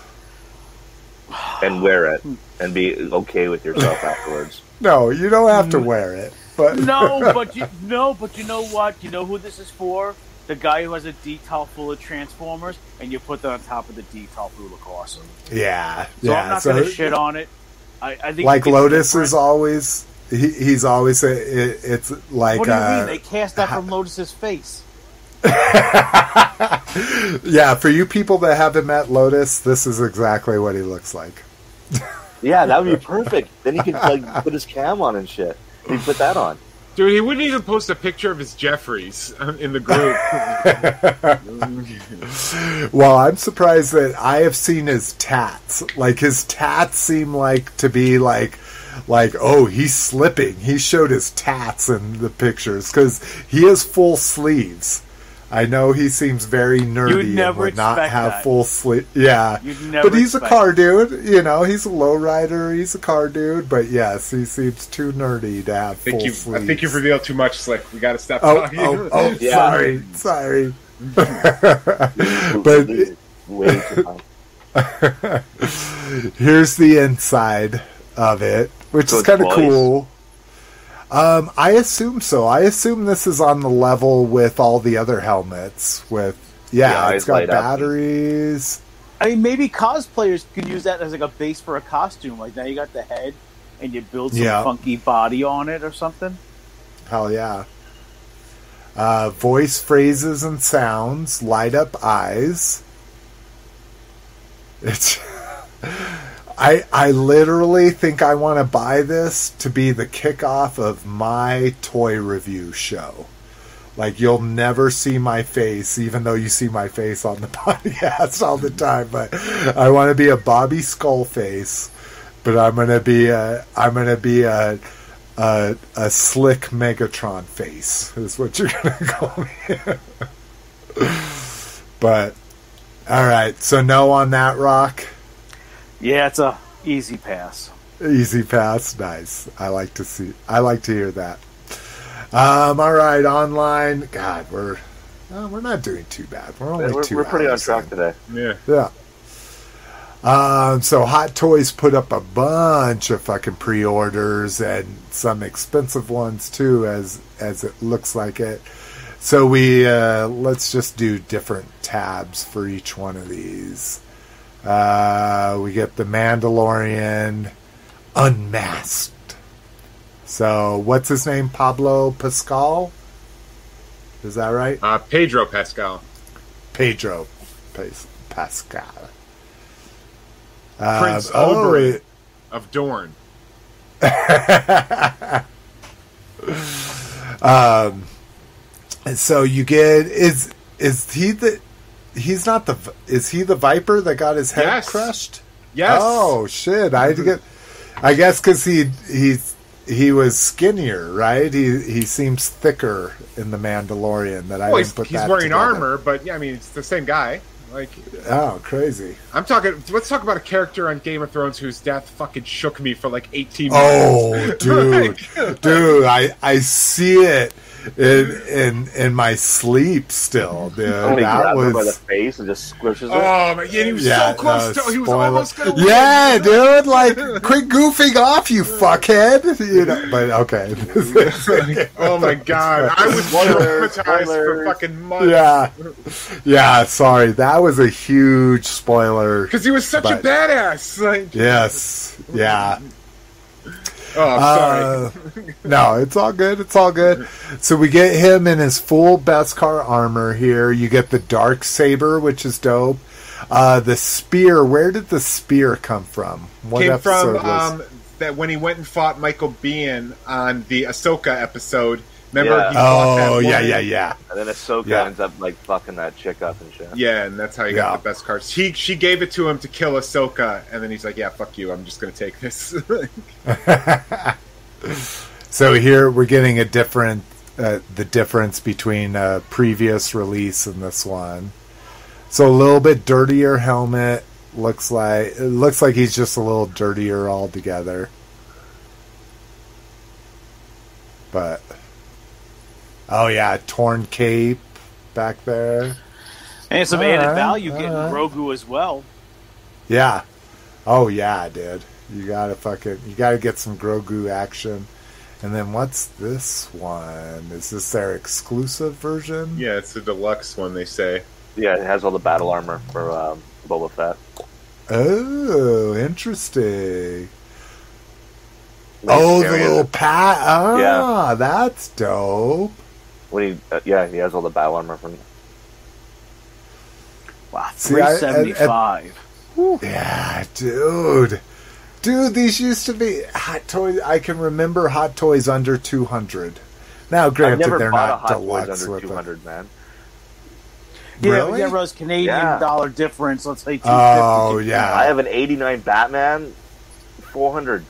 C: and wear it and be okay with yourself afterwards.
A: No, you don't have to wear it. But
D: No, but you, no, but you know what? You know who this is for? The guy who has a decal full of Transformers, and you put that on top of the decal who look awesome.
A: yeah,
D: So
A: yeah.
D: I'm not
A: so
D: gonna shit on it. I, I think
A: like Lotus is always he, he's always a, it, it's like
D: What do you
A: uh,
D: mean? They cast that from Lotus's face.
A: yeah. For you people that haven't met Lotus, this is exactly what he looks like.
C: Yeah, that would be perfect. Then he could like put his cam on and shit. He put that on.
B: Dude, he wouldn't even post a picture of his Jeffries in the group.
A: Well, I'm surprised that I have seen his tats. Like his tats seem like to be like like oh he's slipping. He showed his tats in the pictures because he has full sleeves. I know he seems very nerdy and
D: never
A: would not have
D: that.
A: full sleeve. Yeah,
D: You'd never
A: but he's a car dude. You know, he's a lowrider. He's a car dude. But yes, he seems too nerdy to have
B: I think
A: full
B: you,
A: sleeves.
B: I think you've revealed too much, Slick. We got to stop
A: Oh,
B: talking.
A: oh, oh,
C: Yeah.
A: sorry, sorry. but
C: Way too high.
A: here's the inside of it, which
C: So
A: is kind of cool. Um, I assume so. I assume this is on the level with all the other helmets. With yeah,
C: Yeah,
A: it's
C: eyes
A: got
C: light up.
A: batteries.
D: I mean, maybe cosplayers could use that as like a base for a costume. Like now you got the head, and you build some
A: Yeah.
D: funky body on it or something.
A: Hell yeah. Uh, voice phrases and sounds, light up eyes. It's. I I literally think I want to buy this to be the kickoff of my toy review show. Like you'll never see my face, even though you see my face on the podcast all the time. But I want to be a Bobby Skull face, but I'm gonna be a I'm gonna be a a, a slick Megatron face is what you're gonna call me. but all right, so no on that rock.
D: Yeah, it's a easy pass.
A: Easy pass, nice. I like to see. I like to hear that. Um, all right, online. God, we're uh, we're not doing too bad. We're only
C: We're,
A: 2
C: we're pretty on track
A: in.
C: today.
B: yeah.
A: Yeah. Um, so Hot Toys put up a bunch of fucking pre-orders and some expensive ones too, as as it looks like it. So we uh, let's just do different tabs for each one of these. Uh, we get the Mandalorian Unmasked. So what's his name? Pablo Pascal. Is that right?
B: Uh, Pedro Pascal.
A: Pedro Pas- Pascal.
B: Prince
A: oh,
B: Oberyn
A: it-
B: of Dorne.
A: um, and so you get is is he the he's not the is he the viper that got his head
B: Yes.
A: crushed?
B: Yes.
A: Oh shit! I had to get. I guess because he he's he was skinnier, right? He he seems thicker in the Mandalorian. That I
B: Well,
A: didn't put
B: he's wearing
A: together.
B: armor, but yeah, I mean, it's the same guy. Like,
A: Oh, crazy!
B: I'm talking. Let's talk about a character on Game of Thrones whose death fucking shook me for like 18 minutes.
A: Oh, dude, dude, I I see it in in in my sleep still, dude.
C: When he
A: that
C: grabs him by the
A: was.
C: face and just squishes it.
B: Oh man, yeah, he was
A: Yeah,
B: so close
A: no,
B: to. He was almost gonna. win.
A: Yeah, dude, like quit goofing off, you fuckhead. You know, but okay.
B: Oh my god, I was
C: Spoilers,
B: traumatized for fucking months.
A: yeah, yeah. Sorry, that was a huge spoiler.
B: because he was such a badass. Like,
A: Yes, yeah.
B: Oh,
A: Uh,
B: sorry.
A: no, it's all good. It's all good. So we get him in his full Beskar armor here. You get the dark saber, which is dope. Uh, the spear. Where did the spear come from? What
B: Came from
A: was?
B: um, that when he went and fought Michael Biehn on the Ahsoka episode. Remember?
C: Yeah.
B: He fought that
A: oh yeah, yeah, yeah.
C: And then Ahsoka
A: Yeah.
C: ends up like fucking that chick up and shit.
B: Yeah, and that's how he
A: Yeah.
B: got the Beskar. He she gave it to him to kill Ahsoka, and then he's like, "Yeah, fuck you. I'm just gonna take this."
A: So here we're getting a different, uh, the difference between uh, previous release and this one. So a little bit dirtier helmet. Looks like it looks like he's just a little dirtier altogether. But oh yeah, torn cape back there.
D: And some
A: All
D: added
A: right,
D: value
A: all
D: getting
A: right.
D: Grogu as well.
A: Yeah. Oh yeah, dude. You gotta fucking you gotta get some Grogu action. And then what's this one? Is this their exclusive version?
B: yeah, it's the deluxe one. They say.
C: Yeah, it has all the battle armor for um, Boba Fett.
A: Oh, interesting. Oh, the little
C: it.
A: pat. Ah,
C: Yeah.
A: that's dope.
C: When he, uh, yeah, he has all the battle armor from.
D: Wow,
A: See, I- I- I-
D: three seventy five.
A: Yeah, dude. Dude, these used to be Hot Toys. I can remember Hot Toys under 200. Now,
C: I've
A: granted,
C: never
A: they're
C: bought a
A: not
C: Hot
A: deluxe
C: Toys under
A: with
C: two
A: them.
C: hundred, man.
D: Yeah,
A: Really?
D: yeah, Rose Canadian
C: Yeah.
D: dollar difference. Let's say two fifty.
A: Oh, yeah.
C: I have an '89 Batman, four hundred.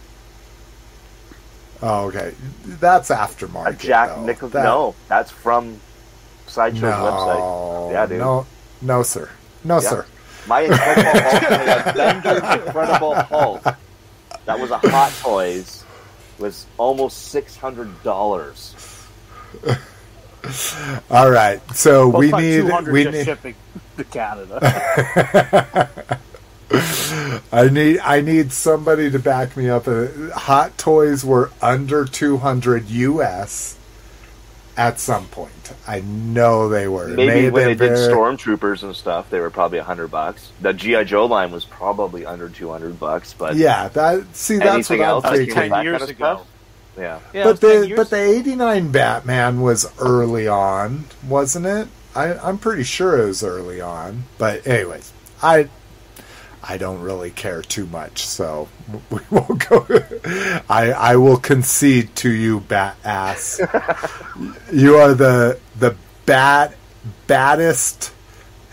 A: Oh, okay. That's
C: A
A: aftermarket.
C: Jack
A: though.
C: Nicholson.
A: That-
C: No, that's from Sideshow's
A: no,
C: website. Yeah, dude.
A: No, no, sir. No,
C: Yeah.
A: sir.
C: My Incredible Hulk, my Avengers Incredible Hulk, that was a Hot Toys, was almost six hundred dollars.
A: All right. So
D: Well,
A: we
D: like
A: need
D: 200
A: we need
D: shipping to Canada.
A: I need I need somebody to back me up. Uh, Hot Toys were under 200 US at some point. I know they were. It
C: Maybe when they
A: been
C: did
A: very-
C: Stormtroopers and stuff, they were probably a hundred bucks. The GI Joe line was probably under two hundred bucks, but
A: Yeah, that see that's
C: anything
A: what I'm
C: else that came
A: thinking.
C: with that
D: years ago.
C: stuff, yeah.
D: Yeah,
A: but
D: it was 10
A: the but the 89 Batman was early on, wasn't it? I I'm pretty sure it was early on. But anyways, I I don't really care too much, so we won't go. I I will concede to you, bat ass. you are the the bat baddest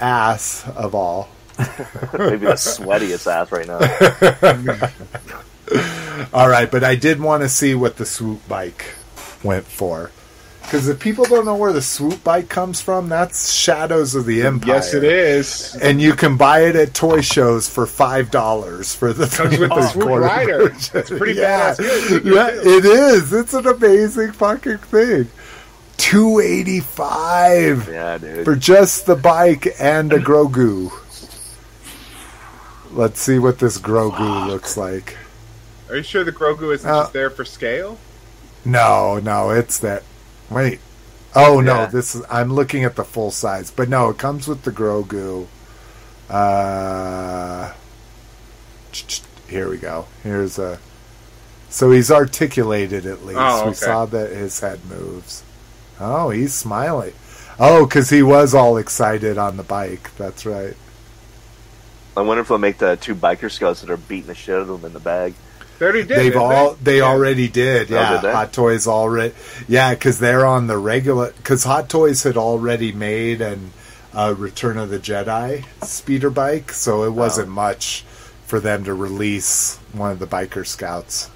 A: ass of all.
C: Maybe the sweatiest ass right now.
A: All right, but I did want to see what the swoop bike went for. Because if people don't know where the swoop bike comes from, that's Shadows of the Empire.
B: Yes, it is.
A: And you can buy it at toy shows for five dollars for the
B: Comes with the swoop
A: quarter
B: rider.
A: version.
B: That's pretty
A: yeah.
B: badass.
A: Yeah, it is. It's an amazing fucking thing. Two eighty five
C: yeah, dude.
A: for just the bike and a Grogu. Let's see what this Grogu looks like.
B: Are you sure the Grogu isn't
A: Uh,
B: just there for scale?
A: No, no, it's that. Wait. Oh no, this is. I'm looking at the full size, but no, it comes with the Grogu. Uh, here we go. Here's a. So he's articulated at least.
B: Oh,
A: We saw that his head moves. Oh, he's smiling. Oh, because he was all excited on the bike. That's right.
C: I wonder if they'll make the two biker scouts that are beating the shit out of them in the bag.
B: They already did.
A: They've all they
B: Yeah.
A: already did.
C: Oh,
A: Yeah,
C: did?
A: Hot Toys already. Yeah, because they're on the regular. Because Hot Toys had already made an uh, Return of the Jedi speeder bike, so it wasn't
C: Oh.
A: much for them to release one of the biker scouts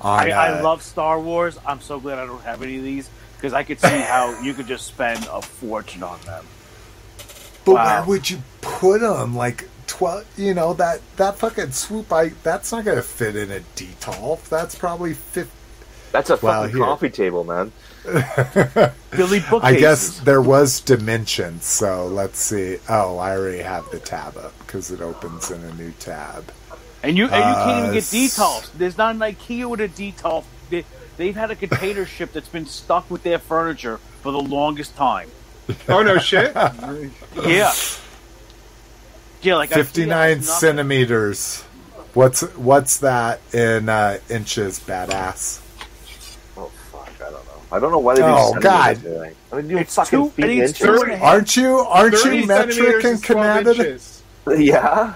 A: On,
D: I, I
A: uh,
D: love Star Wars. I'm so glad I don't have any of these because I could see how you could just spend a fortune on them.
A: But
D: Wow.
A: where would you put them? Like twelve? You know that that fucking swoop I That's not going to fit in a detolf. That's probably fifty.
C: That's a
A: Well,
C: fucking
A: here.
C: coffee table, man.
D: Billy bookcases.
A: I guess there was dimensions. So let's see. Oh, I already have the tab up because it opens in a new tab.
D: And you and you can't even
A: Uh,
D: get
A: s-
D: detolfs. There's not an IKEA with a detolf. They, they've had a container ship that's been stuck with their furniture for the longest time.
B: Oh no shit!
D: Yeah. Yeah, like
A: Fifty-nine centimeters. What's what's that in uh, inches? Badass.
C: Oh fuck, I don't know. I don't know why they do
A: Oh,
C: centimeters
A: God.
C: there. I mean, you
D: it's
C: fucking
D: two-
C: feet
D: I think
C: and
D: it's
C: inches.
D: two and a half.
A: Aren't you? Aren't you metric
B: centimeters
A: and
B: is twelve
A: Canada?
B: inches.
C: Yeah.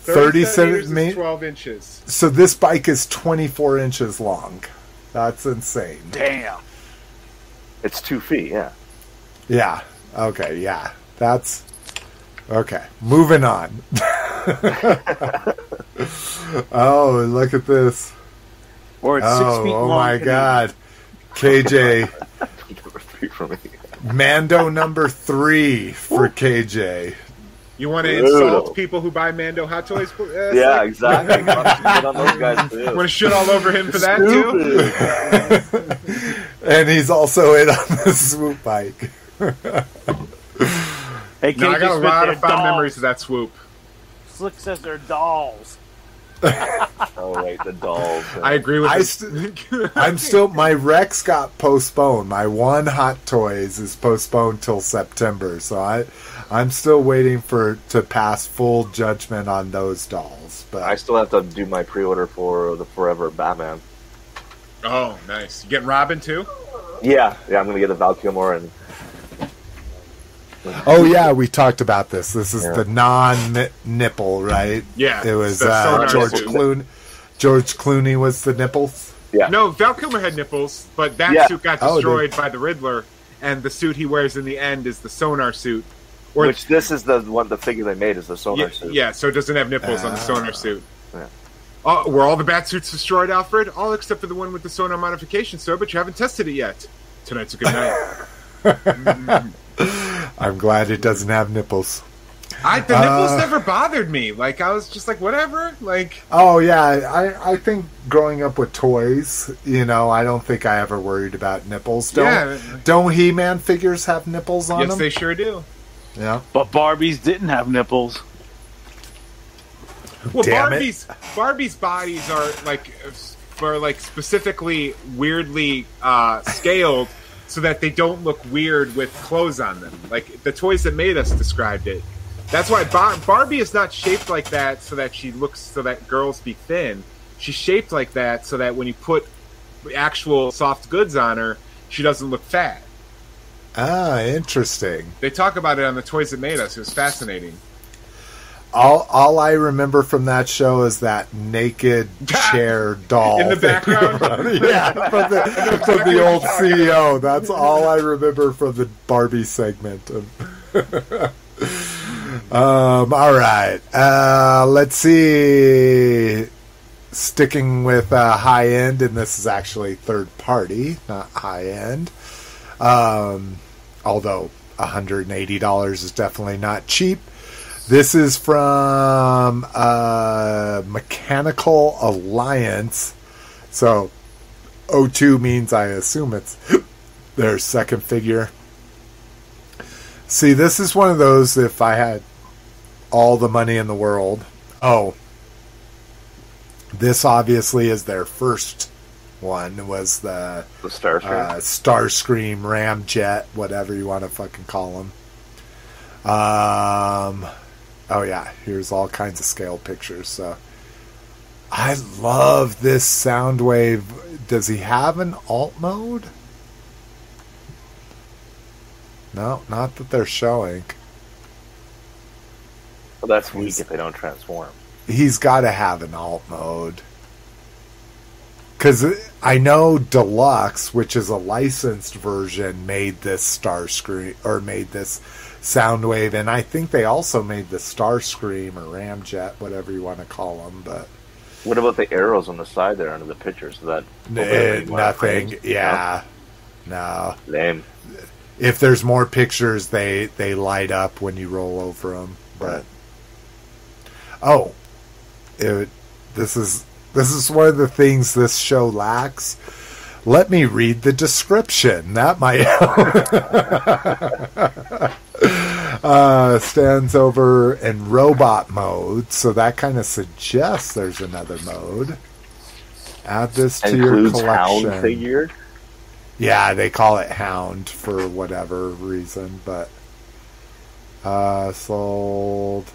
A: Thirty
B: centimeters is
A: centimeters.
B: twelve inches.
A: So this bike is twenty-four inches long. That's insane.
D: Damn.
C: It's two feet, yeah.
A: Yeah. Okay. Yeah. That's okay. Moving on. oh, look at this.
D: Or it's
A: Oh,
D: six feet
A: oh
D: long.
A: my
D: Canadian.
A: God. KJ
C: Number three for me.
A: Mando number three for KJ.
B: You want to insult people who buy Mando hot toys? Uh,
C: Yeah, exactly. Get on those guys too.
B: Want to shit all over him for that too?
A: And he's also in on the swoop bike.
D: Hey,
B: No, I got a lot of fond
D: dolls.
B: memories of that swoop.
D: Slick says they're dolls.
C: Oh wait, the dolls.
B: I agree with
A: I
B: this.
A: st- I'm still my Rex got postponed. My one Hot Toys is postponed till September, so I I'm still waiting for to pass full judgment on those dolls. But
C: I still have to do my pre-order for the Forever Batman.
B: oh, nice. You getting Robin too?
C: Yeah, yeah, I'm gonna get the Val Kilmer and
A: oh yeah, we talked about this. This is
C: Yeah.
A: the non nipple, right?
B: Yeah,
A: it was uh, George. Clooney. George Clooney was the nipples.
C: yeah.
B: No, Val Kilmer had nipples, but that
C: Yeah.
B: suit got
A: Oh,
B: destroyed by the Riddler, and the suit he wears in the end is the sonar suit. Or
C: Which this is the one the figure they made is the sonar
B: yeah,
C: suit.
B: yeah, so it doesn't have nipples on the
A: Ah.
B: sonar suit.
C: Yeah.
B: Oh, were all the bat suits destroyed, Alfred? All except for the one with the sonar modification, sir. But you haven't tested it yet. Tonight's a good night.
A: I'm glad it doesn't have nipples.
B: I the nipples
A: Uh.
B: never bothered me. Like I was just like whatever. Like
A: Oh yeah, I I think growing up with toys, you know, I don't think I ever worried about nipples. Don't
B: Yeah.
A: don't He Man figures have nipples on
B: yes,
A: them?
B: they sure do.
A: yeah.
D: But Barbies didn't have nipples.
B: Well,
A: Damn it.
B: Barbie's Barbie's bodies are like are like specifically weirdly uh, scaled so that they don't look weird with clothes on them. Like the toys that made us described it. That's why Bar- Barbie is not shaped like that so that she looks so that girls be thin. She's shaped like that so that when you put actual soft goods on her, she doesn't look fat.
A: Ah, interesting.
B: They talk about it on the toys that made us. It was fascinating.
A: All all I remember from that show is that naked chair doll
B: In the background?
A: yeah, from the from the old CEO. That's all I remember from the Barbie segment. um, all right, uh, let's see. Sticking with uh, high end, and this is actually third party, not high end. Um, although $180 is definitely not cheap. This is from uh, Mechanical Alliance. So, O2 means I assume it's their second figure. See, this is one of those if I had all the money in the world. Oh, this obviously is their first one, was the
C: The Star
A: uh, Starscream, Ramjet, whatever you want to fucking call them. Um, oh yeah, here's all kinds of scale pictures. So I love this Soundwave. Does he have an alt mode? No, not that they're showing.
C: Well, that's weak if they don't transform.
A: He's got to have an alt mode. Because I know Deluxe, which is a licensed version, made this Starscream or made this Soundwave, and I think they also made the Starscream or Ramjet, whatever you want to call them. But
C: What about the arrows on the side there under the pictures? That
A: Eh, nothing. Yeah. No.
C: lame.
A: If there's more pictures, they they light up when you roll over them. But oh, it, this is this is one of the things this show lacks. Let me read the description. That might uh, stands over in robot mode, so that kind of suggests there's another mode. Add this to your
C: Includes hound
A: collection.
C: figure.
A: Yeah, they call it Hound for whatever reason, but uh, sold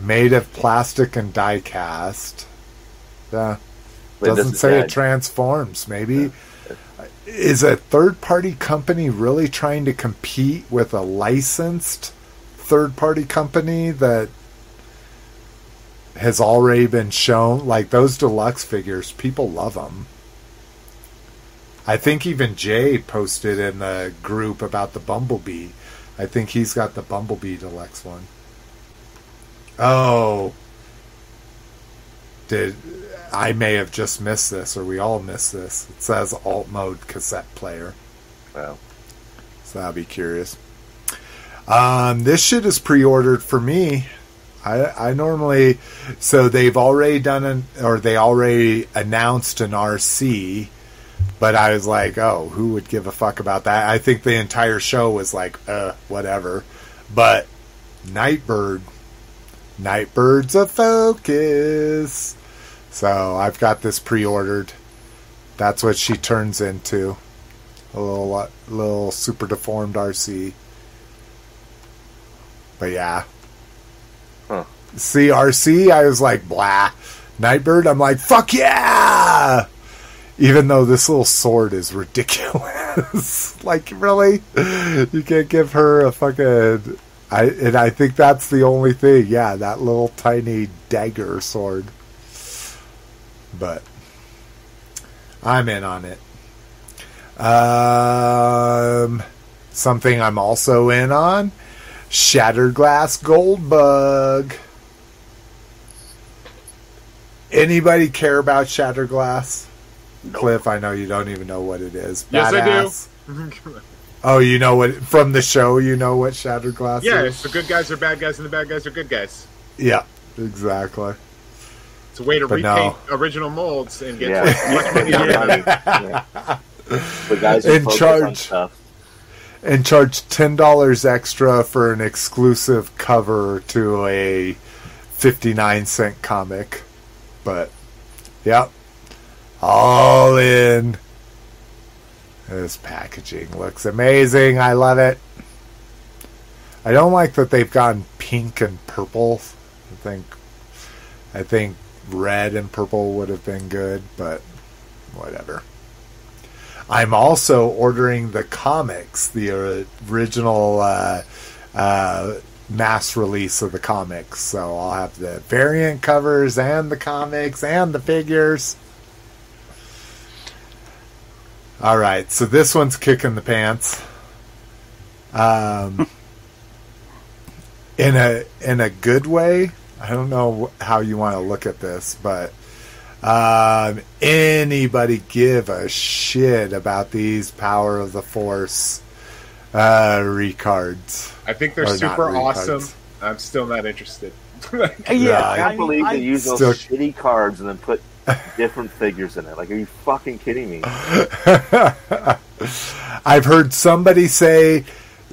A: made of plastic and die cast. Yeah,
C: it
A: doesn't say
C: yeah,
A: it transforms. Maybe is a third party company really trying to compete with a licensed third party company that has already been shown? Like those deluxe figures, people love them. I think even Jay posted in the group about the Bumblebee. I think he's got the Bumblebee deluxe one. Oh. Did I may have just missed this or we all missed this. It says alt mode cassette player.
C: well,
A: So I'll be curious. Um, this shit is pre-ordered for me. I, I normally, so they've already done an, or they already announced an RC, but I was like, oh, who would give a fuck about that? I think the entire show was like, uh, whatever. But Nightbird, Nightbird's a focus. So I've got this pre-ordered. That's what she turns into a little uh, little super deformed RC. But yeah.
C: Huh.
A: See RC, I was like blah. Nightbird, I'm like fuck yeah. Even though this little sword is ridiculous. like really? You can't give her a fucking I and I think that's the only thing. Yeah, that little tiny dagger sword. But I'm in on it. Um, something I'm also in on: Shattered Glass Gold Bug. Anybody care about Shattered Glass? Cliff, I know you don't even know what it is.
B: Yes, I do.
A: Oh, you know what from the show? You know what Shattered Glass
B: yeah,
A: is?
B: it's the good guys are bad guys and the bad guys are good guys.
A: Yeah, exactly.
B: It's a way to
A: But
B: repaint
A: no.
B: original molds and get
C: Yeah.
B: much money
C: Yeah,
B: out of it.
C: money. Yeah. The guys
A: In charge.
C: on stuff.
A: and charge ten dollars extra for an exclusive cover to a fifty nine cent comic. But yep. All in. This packaging looks amazing. I love it. I don't like that they've gone pink and purple. I think I think red and purple would have been good, but whatever. I'm also ordering the comics, the original uh, uh, mass release of the comics. So I'll have the variant covers and the comics and the figures. All right, so this one's kicking the pants. Um, in a in a good way. I don't know how you want to look at this, but um, anybody give a shit about these Power of the Force uh, recards?
B: I think they're
A: Or
B: super awesome. I'm still not interested.
D: Yeah,
A: Yeah,
C: I
D: I
C: can't
D: mean,
C: believe
D: I-
C: they use those
A: Still-
C: shitty cards and then put different figures in it. Like, are you fucking kidding me?
A: I've heard somebody say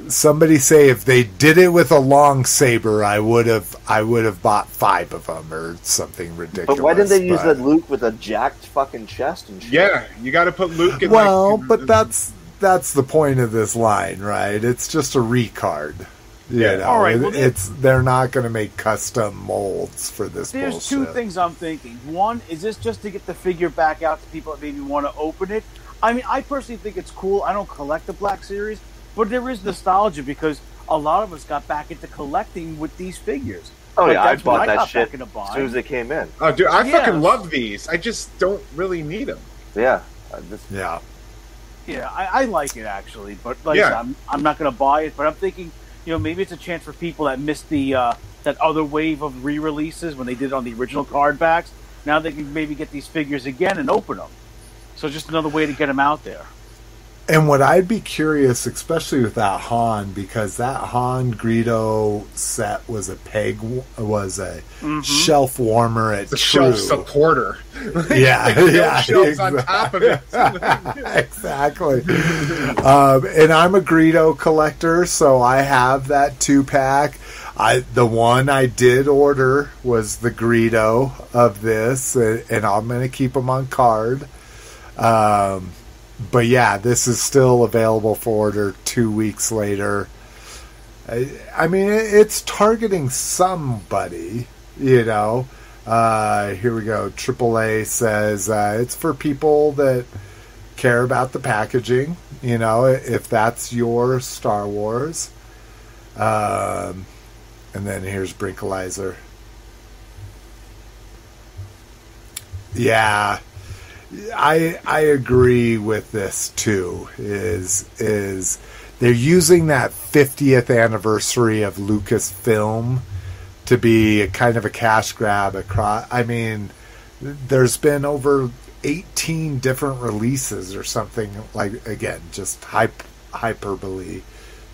A: somebody say if they did it with a long saber, I would have I would have bought five of them or something ridiculous.
C: But why didn't they use
A: but-
C: that Luke with a jacked fucking chest and shit?
B: yeah, you got to put Luke in.
A: Well,
B: like,
A: but that's that's the point of this line, right? It's just a recard. You
B: Yeah.
A: know,
D: All right,
A: it-
D: well, then-
A: it's they're not going to make custom molds for this
D: There's
A: bullshit.
D: two things I'm thinking. One, is this just to get the figure back out to people that maybe want to open it? I mean, I personally think it's cool. I don't collect the Black Series, but there is nostalgia because a lot of us got back into collecting with these figures.
C: Oh
D: Like,
C: yeah, I bought
D: I
C: that shit as soon as
D: buying.
C: they came in.
B: oh, dude, I
D: Yeah.
B: fucking love these. I just don't really need them.
C: Yeah, I just,
A: Yeah,
D: Yeah, I, I like it actually, but like I
B: Yeah.
D: said, I'm, I'm not going to buy it. But I'm thinking, you know, maybe it's a chance for people that missed the uh, that other wave of re-releases when they did it on the original card backs. Now they can maybe get these figures again and open them. So just another way to get them out there.
A: And what I'd be curious, especially with that Han, because that Han Greedo set was a peg, was a shelf warmer at
B: The
A: True.
B: shelf supporter.
A: Yeah,
B: No
A: yeah,
B: shelves on top of it.
A: exactly. Um, and I'm a Greedo collector, so I have that two pack. I the one I did order was the Greedo of this, and, and I'm going to keep them on card. Um, but yeah, this is still available for order two weeks later. I, I mean, it- it's targeting somebody, you know. Uh, here we go. AAA says uh, it's for people that care about the packaging. You know, if that's your Star Wars. Um, and then here's Brinkalizer. Yeah, I I agree with this too. Is is they're using that 50th anniversary of Lucasfilm to be a kind of a cash grab across. I mean, there's been over 18 different releases or something like again, just hype, hyperbole,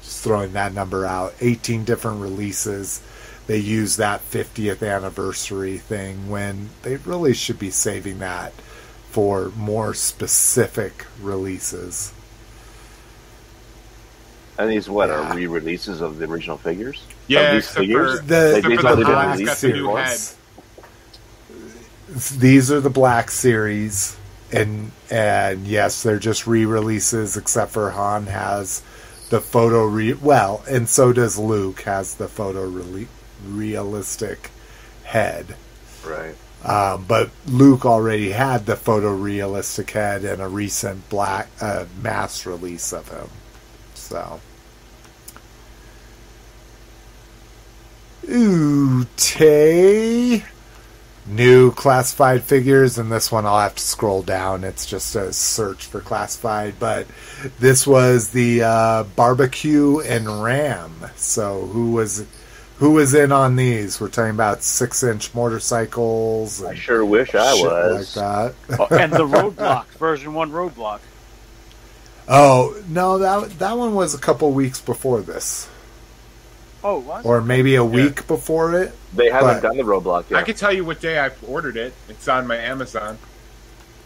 A: just throwing that number out. 18 different releases. They use that 50th anniversary thing when they really should be saving that for more specific releases.
C: And these what
A: Yeah.
C: are re-releases of the original figures?
B: Yeah,
C: these figures.
B: for-
A: The,
C: Except
B: for
C: the
B: the
C: didn't
B: Han's
C: release
B: got the new
A: series. These are the black series, and and yes, they're just re-releases. Except for Han has the photo re well, and so does Luke has the photo rele- realistic head.
C: Right.
A: Um, but Luke already had the photorealistic head in a recent black uh, mass release of him. So, Ute. New classified figures, and this one I'll have to scroll down. It's just a search for classified, but this was the uh, barbecue and ram. So who was who was in on these? We're talking about six inch motorcycles.
C: I sure wish I was.
A: like that.
D: Oh, and the roadblock version one roadblock.
A: Oh no, that that one was a couple weeks before this,
D: Oh, what?
A: or maybe a week before it.
C: They haven't done the roadblock yet.
B: I can tell you what day I ordered it. It's on my Amazon.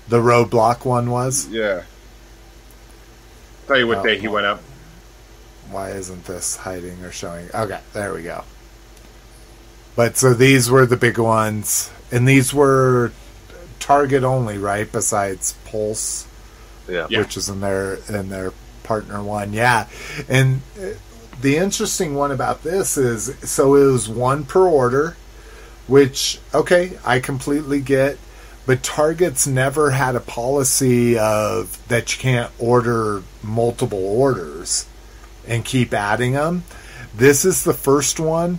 A: The roadblock one was.
B: Yeah. Tell you what
A: Oh,
B: day he went up.
A: Why isn't this hiding or showing? Okay, there we go. But so these were the big ones, and these were Target only, right? Besides Pulse.
C: yeah.
B: Yeah.
A: which is in their in their partner one. Yeah, and uh, the interesting one about this is so it was one per order, which okay, I completely get. But Target's never had a policy of that you can't order multiple orders and keep adding them. This is the first one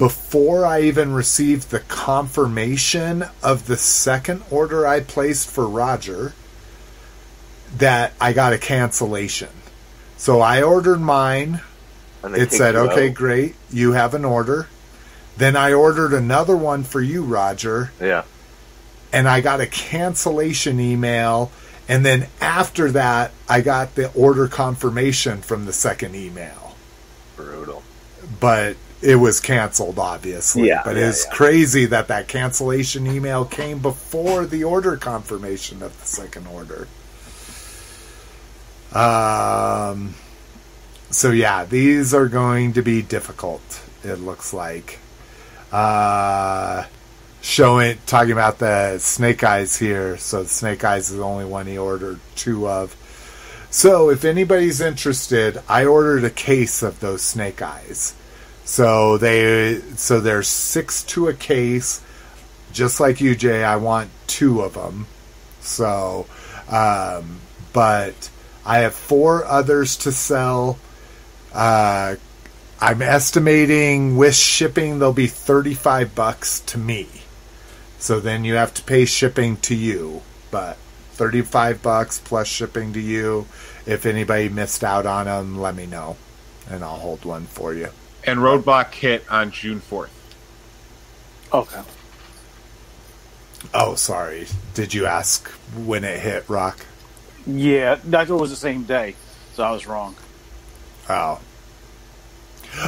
A: before I even received the confirmation of the second order I placed for Roger that I got a cancellation. So I ordered mine.
C: And
A: It said, okay,
C: out.
A: great. You have an order. Then I ordered another one for you, Roger,
C: Yeah.
A: and I got a cancellation email. And then after that, I got the order confirmation from the second email.
C: Brutal.
A: But it was canceled, obviously.
C: Yeah,
A: but
C: yeah,
A: it's
C: yeah.
A: crazy that that cancellation email came before the order confirmation of the second order. Um, so yeah, these are going to be difficult. It looks like. Uh, showing talking about the snake eyes here. So the snake eyes is the only one he ordered two of. So if anybody's interested, I ordered a case of those snake eyes. So they so there's six to a case. Just like you, Jay, I want two of them. So, um, but I have four others to sell. Uh, I'm estimating with shipping they'll be 35 bucks to me. So then you have to pay shipping to you, but 35 bucks plus shipping to you. If anybody missed out on them, let me know and I'll hold one for you.
B: And Roadblock hit on June 4th.
D: Okay.
A: Oh, sorry. Did you ask when it hit Rock?
D: Yeah, I thought it was the same day, so I was wrong.
A: Oh.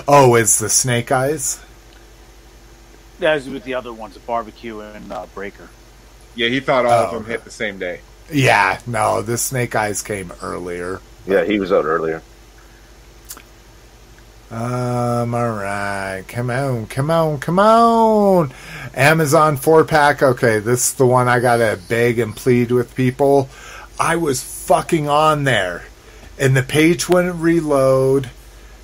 A: Oh, is the Snake Eyes?
D: As with the other ones, the barbecue and uh, Breaker.
B: Yeah, he thought all
A: Oh,
B: of them hit the same day.
A: Yeah, no, the Snake Eyes came earlier.
C: Yeah, he was out earlier.
A: Um, all right. Come on, come on, come on. Amazon four pack. Okay, this is the one I gotta beg and plead with people. I was fucking on there, and the page wouldn't reload,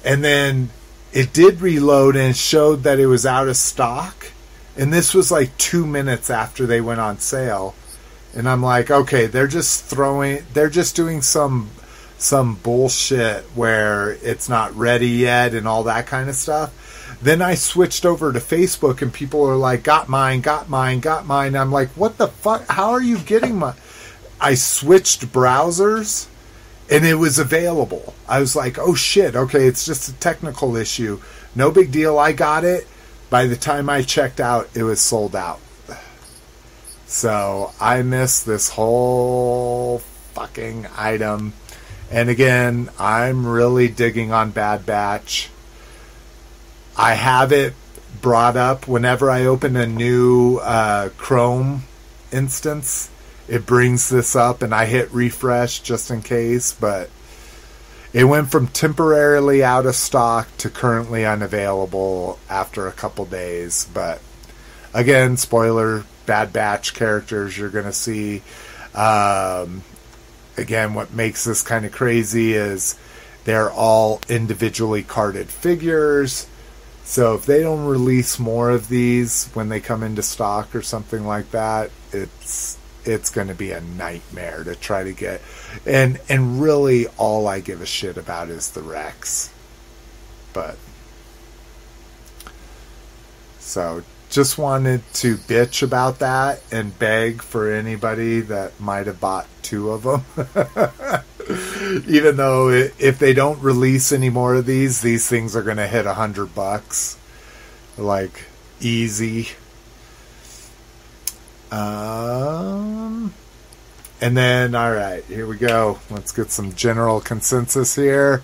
A: and then it did reload and showed that it was out of stock. And this was like two minutes after they went on sale. And I'm like, okay, they're just throwing, they're just doing some some bullshit where it's not ready yet and all that kind of stuff. Then I switched over to Facebook and people are like, got mine, got mine, got mine. I'm like, what the fuck? How are you getting my. I switched browsers and it was available. I was like, oh shit, okay, it's just a technical issue. No big deal. I got it. By the time I checked out, it was sold out. So I missed this whole fucking item. And again, I'm really digging on Bad Batch. I have it brought up whenever I open a new uh, Chrome instance. It brings this up, and I hit refresh just in case. But it went from temporarily out of stock to currently unavailable after a couple days. But again, spoiler: Bad Batch characters you're going to see. Um, again, what makes this kind of crazy is they're all individually carded figures. So if they don't release more of these when they come into stock or something like that, it's it's going to be a nightmare to try to get. And and really all I give a shit about is the Rex. But so just wanted to bitch about that and beg for anybody that might have bought two of them. Even though i if they don't release any more of these, these things are going to hit a hundred bucks, like easy. Um, and then all right, here we go. Let's get some general consensus here.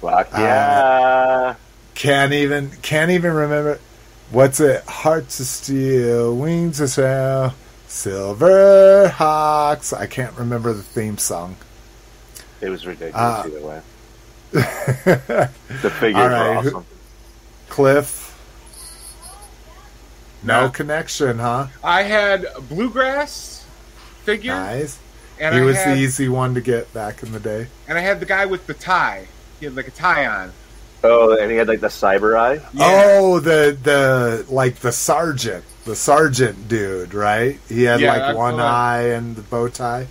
C: Fuck
A: Uh,
C: yeah.
A: Can't even can't even remember what's it? Hearts of steel, wings of sail, Silverhawks. I can't remember the theme song.
C: it was ridiculous
A: uh,
C: either way.
A: Cliff,
C: The figures
A: all
C: were
A: right, who-
C: awesome.
A: no
B: No.
A: connection, huh?
B: I had bluegrass figure,
A: Nice.
B: and
A: he
B: I
A: was
B: had,
A: the easy one to get back in the day.
B: and I had the guy with the tie. He had like a tie on.
C: Oh, and he had like the cyber eye.
B: Yeah.
A: Oh, the the like the sergeant, the sergeant dude, right? He had
B: Yeah,
A: like
B: that's
A: one
B: the
A: eye and the bow tie.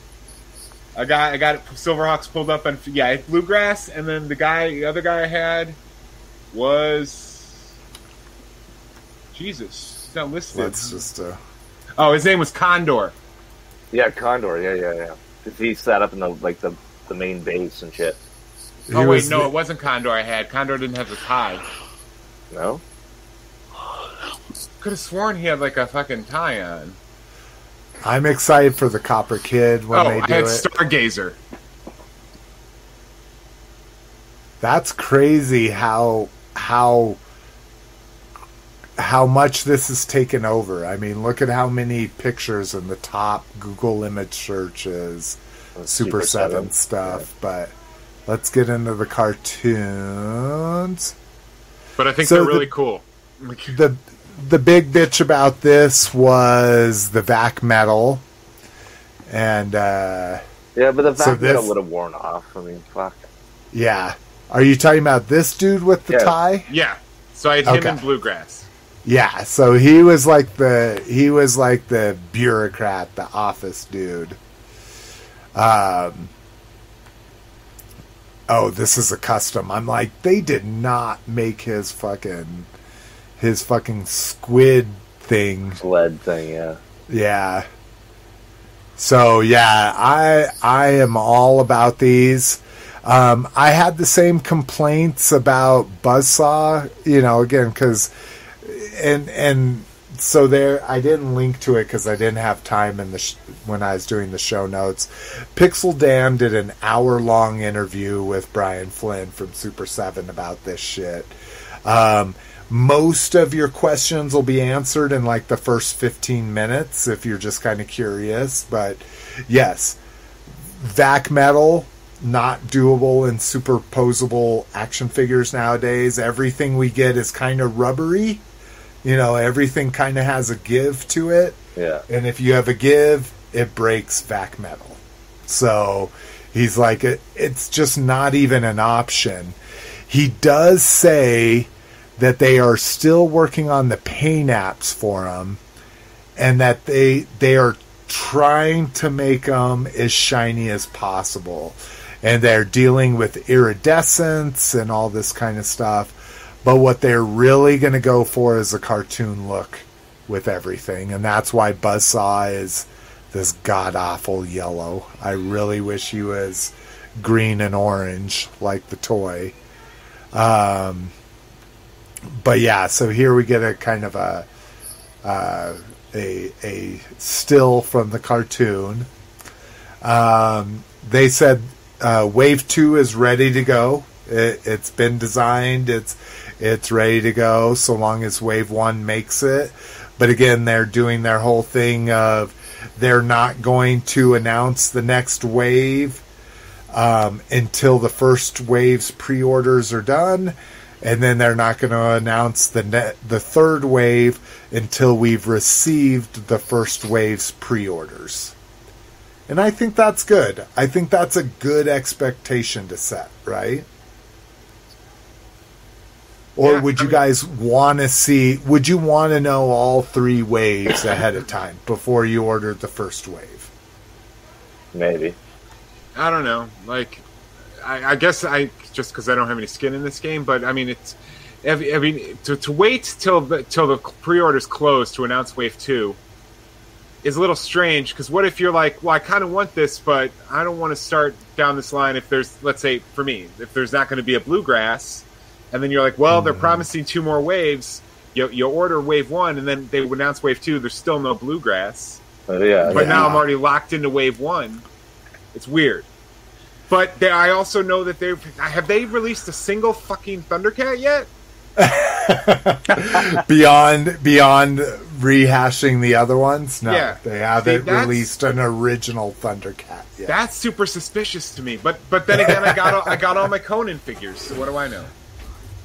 B: I got I got Silverhawks pulled up and yeah, bluegrass, and then the guy, the other guy I had was Jesus. He's not listed.
A: Let's just uh,
B: Oh, his name was Condor.
C: Yeah, Condor. Yeah, yeah, yeah. 'Cause He sat up in the like the the main base and shit.
A: Oh, he
B: oh wait,
A: was
B: no,
A: the-
B: it wasn't Condor. I had Condor didn't have the tie.
C: No.
B: Could have sworn he had like a fucking tie on.
A: I'm excited for the Copper Kid when
B: oh,
A: they
B: I
A: do
B: had
A: it.
B: Stargazer.
A: That's crazy how how how much this has taken over. I mean, look at how many pictures in the top Google image searches, uh, Super, Seven, stuff. But let's get into the cartoons.
B: But I think
A: So
B: they're
A: the-
B: really cool.
A: the The big bitch about this was the vac metal, and uh,
C: Yeah, but the
A: So
C: vac metal would have worn off. I mean, fuck.
A: yeah. Are you talking about this dude with the
C: Yeah.
A: tie?
B: Yeah. So I had him in bluegrass.
A: Yeah, so he was like the he was like the bureaucrat, the office dude. Um Oh, this is a custom. I'm like, they did not make his fucking his fucking squid thing.
C: Sled thing, yeah.
A: Yeah. So yeah, I I am all about these. Um, I had the same complaints about Buzzsaw, you know, again because and and so there I didn't link to it because I didn't have time in the sh- when I was doing the show notes. Pixel Dan did an hour long interview with Brian Flynn from Super Seven about this shit. Um, most of your questions will be answered in like the first 15 minutes if you're just kind of curious. But yes, vac metal not doable in superposable action figures nowadays. Everything we get is kind of rubbery. You know, everything kind of has a give to it.
C: Yeah.
A: And if you have a give, it breaks vac metal. So he's like, it, it's just not even an option. He does say that they are still working on the paint apps for him and that they they are trying to make them as shiny as possible and they're dealing with iridescence and all this kind of stuff but what they're really going to go for is a cartoon look with everything and that's why buzzsaw is this god awful yellow i really wish he was green and orange like the toy um, but yeah, so here we get a kind of a uh, a a still from the cartoon. Um, they said uh, Wave Two is ready to go. It, it's been designed. It's it's ready to go. So long as Wave One makes it. But again, they're doing their whole thing of they're not going to announce the next wave um, until the first wave's pre-orders are done and then they're not going to announce the net, the third wave until we've received the first wave's pre-orders. And I think that's good. I think that's a good expectation to set, right? Or
B: Yeah,
A: would
B: I
A: you
B: mean-
A: guys want to see would you want to know all three waves ahead of time before you ordered the first wave?
C: Maybe.
B: I don't know. Like, I, I guess I just because I don't have any skin in this game, but I mean, it's. I I mean, to, to wait till the till the pre-orders close to announce Wave Two is a little strange. Because what if you're like, well, I kind of want this, but I don't want to start down this line. If there's, let's say, for me, if there's not going to be a bluegrass, and then you're like, well, they're hmm. promising two more waves. You, you order Wave One, and then they announce Wave Two. There's still no bluegrass.
C: But yeah.
B: But
C: yeah.
B: now I'm already locked into wave one. It's weird. But they, I also know that they've have they released a single fucking Thundercat yet?
A: beyond beyond rehashing the other ones, no,
B: Yeah.
A: they haven't
B: See,
A: released an original Thundercat yet.
B: That's super suspicious to me. But but then again, I got all, I got all my Conan figures. So what do I know?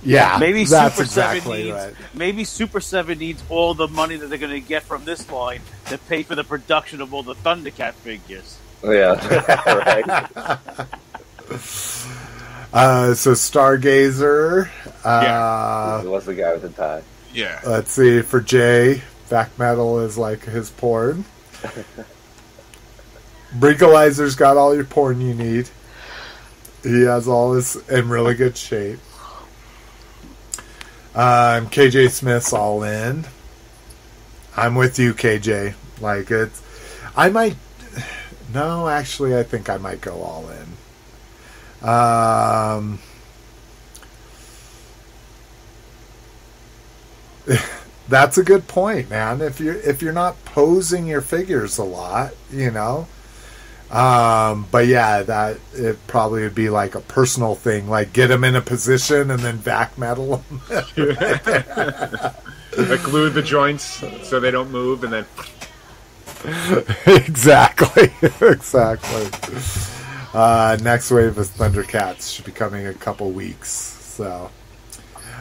A: Yeah,
D: Maybe
A: that's
D: Super
A: exactly
D: Seven needs
A: right.
D: maybe Super Seven needs all the money that they're going to get from this line to pay for the production of all the Thundercat figures.
C: Yeah. right.
A: Uh, so Stargazer. Uh,
C: What's the guy with the tie?
B: Yeah.
A: Let's see for Jay. Vac metal is like his porn. Brinkalizer's got all your porn you need. He has all this in really good shape. Um, KJ Smith's all in. I'm with you, KJ. Like it's, I might. No, actually, I think I might go all in. Um, that's a good point, man. If you're if you're not posing your figures a lot, you know. Um, but yeah, that it probably would be like a personal thing, like get them in a position and then vac metal them.
B: Like glue the joints so they don't move, and then
A: exactly, exactly. Uh, next wave of Thundercats should be coming in a couple weeks. So,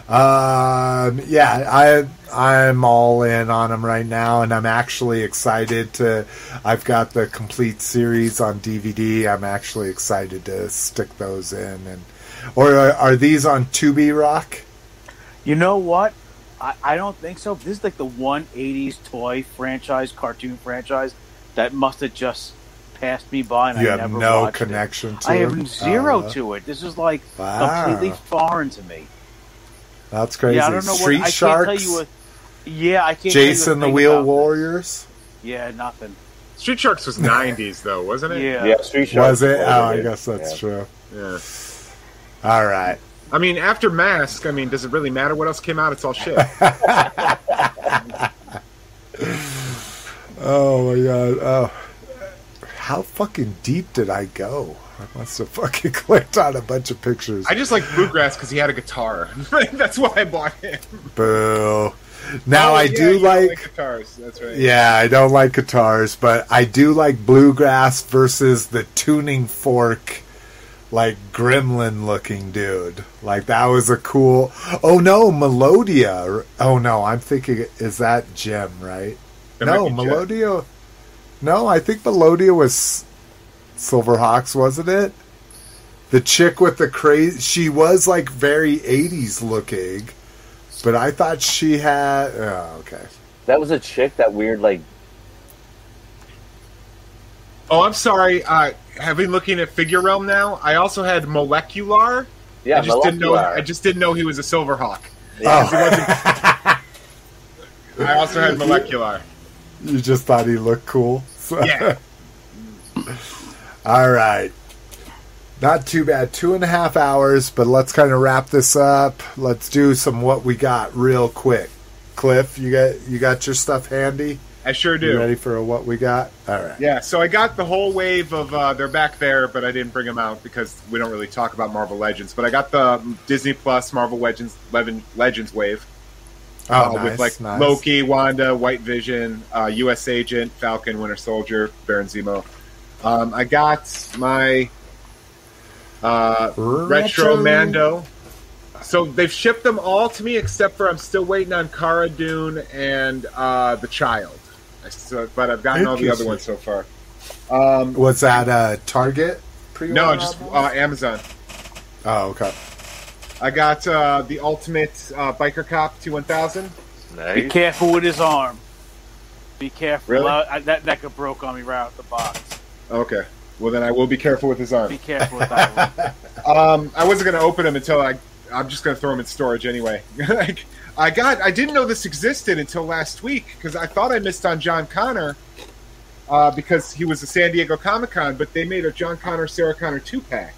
A: um, yeah, I I'm all in on them right now, and I'm actually excited to. I've got the complete series on DVD. I'm actually excited to stick those in, and or are, are these on Tubi Rock?
D: You know what? I, I don't think so. This is like the one '80s toy franchise, cartoon franchise that must have just passed me by, and
A: You
D: I
A: have
D: never
A: no
D: watched it.
A: connection to.
D: I
A: it?
D: have zero
A: Uh,
D: to it. This is like
A: Wow.
D: completely foreign to me.
A: That's crazy.
D: Yeah, I don't know
A: Street
D: what. I
A: Sharks.
D: can't tell you what. Yeah, I can't. tell you Jayce
A: and the Wheeled
D: about this.
A: Warriors.
D: Yeah, nothing.
B: Street Sharks was '90s though, wasn't it?
D: Yeah.
C: Yeah, Street Sharks.
A: Was it? Oh, I guess that's
C: Yeah.
A: true.
B: Yeah.
A: All right.
B: I mean, after Mask, I mean, does it really matter what else came out? It's all shit.
A: Oh my god. Oh. How fucking deep did I go? I must have fucking clicked on a bunch of pictures.
B: I just like bluegrass because he had a guitar. That's why I bought him.
A: Boo. Now
B: Oh,
A: I
B: yeah,
A: do
B: don't
A: like,
B: guitars. That's right.
A: yeah, I don't like guitars, but I do like bluegrass versus the tuning fork, like gremlin looking dude. Like that was a cool. Oh no, Melodia. Oh no, I'm thinking is that Jim right?
B: That
A: no,
B: be Jim.
A: Melodia. No, I think Melodia was Silverhawks, wasn't it? The chick with the crazy. She was like very 80s looking, but I thought she had. Oh, okay.
C: That was a chick, that weird, like,
B: Oh, I'm sorry. Uh, having looking at Figure Realm now, I also had Molecular.
C: yeah,
B: I just didn't know.
C: molecular.
B: I just didn't know he was a Silverhawk.
A: Oh,
B: I also had Molecular.
A: you just thought he looked cool. So-
B: Yeah.
A: All right. Not too bad. Two and a half hours, but let's kind of wrap this up. Let's do some what we got real quick. Cliff, you got you got your stuff handy?
B: I sure
A: You
B: do.
A: ready for a what we got? All right.
B: Yeah, so I got the whole wave of uh, they're back there, but I didn't bring them out because we don't really talk about Marvel Legends. But I got the Disney Plus Marvel Legends Legends wave
A: Oh,
B: uh,
A: nice,
B: with like
A: nice.
B: Loki, Wanda, White Vision, uh, U.S. Agent, Falcon, Winter Soldier, Baron Zemo. Um, I got my uh, Retro Mando. So they've shipped them all to me, except for I'm still waiting on Cara Dune and uh, the Child. I still, but I've gotten all the other ones so far. Um,
A: Was that uh, Target?
B: no, just uh. Amazon.
A: oh, okay.
B: I got uh, the Ultimate uh, Biker Cop T1000.
D: Be careful with his arm. Be careful.
B: Really?
D: Uh, I, that that could broke on me right out the box.
B: Okay. Well, then I will be careful with his arm.
D: Be careful with that one.
B: Um, I wasn't going to open them until I. I'm just going to throw them in storage anyway. like, I got. I didn't know this existed until last week because I thought I missed on John Connor uh, because he was a San Diego Comic Con, but they made a John Connor Sarah Connor two pack.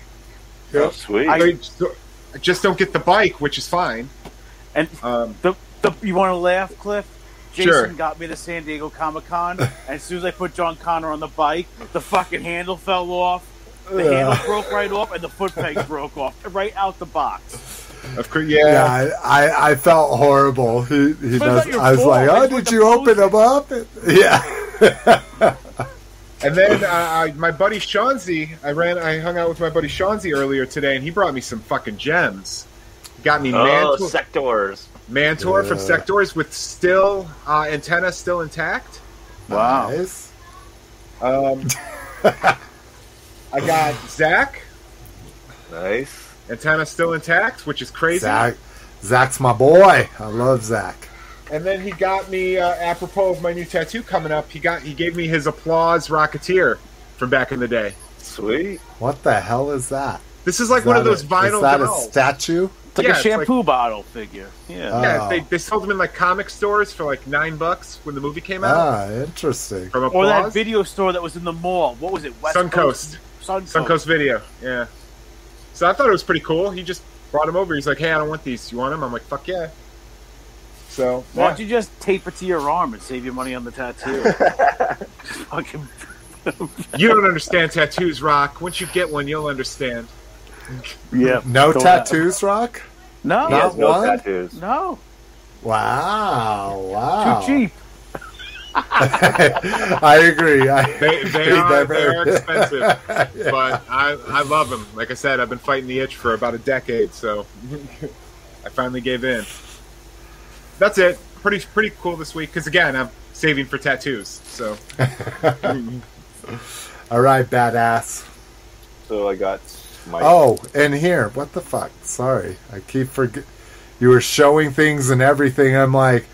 C: Oh, sweet.
B: I, so- I just don't get the bike, which is fine.
D: And
B: Um,
D: the, the you want to laugh, Cliff? Jason
B: Sure.
D: got me to San Diego Comic Con, and as soon as I put John Connor on the bike, the fucking handle fell off. The handle broke right off, and the foot peg broke off right out the box.
B: of course,
A: Yeah,
B: yeah.
A: I, I, I felt horrible. He, he does.
D: it's not your
A: I was
D: fault.
A: like, "Oh, did you open
D: post
A: them up?" Yeah.
B: And then uh, I, my buddy Shawnzy, I ran, I hung out with my buddy Shawnzy earlier today, and he brought me some fucking gems. Got me
C: oh,
B: Mantor,
C: Sectaurs.
B: Mantor from Sectaurs with still uh, antenna still intact.
D: Wow.
A: Nice.
B: Um, I got Zach
C: Nice.
B: antenna still intact, which is crazy.
A: Zach, Zach's my boy. I love Zach.
B: And then he got me uh, apropos of my new tattoo coming up. He got he gave me his applause Rocketeer from back in the day.
C: Sweet.
A: What the hell is that?
B: This is like
A: Is
B: one of those
A: a-
B: vinyl
A: Is that
B: dolls.
A: a statue?
D: It's like
B: Yeah,
D: a
B: it's
D: shampoo bottle figure. Yeah.
B: yeah,
A: Oh.
B: they, they sold them in like comic stores for like nine bucks when the movie came out.
A: Ah, interesting.
B: from
D: or that video store that was in the mall. What was it? West
B: Suncoast.
D: Suncoast.
B: Suncoast Video, yeah. So I thought it was pretty cool. He just brought them over. He's like, "Hey, I don't want these. You want them?" I'm like, "Fuck yeah." So
D: Why
B: yeah.
D: don't you just tape it to your arm and save your money on the tattoo? Fucking
B: you don't understand tattoos, Rock. Once you get one, you'll understand.
D: Yeah.
A: No
D: Go
A: tattoos, Rock?
D: No,
C: He has
A: Not
C: no
A: one?
C: tattoos.
D: no,
A: Wow, wow.
D: too cheap.
A: I agree. I,
B: They, they
A: He
B: are
A: never-
B: they are expensive, but I I love them. Like I said, I've been fighting the itch for about a decade, so I finally gave in. That's it. Pretty pretty cool this week because again, I'm saving for tattoos. So
A: All right, badass.
C: So I got my.
A: Oh, and here, what the fuck? Sorry, I keep forget. You were showing things and everything. I'm like,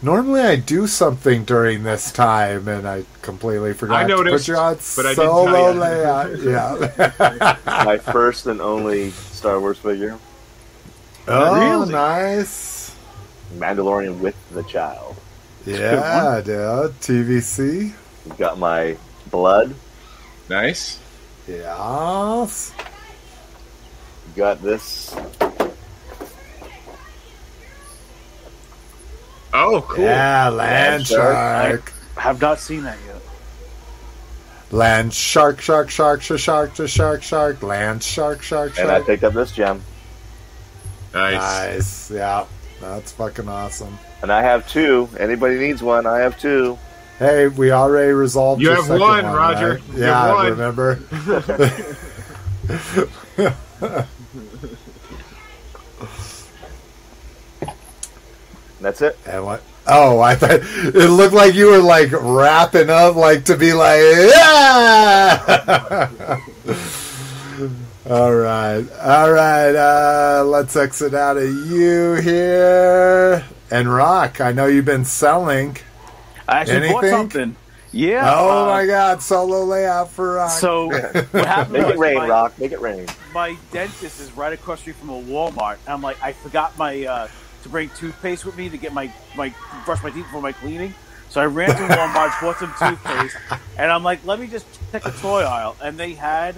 A: normally I do something during this time, and I completely forgot
B: I noticed,
A: to put you on
B: but I didn't tell you.
A: layout. Yeah.
C: my first and only Star Wars figure,
A: oh,
B: Really?
A: nice.
C: Mandalorian with the child.
A: Yeah, dude. TVC.
C: Got my blood.
B: nice.
A: Yes
C: got this.
B: Oh, cool.
A: Yeah, land,
C: land shark.
A: shark.
D: I have not seen that yet.
A: Land shark, shark, shark, shark, shark, shark, shark, land shark, shark, shark.
C: And I picked up this gem.
B: Nice.
A: Nice. Yeah, that's fucking awesome.
C: And I have two. Anybody needs one? I have two.
A: Hey, we already resolved.
B: You have one,
A: one,
B: Roger.
A: Right? Yeah,
B: one.
A: remember.
C: That's it.
A: And what? Oh, I thought it looked like you were like wrapping up, like to be like, yeah. all right, all right. Uh, let's exit out of you here. And Rock, I know you've been selling.
D: I actually bought something. Yeah.
A: Oh
D: uh,
A: my God, solo layout for Rock.
D: So what happened
C: Make
D: was
C: it rain,
D: my,
C: Rock. Make it rain.
D: my dentist is right across the street from a Walmart. And I'm like, I forgot my uh, to bring toothpaste with me to get my my brush my teeth for my cleaning. So I ran to Walmart, bought some toothpaste, and I'm like, let me just check the toy aisle, and they had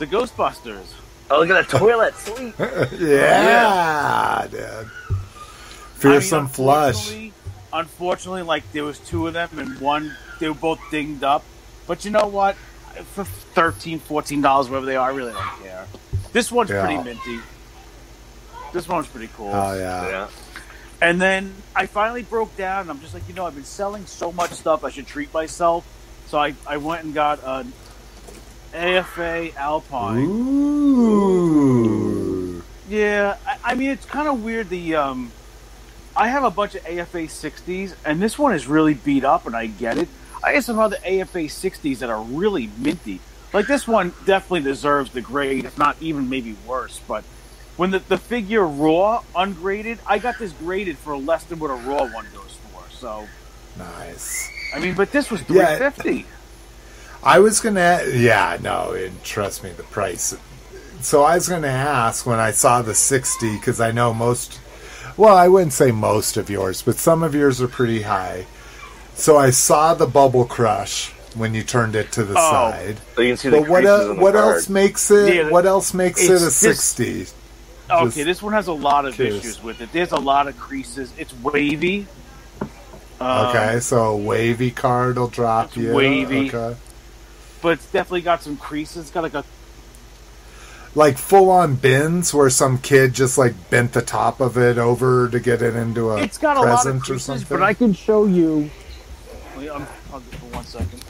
D: the Ghostbusters.
C: Oh, look at the toilet. Sweet.
A: yeah, dude. Fearsome flush.
D: unfortunately- Unfortunately, like there was two of them, and one they were both dinged up. But you know what? For 13 dollars, wherever they are, I really don't care. This one's
A: Yeah.
D: pretty minty. This one's pretty cool.
A: Oh yeah.
C: Yeah.
D: And then I finally broke down. And I'm just like, you know, I've been selling so much stuff. I should treat myself. So I, I went and got an AFA Alpine.
A: Ooh.
D: Yeah, I, I mean it's kind of weird. The um, I have a bunch of AFA 60s, and this one is really beat up, and I get it. I have some other AFA 60s that are really minty. Like this one definitely deserves the grade, if not even maybe worse. But when the, the figure raw, ungraded, I got this graded for less than what a raw one goes for. So
A: Nice.
D: I mean, but this was
A: Yeah.
D: 350.
A: I was gonna, yeah, no, and trust me, the price. So I was gonna ask when I saw the sixty because I know most. Well, I wouldn't say most of yours, but some of yours are pretty high. So I saw the bubble crush when you turned it to the
D: Oh.
A: side.
C: So you can see the
A: But what
C: creases
A: el-
C: the
A: what else makes it?
D: Yeah,
A: what else makes it a sixty?
D: Okay, this one has a lot of issues with it. There's a lot of creases. It's wavy. Um,
A: Okay, so a wavy card will drop
D: It's
A: you.
D: wavy.
A: Okay.
D: but it's definitely got some creases. It's got like a
A: Like full on bins where some kid just like bent the top of it over to get it into a
D: it's got a lot
A: present
D: of
A: or
D: creases,
A: something.
D: but I can show you. Wait, I'm, I'll for one second.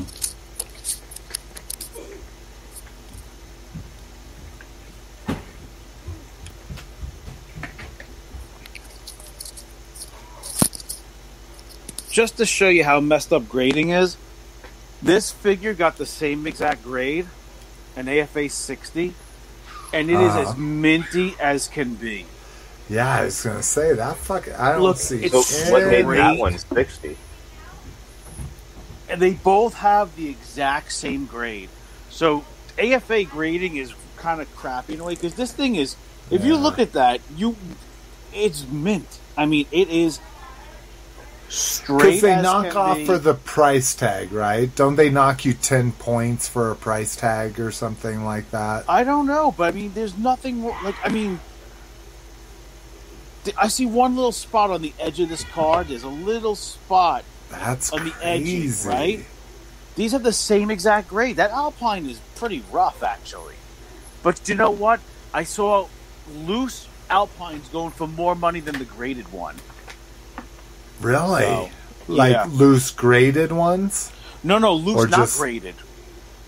D: Just to show you how messed up grading is, this figure got the same exact grade, an AFA 60, and it is
A: Uh-huh.
D: as minty as can be.
A: Yeah, I was gonna say that. Fuck, I don't
D: Look,
A: see.
D: it's
C: So what made that one 60?
D: and they both have the exact same grade. So AFA grading is kind of crappy in a way because this thing is. If you look at that, you, it's mint. I mean, it is straight.
A: Because they knock off
D: be.
A: for the price tag, right? Don't they knock you ten points for a price tag or something like that?
D: I don't know, but I mean, there's nothing like I mean. I see one little spot on the edge of this card. There's a little spot.
A: That's
D: On the edges, right? These have the same exact grade. That Alpine is pretty rough, actually. But you know what? I saw loose Alpines going for more money than the graded one.
A: Really?
D: So,
A: like
D: yeah.
A: loose graded ones?
D: No, no, loose,
A: Or
D: not
A: just-
D: graded.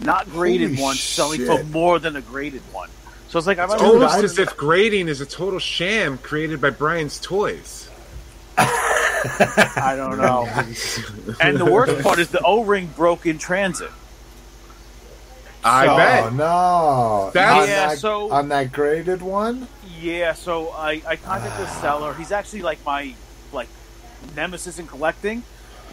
D: Not graded
A: Holy
D: ones selling for more than a graded one. So it's like I'm
B: It's almost as if grading is a total sham created by Brian's toys.
D: I don't know. and the worst part is the O-ring broke in transit.
B: I
D: So-
A: Oh
B: bet.
A: no!
B: That's-
A: on
D: Yeah,
A: that,
D: so-
A: on that graded one.
D: Yeah, so I, I contacted the seller. He's actually like my like nemesis and collecting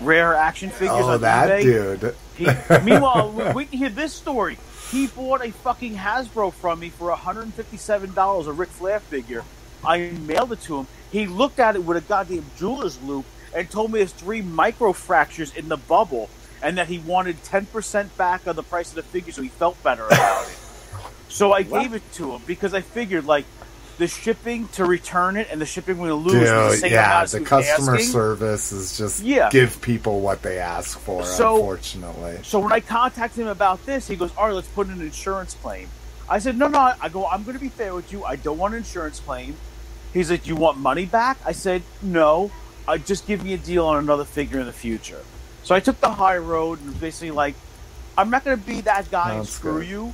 D: rare action figures
A: Oh,
D: on
A: that
D: eBay.
A: dude!
D: He, meanwhile, we to hear this story. He bought a fucking Hasbro from me for $157, a Ric Flair figure. I mailed it to him. He looked at it with a goddamn jeweler's loupe and told me there's three micro fractures in the bubble and that he wanted 10% back on the price of the figure so he felt better about it. So I gave it to him because I figured, like, the shipping to return it and the shipping we're lose. is the
A: Dude,
D: same
A: yeah, the customer
D: asking.
A: service is just
D: Yeah.
A: give people what they ask for.
D: So-
A: unfortunately,
D: So when I contacted him about this, he goes, "All right, let's put in an insurance claim." I said, "No, no." I go, "I'm going to be fair with you. I don't want an insurance claim." He's like, "You want money back?" I said, "No. I just give me a deal on another figure in the future." So I took the high road and was basically like, "I'm not going to be that guy and screw
A: good.
D: you,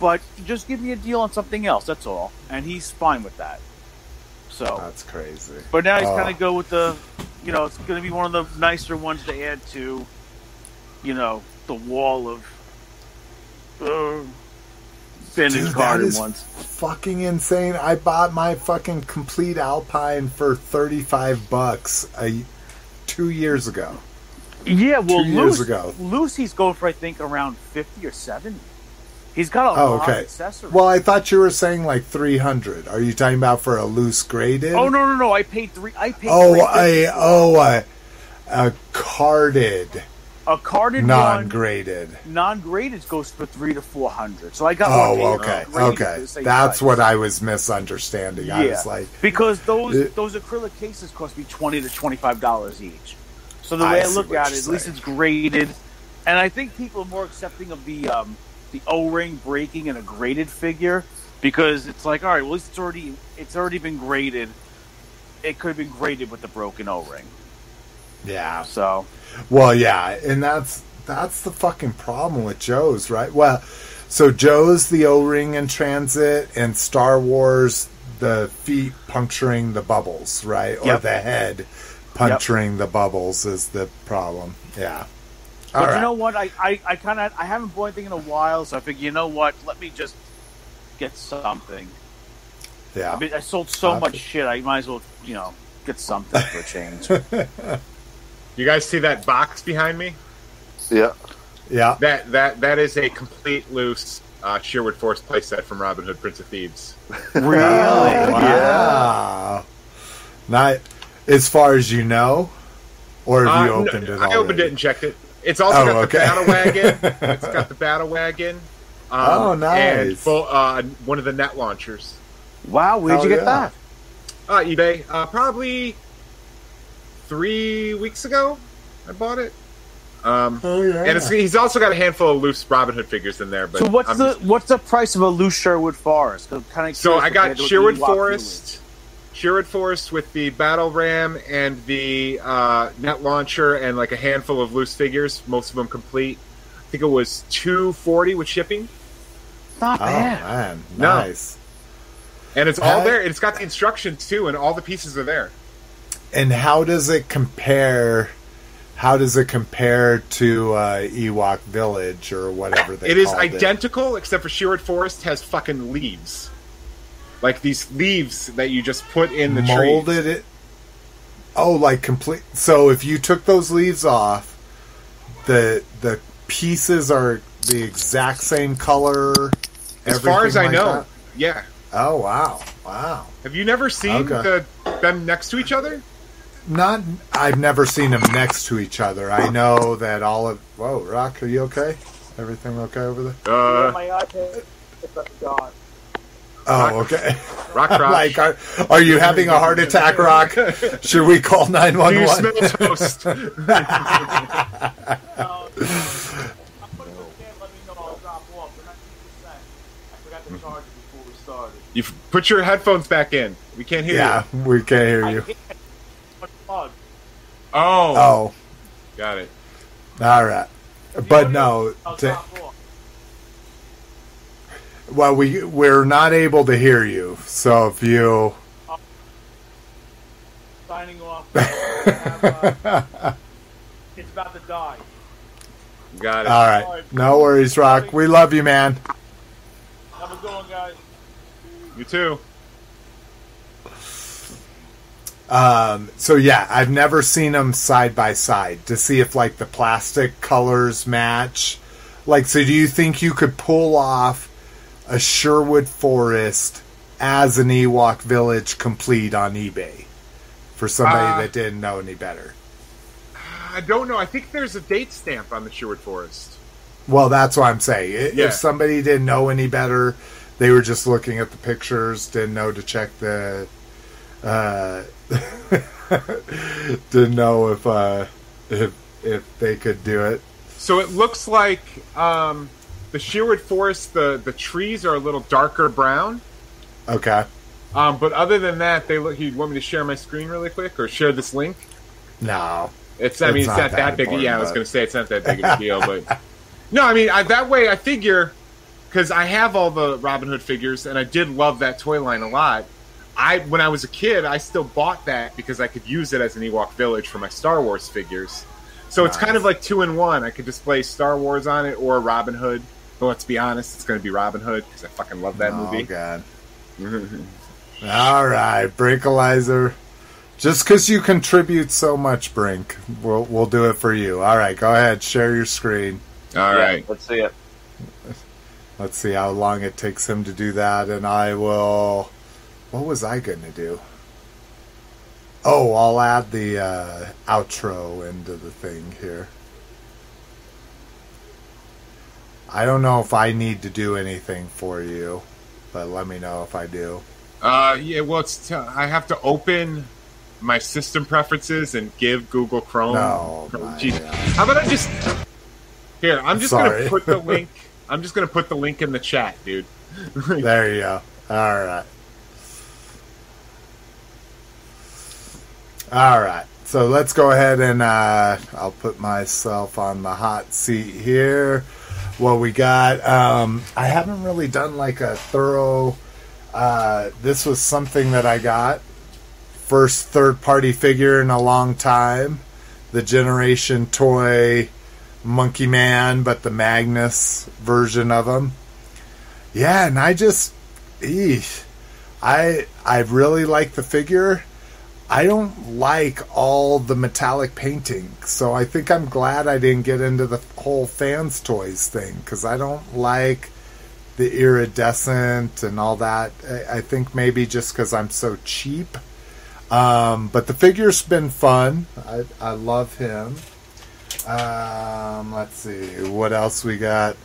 D: but just give me a deal on something else. That's all." And he's fine with that. So,
A: that's crazy.
D: but now he's
A: Oh.
D: kind of go with the, you know, it's going to be one of the nicer ones to add to, you know, the wall of uh, vintage
A: Dude, that
D: garden
A: is
D: ones.
A: fucking insane. I bought my fucking complete Alpine for thirty five bucks a two years ago.
D: Yeah, well,
A: two years
D: Luce,
A: ago.
D: Lucy's going for I think around fifty or seventy. He's got a
A: Oh,
D: lot of
A: okay.
D: accessories.
A: Well, I thought you were saying like three hundred. Are you talking about for a loose graded?
D: oh no, no, no! I paid three. I paid.
A: Oh,
D: 350
A: oh a, a carded,
D: a carded
A: non
D: one,
A: graded.
D: non-graded goes for three to four hundred. So I got.
A: Oh,
D: one
A: okay, okay. That's
D: price.
A: what I was misunderstanding. I was like,
D: because those
A: It-
D: those acrylic cases cost me twenty to twenty five dollars each. So the way I,
A: see
D: look at it, at least it's graded, and I think people are more accepting of the um, the O ring breaking in a graded figure because it's like, all right, well, it's already it's already been graded. It could have been graded with the broken O ring.
A: yeah.
D: So
A: Well, yeah, and that's that's the fucking problem with Joe's, right? Well, so Joe's the O-ring in transit, and Star Wars the feet puncturing the bubbles, right? Or the head puncturing the bubbles is the problem. Yeah.
D: But
A: All
D: you know what? I, I, I kind of I haven't bought anything in a while, so I figured, you know what? Let me just get something. Yeah. I,
A: yeah.
D: mean, I sold so much shit. I might as well, you know, get something for a change.
B: You guys see that box behind me?
C: Yeah.
A: Yeah.
B: That that that is a complete loose uh, Sherwood Forest playset from Robin Hood, Prince of Thieves.
D: really?
A: Oh,
C: wow.
A: wow. Not as far as you know, or have you
B: Uh, no,
A: opened it?
B: I opened it and checked it. It's also
A: Oh,
B: got
A: okay.
B: the battle wagon. it's got the battle wagon. Um,
A: Oh, nice.
B: And full, uh, one of the net launchers.
D: Wow, where'd
A: Hell
D: you get
A: yeah.
D: that?
B: Uh, eBay. Uh, probably three weeks ago, I bought it. Um,
A: Oh yeah.
B: and it's, he's also got a handful of loose Robin Hood figures in there. But
D: So what's
B: I'm
D: the
B: just-
D: what's the price of a loose Sherwood Forest? Kind of
B: so I got Sherwood Forest, Sherwood Forest with the battle ram and the uh, net launcher and like a handful of loose figures, most of them complete. I think it was two forty with shipping,
D: Not
A: oh
D: bad.
A: man,
B: No.
A: nice.
B: and it's all
A: Hey.
B: there. It's got the instructions too, and all the pieces are there.
A: And how does it compare? How does it compare to uh, Ewok Village or whatever they
B: it is
A: called
B: identical, except for Sherwood Forest has fucking leaves, like these leaves that you just put in the tree.
A: molded it. Oh, like complete. So if you took those leaves off, the the pieces are the exact same color.
B: As far as I
A: like
B: know,
A: that?
B: yeah.
A: Oh wow, wow.
B: Have you never seen
A: Okay.
B: the them next to each other?
A: Not. I've never seen them next to each other. I know that all of. Whoa, Rock, are you okay? Everything okay over there?
B: Uh,
D: my iPad gone.
A: Oh, okay.
B: rock crotch.
A: like, are, are you having a heart attack, Rock? Should we call 911?
B: Do you smell toast? you put your headphones back in. We can't hear
A: Yeah,
B: you.
A: Yeah, we can't hear you.
B: Oh,
A: Oh,
B: got it.
A: all right. But no, to, well, we we're not able to hear you. So if you,
D: Signing off. it's about to die.
B: Got it.
A: all right, no worries, Rock. We love you, man.
D: Have a good one, guys.
B: You too.
A: Um, so yeah, I've never seen them side by side to see if like the plastic colors match. Like, so do you think you could pull off a Sherwood Forest as an Ewok Village complete on eBay for somebody
B: Uh,
A: that didn't know any better?
B: I don't know. I think there's a date stamp on the Sherwood Forest.
A: Well, that's what I'm saying.
B: Yeah.
A: If somebody didn't know any better, they were just looking at the pictures, didn't know to check the. Uh, didn't know if uh, if if they could do it.
B: So it looks like um, the Sherwood Forest. The the trees are a little darker brown.
A: Okay.
B: Um, but other than that, they look. You want me to share my screen really quick, or share this link?
A: No.
B: It's. I mean,
A: It's
B: it's
A: not
B: not,
A: that
B: that, big. Yeah, I was going to say it's not that big of a deal, but no, I mean I, that way I figure because I have all the Robin Hood figures, and I did love that toy line a lot. I when I was a kid, I still bought that because I could use it as an Ewok village for my Star Wars figures. So it's kind of like two in one. I could display Star Wars on it or Robin Hood. But let's be honest, it's going to be Robin Hood because I fucking love that
A: oh
B: movie.
A: God. All right, Brinkalizer. Just because you contribute so much, Brink, we'll we'll do it for you. All right, go ahead, share your screen.
B: All
C: Yeah,
B: right.
C: let's see it.
A: Let's see how long it takes him to do that, and I will. What was I going to do? Oh, I'll add the uh, outro into the thing here. I don't know if I need to do anything for you, but let me know if I do.
B: Uh, yeah, well, it's t- I have to open my system preferences and give Google Chrome.
A: No,
B: Chrome-
A: my. God.
B: How about I just here? I'm just
A: Sorry.
B: gonna put the link. I'm just gonna put the link in the chat, dude.
A: There you go. All right. All right. So let's go ahead and uh, I'll put myself on the hot seat here. What we got? Um, I haven't really done like a thorough. Uh, this was something that I got first third party figure in a long time. The Generation Toy Monkey Man, but the Magnus version of him. Yeah, and I just, eesh, I I really like the figure. I don't like all the metallic painting, so I think I'm glad I didn't get into the whole fans toys thing because I don't like the iridescent and all that. I, I think maybe just because I'm so cheap. Um, but the figure's been fun. I, I love him. Um, let's see what else we got.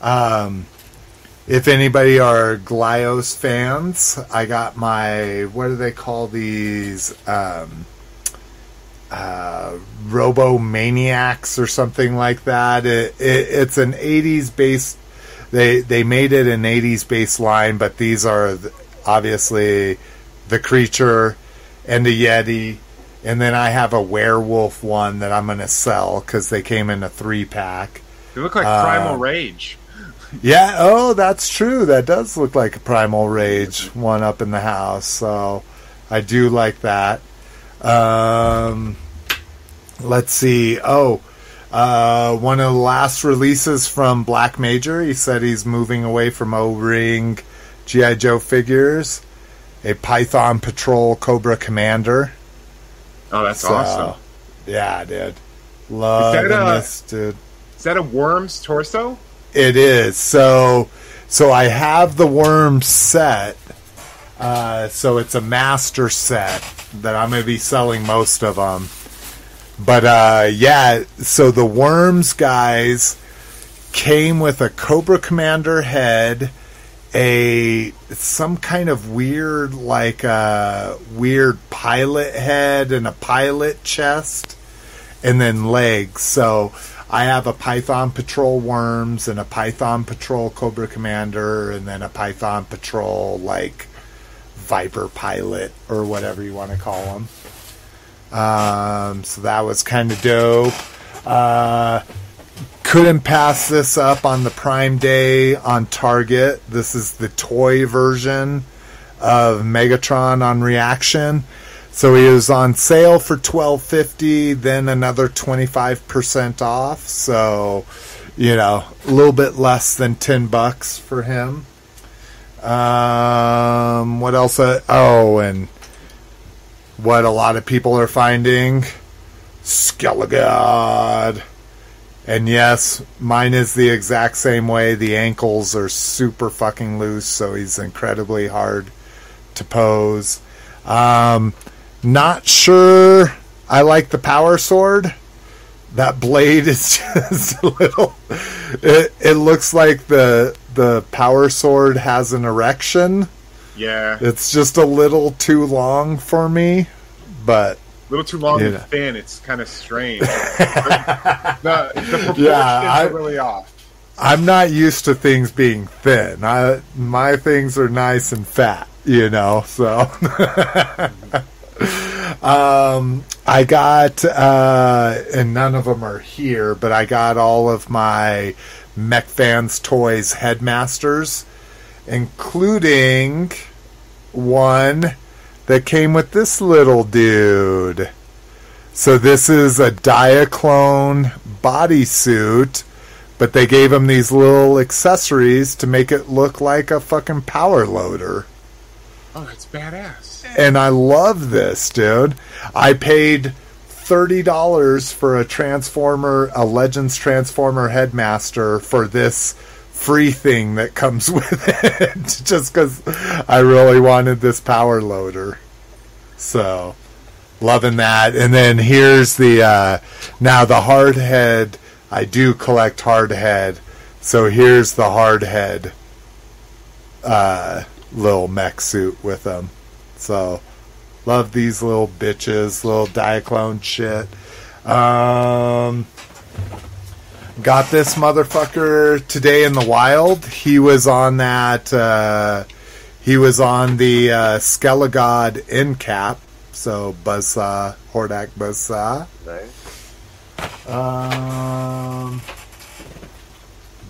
A: Um, if anybody are Glyos fans, I got my what do they call these? Um, uh, Robo Maniacs or something like that. It, it, it's an '80s based. They they made it an '80s based line, but these are obviously the creature and a Yeti. And then I have a werewolf one that I'm going to sell because they came in a three pack.
B: They look like
A: Uh,
B: Primal Rage.
A: Yeah, oh, that's true. That does look like a Primal Rage one up in the house. So I do like that. Um, let's see. Oh, uh, one of the last releases from Black Major. He said he's moving away from O Ring G.I. Joe figures. A Python Patrol Cobra Commander.
B: Oh, that's
A: So,
B: awesome.
A: Yeah, dude. Love
B: Is that, uh,
A: this, dude.
B: Is that a worm's torso?
A: It is. So so I have the worm set. Uh, so it's a master set that I'm going to be selling most of them. But uh, yeah, so the worms guys came with a Cobra Commander head, a some kind of weird like uh, weird pilot head and a pilot chest and then legs. So I have a Python Patrol Worms and a Python Patrol Cobra Commander and then a Python Patrol like Viper Pilot or whatever you want to call them. Um, so that was kind of dope. Uh, couldn't pass this up on the Prime Day on Target. This is the toy version of Megatron on Reaction. So he was on sale for twelve fifty, then another twenty five percent off. So, you know, a little bit less than ten bucks for him. Um, what else? Uh, oh, and what a lot of people are finding, Skelegod. And yes, mine is the exact same way. The ankles are super fucking loose, so he's incredibly hard to pose. Um, not sure I like the power sword. That blade is just a little. It, it looks like the the power sword has an erection.
B: Yeah,
A: It's just a little too long for me, but a
B: little too long
A: Yeah.
B: and thin. It's kind of strange. the, the proportions
A: I-
B: are really off.
A: I'm not used to things being thin. I my things are nice and fat, you know. So, um, I got uh, and none of them are here, but I got all of my Mech Fans Toys headmasters, including one that came with this little dude. So this is a Diaclone bodysuit, but they gave him these little accessories to make it look like a fucking power loader.
B: Oh, that's badass.
A: And I love this, dude. I paid thirty dollars for a Transformer, a Legends Transformer Headmaster for this free thing that comes with it, just because I really wanted this power loader. So, loving that. And then here's the uh, now the hard head. I do collect hard head, so here's the hard head uh, little mech suit with them. So, love these little bitches, little Diaclone shit. Um, got this motherfucker today in the wild. He was on that. Uh, he was on the uh, Skelegod end cap. So Buzzsaw, Hordak Buzzsaw.
C: Right?
A: Um,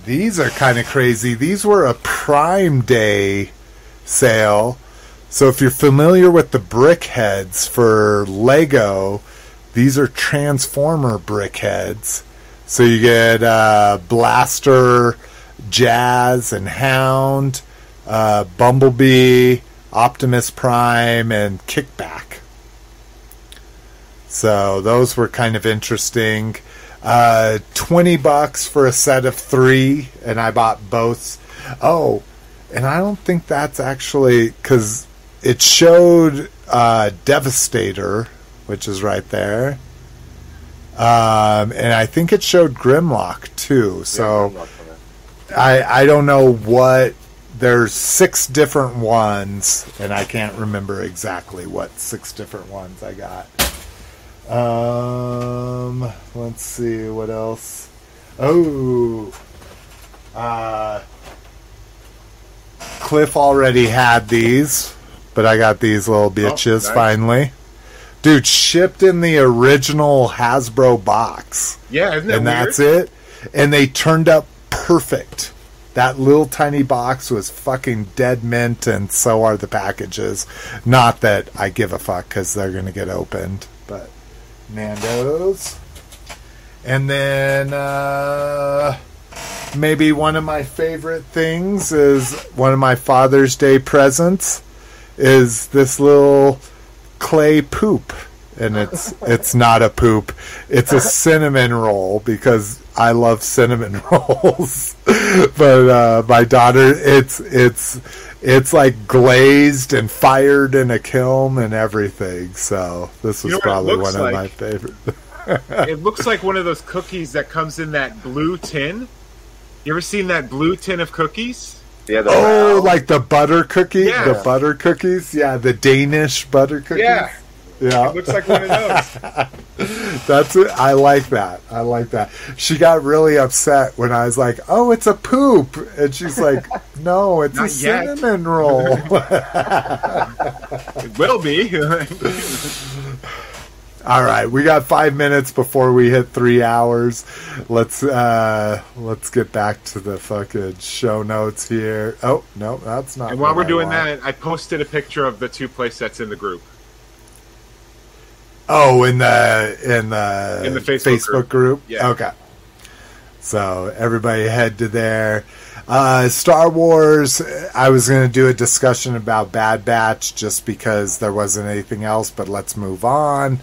A: these are kind of crazy. These were a Prime Day sale. So if you're familiar with the brick heads for Lego, these are Transformer brick heads. So you get uh, Blaster, Jazz, and Hound, uh, Bumblebee, Optimus Prime, and Kickback. So those were kind of interesting. Uh, 20 bucks for a set of three, and I bought both. Oh, and I don't think that's actually because it showed uh, Devastator, which is right there. Um, and I think it showed Grimlock too. So.
C: Yeah,
A: I I don't know what there's six different ones and I can't remember exactly what six different ones I got. Um let's see what else. Oh. Uh Cliff already had these, but I got these little bitches
B: nice.
A: finally. Dude, shipped in the original Hasbro box
B: Yeah, isn't that
A: and
B: weird?
A: that's it. And they turned up perfect. That little tiny box was fucking dead mint, and so are the packages. Not that I give a fuck because they're going to get opened, but Nando's. And then uh, maybe one of my favorite things is one of my Father's Day presents is this little clay poop and it's it's not a poop it's a cinnamon roll because i love cinnamon rolls but uh my daughter it's it's it's like glazed and fired in a kiln and everything so this was
B: You know
A: probably
B: looks
A: one of my favorite
B: it looks like one of those cookies that comes in that blue tin. You ever seen that blue tin of cookies?
C: The
A: oh
C: round-
A: like the butter cookie
B: Yeah.
A: the butter cookies yeah the danish butter cookies
B: Yeah.
A: yeah
B: It looks like one of those.
A: That's it. I like that. I like that. She got really upset when I was like, "Oh, it's a poop," and she's like, "No, it's a
B: yet."
A: cinnamon roll."
B: It will be.
A: All right, we got five minutes before we hit three hours. Let's uh let's get back to the fucking show notes here. Oh no, that's not.
B: and while we're
A: I
B: doing
A: want.
B: that, I posted a picture of the two play sets in the group.
A: Oh, in the in the
B: In the Facebook
A: group.
B: Yeah.
A: Okay. So everybody head to there. Uh, Star Wars. I was going to do a discussion about Bad Batch just because there wasn't anything else, but let's move on.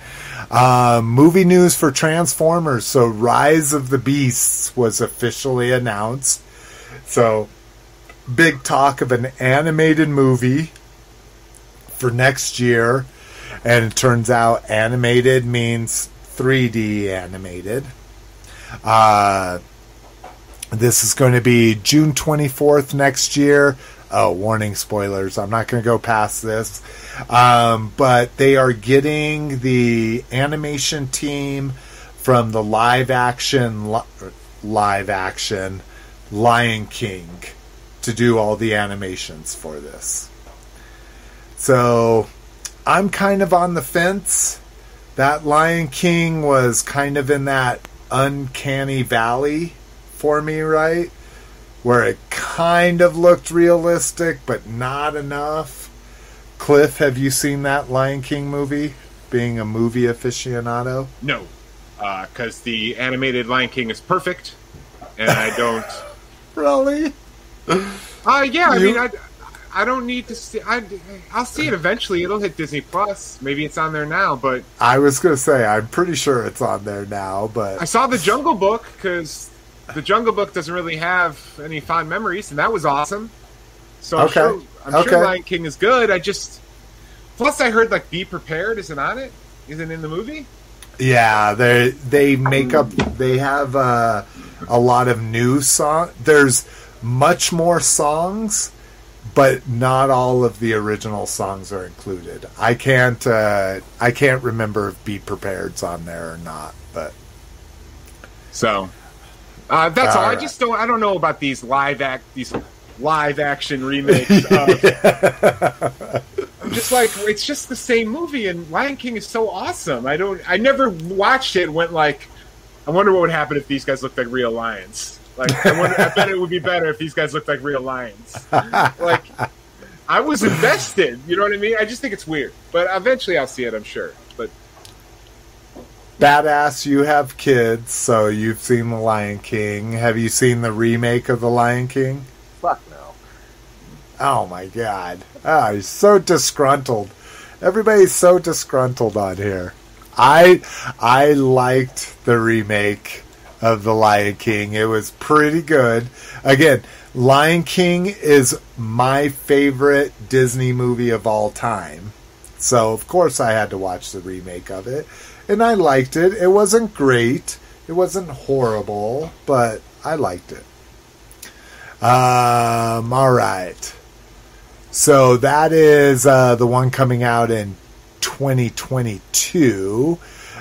A: Uh, movie news for Transformers. So Rise of the Beasts was officially announced. So big talk of an animated movie for next year. And it turns out animated means 3D animated. Uh, This is going to be June 24th next year. Oh, warning spoilers. I'm not going to go past this. Um, but they are getting the animation team from the live action li- live action Lion King to do all the animations for this. So I'm kind of on the fence. That Lion King was kind of in that uncanny valley for me, right? Where it kind of looked realistic, but not enough. Cliff, have you seen that Lion King movie? Being a movie aficionado?
B: No, because the animated Lion King is perfect, and I don't.
A: Really?
B: Uh, yeah, I
A: You-
B: mean, I, I don't need to see. I, I'll see it eventually. It'll hit Disney Plus. Maybe it's on there now, but
A: I was going to say, I'm pretty sure it's on there now, but
B: I saw the Jungle Book because the Jungle Book doesn't really have any fond memories, and that was awesome. So I'm
A: Okay.
B: sure I'm
A: Okay.
B: sure Lion King is good. I just plus I heard like Be Prepared isn't on it. Isn't in the movie.
A: Yeah, they they make up. They have uh, a lot of new song. There's much more songs, but not all of the original songs are included. I can't. Uh, I can't remember if "Be Prepared's on there or not. But
B: So uh, that's all.
A: All
B: I just don't. I don't know about these live act these live action remakes. Of, I'm just like it's just the same movie, and Lion King is so awesome. I don't. I never watched it. Went like, I wonder what would happen if these guys looked like real lions. Like I, wonder, I bet it would be better if these guys looked like real lions. Like I was invested. You know what I mean? I just think it's weird, but eventually I'll see it. I'm sure.
A: Badass, you have kids, so you've seen the Lion King. Have you seen the remake of the Lion King?
C: Fuck no.
A: Oh my god. Ah, he's so disgruntled. Everybody's so disgruntled on here. I I liked the remake of The Lion King. It was pretty good. Again, Lion King is my favorite Disney movie of all time. So, of course I had to watch the remake of it, and I liked it. It wasn't great. It wasn't horrible, but I liked it. Um, all right. So that is uh, the one coming out in 2022.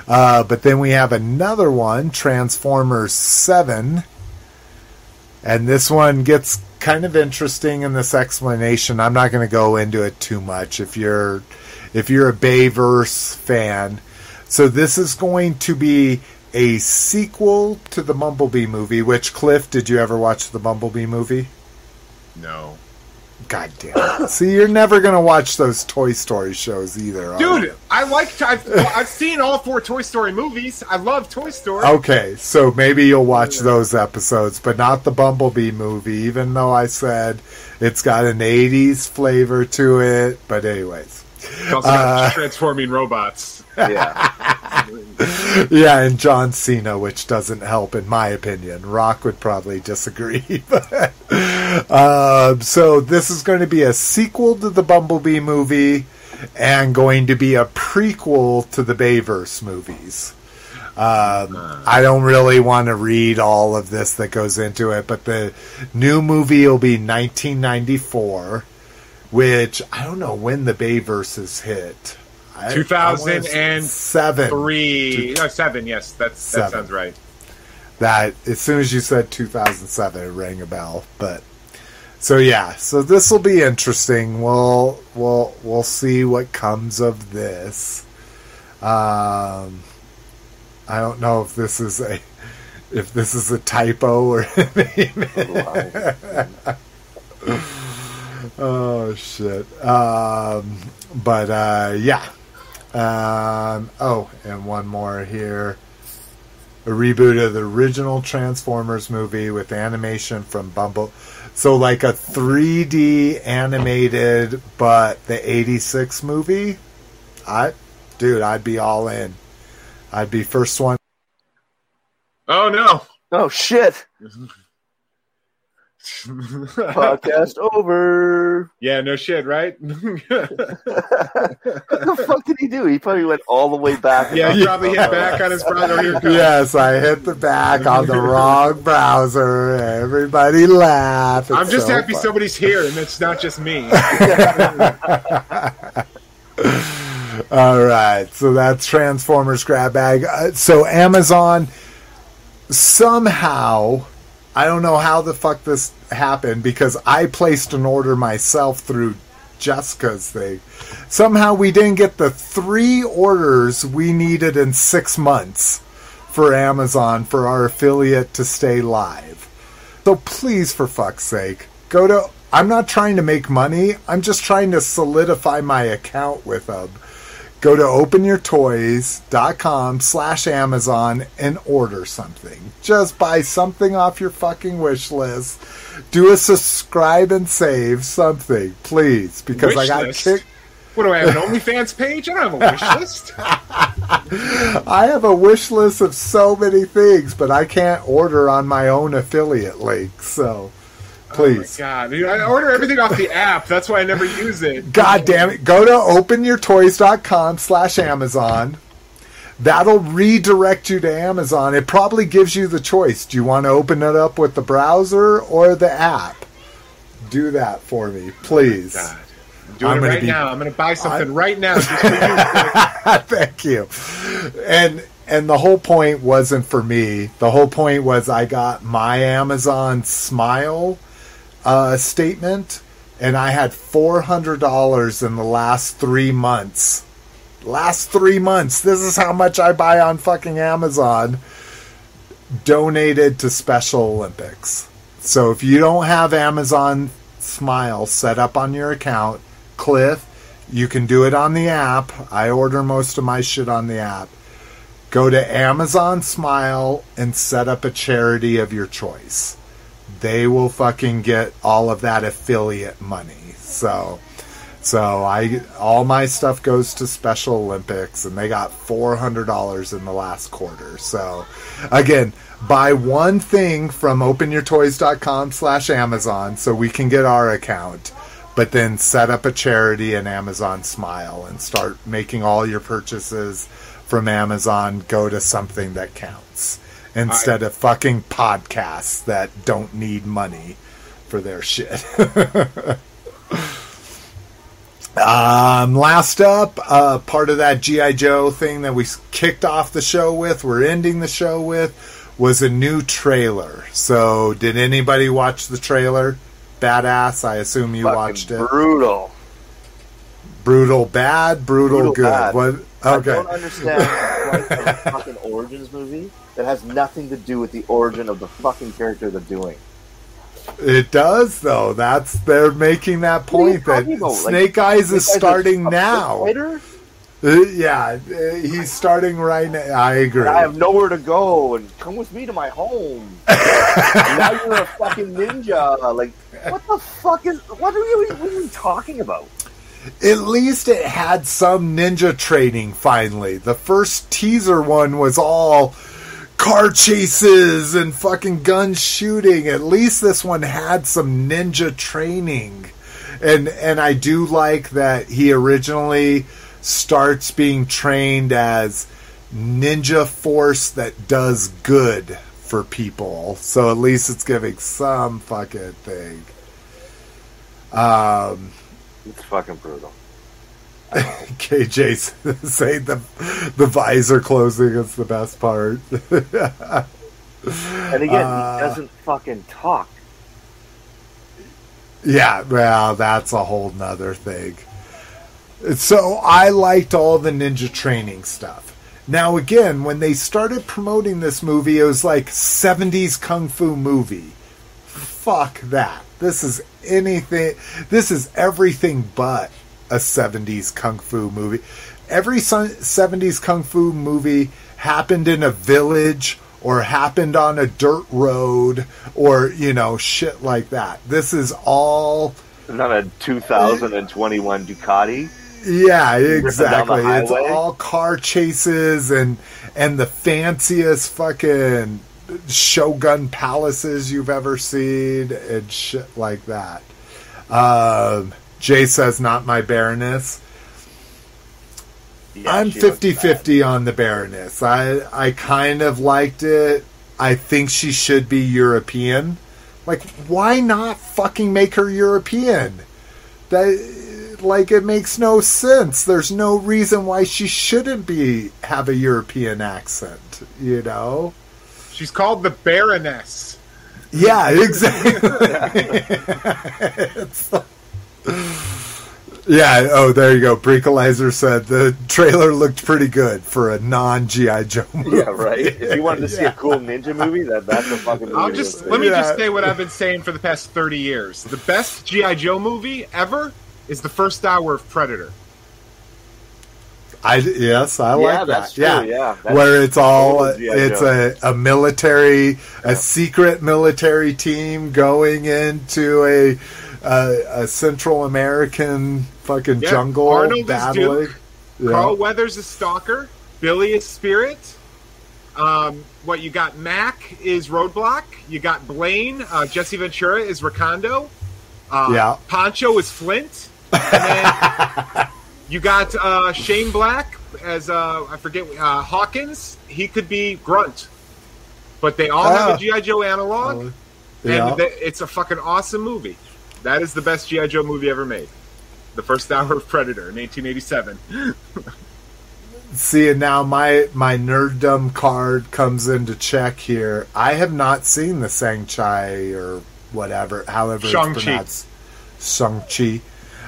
A: Uh, but then we have another one, Transformers 7. And this one gets kind of interesting in this explanation. I'm not going to go into it too much if you're if you're a Bayverse fan. So this is going to be a sequel to the Bumblebee movie, which Cliff, did you ever watch the Bumblebee movie?
B: no,
A: God damn it. See, you're never going to watch those Toy Story shows either. are you?
B: dude, I like. I've, I've seen all four Toy Story movies. I love Toy Story.
A: Okay, so maybe you'll watch those episodes, but not the Bumblebee movie, even though I said it's got an 80s flavor to it. But, anyways.
B: It's also got uh, transforming robots.
C: Yeah.
A: Yeah, and John Cena, which doesn't help, in my opinion. Rock would probably disagree. But, um, so, this is going to be a sequel to the Bumblebee movie and going to be a prequel to the Bayverse movies. Um, I don't really want to read all of this that goes into it, but the new movie will be 1994, which I don't know when the Bayverse is hit. I wanna-
B: 2007.
A: seven.
B: Three, no, seven. Yes, that's
A: Seven.
B: that sounds right.
A: That as soon as you said 2007, it rang a bell. But so yeah, so this will be interesting. We'll we'll we'll see what comes of this. Um, I don't know if this is a if this is a typo or oh shit. Um, but uh, yeah. Um, oh, and one more here a reboot of the original Transformers movie with animation from Bumble. So like a 3D animated but the 86 movie. I dude, I'd be all in. I'd be first one.
B: Oh no!
C: Oh shit. Podcast over.
B: yeah, no shit, right?
C: What the fuck did he do? He probably went all the way back.
B: yeah, he probably hit back on his brother. Here it comes.
A: Yes, I hit the back on the wrong browser. Everybody laugh. It's
B: I'm just
A: so
B: happy
A: fun.
B: somebody's here, and it's not just me.
A: All right, so that's Transformers grab bag. Uh, so Amazon somehow, I don't know how the fuck this happened because I placed an order myself through Jessica's thing. Somehow we didn't get the three orders we needed in six months for Amazon for our affiliate to stay live. So please, for fuck's sake, go to. I'm not trying to make money. I'm just trying to solidify my account with them. Go to openyourtoys.com slash Amazon and order something. Just buy something off your fucking wish list. Do a subscribe and save something, please, because I got
B: list?
A: kicked.
B: What do I have an OnlyFans page? I don't have a wish list.
A: I have a wish list of so many things, but I can't order on my own affiliate link. So, please.
B: Oh my god, I order everything off the app. That's why I never use it.
A: God damn it. Go to openyourtoys.com slash Amazon. That'll redirect you to Amazon. It probably gives you the choice. Do you want to open it up with the browser or the app? Do that for me, please.
B: Oh, I'm doing
A: I'm
B: it right
A: be-
B: now. I'm going to buy something
A: I'm-
B: right now. You.
A: Thank you. And and the whole point wasn't for me. The whole point was I got my Amazon Smile uh, statement, and I had four hundred dollars in the last three months. Last three months. This is how much I buy on fucking Amazon. Donated to Special Olympics. So if you don't have Amazon Smile set up on your account, Cliff, you can do it on the app. I order most of my shit on the app. Go to Amazon Smile and set up a charity of your choice. They will fucking get all of that affiliate money. So so I all my stuff goes to Special Olympics and they got $400 in the last quarter. So again, buy one thing from openyourtoys.com slash Amazon so we can get our account but then set up a charity in Amazon Smile and start making all your purchases from Amazon go to something that counts instead of fucking podcasts that don't need money for their shit. um, last up, uh, part of that GI Joe thing that we kicked off the show with, we're ending the show with, was a new trailer. So, did anybody watch the trailer? Badass. I assume you
C: Fucking
A: watched it.
C: Brutal.
A: Brutal bad, brutal,
C: Brutal
A: good.
C: bad.
A: What?
C: I
A: Okay.
C: don't understand why a fucking Origins movie that has nothing to do with the origin of the fucking character they're doing.
A: It does though. That's they're making that
C: What are you
A: point that
C: about? Like,
A: Snake Eyes is
C: Snake
A: starting now. Uh, yeah, uh, he's starting right now. I agree.
C: And I have nowhere to go, and come with me to my home. now you're a fucking ninja. Like, what the fuck is? What are you, what are you talking about?
A: At least it had some ninja training finally. The first teaser one was all car chases and fucking gun shooting. At least this one had some ninja training. And and I do like that he originally starts being trained as ninja force that does good for people. So at least it's giving some fucking thing. Um
C: It's fucking brutal.
A: KJ say the the visor closing is the best part.
C: And again,
A: Uh,
C: he doesn't fucking talk.
A: yeah, well, that's a whole nother thing. So I liked all the ninja training stuff. Now again, when they started promoting this movie, it was like 70s kung fu movie. Fuck that. This is anything this is everything but a 70s kung fu movie. Every 70s kung fu movie happened in a village or happened on a dirt road or, you know, shit like that. This is all
C: Not a 2021 Ducati.
A: yeah, exactly. It's all car chases and and the fanciest fucking shogun palaces you've ever seen and shit like that. Um, Jay says, not my Baroness.
C: Yeah,
A: I'm
C: she looks
A: 50
C: bad.
A: 50 on the Baroness. I, I kind of liked it. I think she should be European. Like, why not fucking make her European? That, like, it makes no sense. There's no reason why she shouldn't be have a European accent, you know?
B: She's called the Baroness.
A: Yeah, exactly. It's- yeah, oh, there you go. Breakalizer said the trailer looked pretty good for a non G.I. Joe movie.
C: Yeah, right. If you wanted to see
A: Yeah.
C: a cool ninja movie, that that's a fucking movie.
B: I'll just
C: go
B: let me
A: Yeah.
B: just say what I've been saying for the past thirty years. The best GI Joe movie ever is the first hour of Predator.
A: I, yes, I
C: Yeah,
A: like that.
C: true,
A: Yeah.
C: yeah.
A: Where it's all,
C: total
A: it's
C: Joe.
A: a, a military,
C: Yeah.
A: a secret military team going into a, a, a Central American fucking
B: Yeah,
A: jungle
B: Arnold is
A: battling.
B: Duke.
A: Yeah.
B: Carl Weathers is Stalker. Billy is Spirit. Um, what you got? Mac is Roadblock. You got Blaine. Uh, Jesse Ventura is Recondo. Uh,
A: Yeah.
B: Poncho is Flint. And then you got uh, Shane Black as uh, I forget uh, Hawkins. He could be Grunt. But they all have
A: Ah.
B: a GI Joe analog,
A: Yeah.
B: and th- it's a fucking awesome movie. That is the best GI Joe movie ever made. The first hour of Predator in 1987.
A: See, and now my my nerddom card comes into check here. I have not seen the Sang Chai or whatever, however
B: Shang-Chi.
A: it's pronounced, Shang-Chi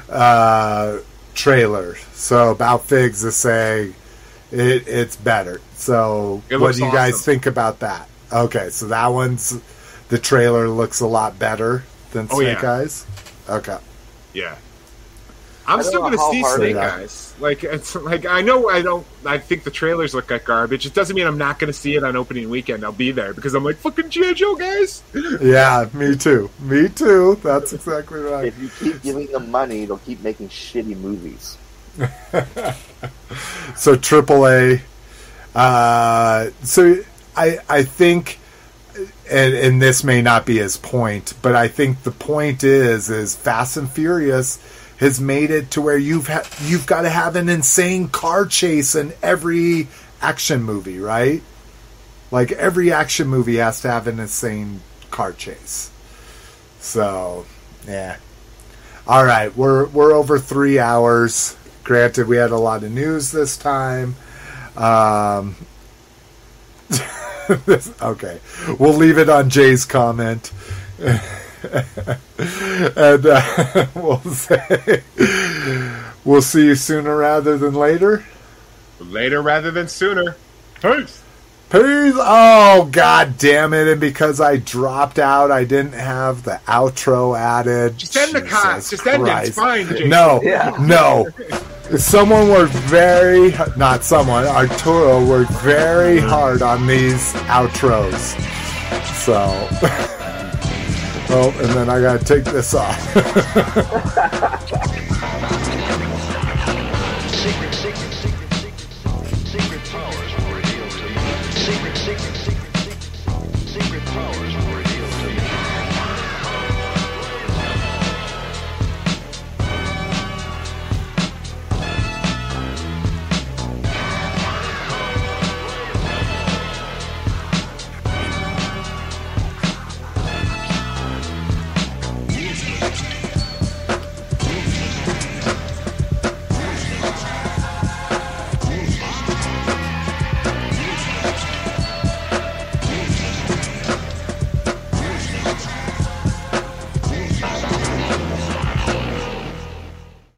A: uh, trailer. So about Figs is saying it, it's better. So
B: It
A: what do you guys think about that? Okay, so that one's the trailer looks a lot better than
B: Oh,
A: Snake
B: yeah.
A: Eyes. Okay.
B: Yeah. I'm still going to see Snake
A: it-
B: Eyes. Like it's like I know I don't. I think the trailers look like garbage. It doesn't mean I'm not going to see it on opening weekend. I'll be there because I'm like fucking GI Joe guys.
A: Yeah, me too. Me too. That's exactly right.
C: If you keep giving them money, they'll keep making shitty movies.
A: so AAA. Uh, so I I think, and and this may not be his point, but I think the point is is Fast and Furious has made it to where you've ha- you've got to have an insane car chase in every action movie, right? Like every action movie has to have an insane car chase. So, yeah. All right, we're we're over three hours. Granted, we had a lot of news this time. Um, this, okay, we'll leave it on Jay's comment, and uh, we'll say we'll see you sooner rather than later.
B: Later rather than sooner. Peace.
A: Peace. Oh god damn it! And because I dropped out, I didn't have the outro added.
B: Just end the con.
A: Jesus
B: Just end it. It's fine. Jason.
A: No,
C: Yeah.
A: no. Someone worked very, not someone, Arturo worked very hard on these outros. So, oh, and then I gotta take this off.
E: Secret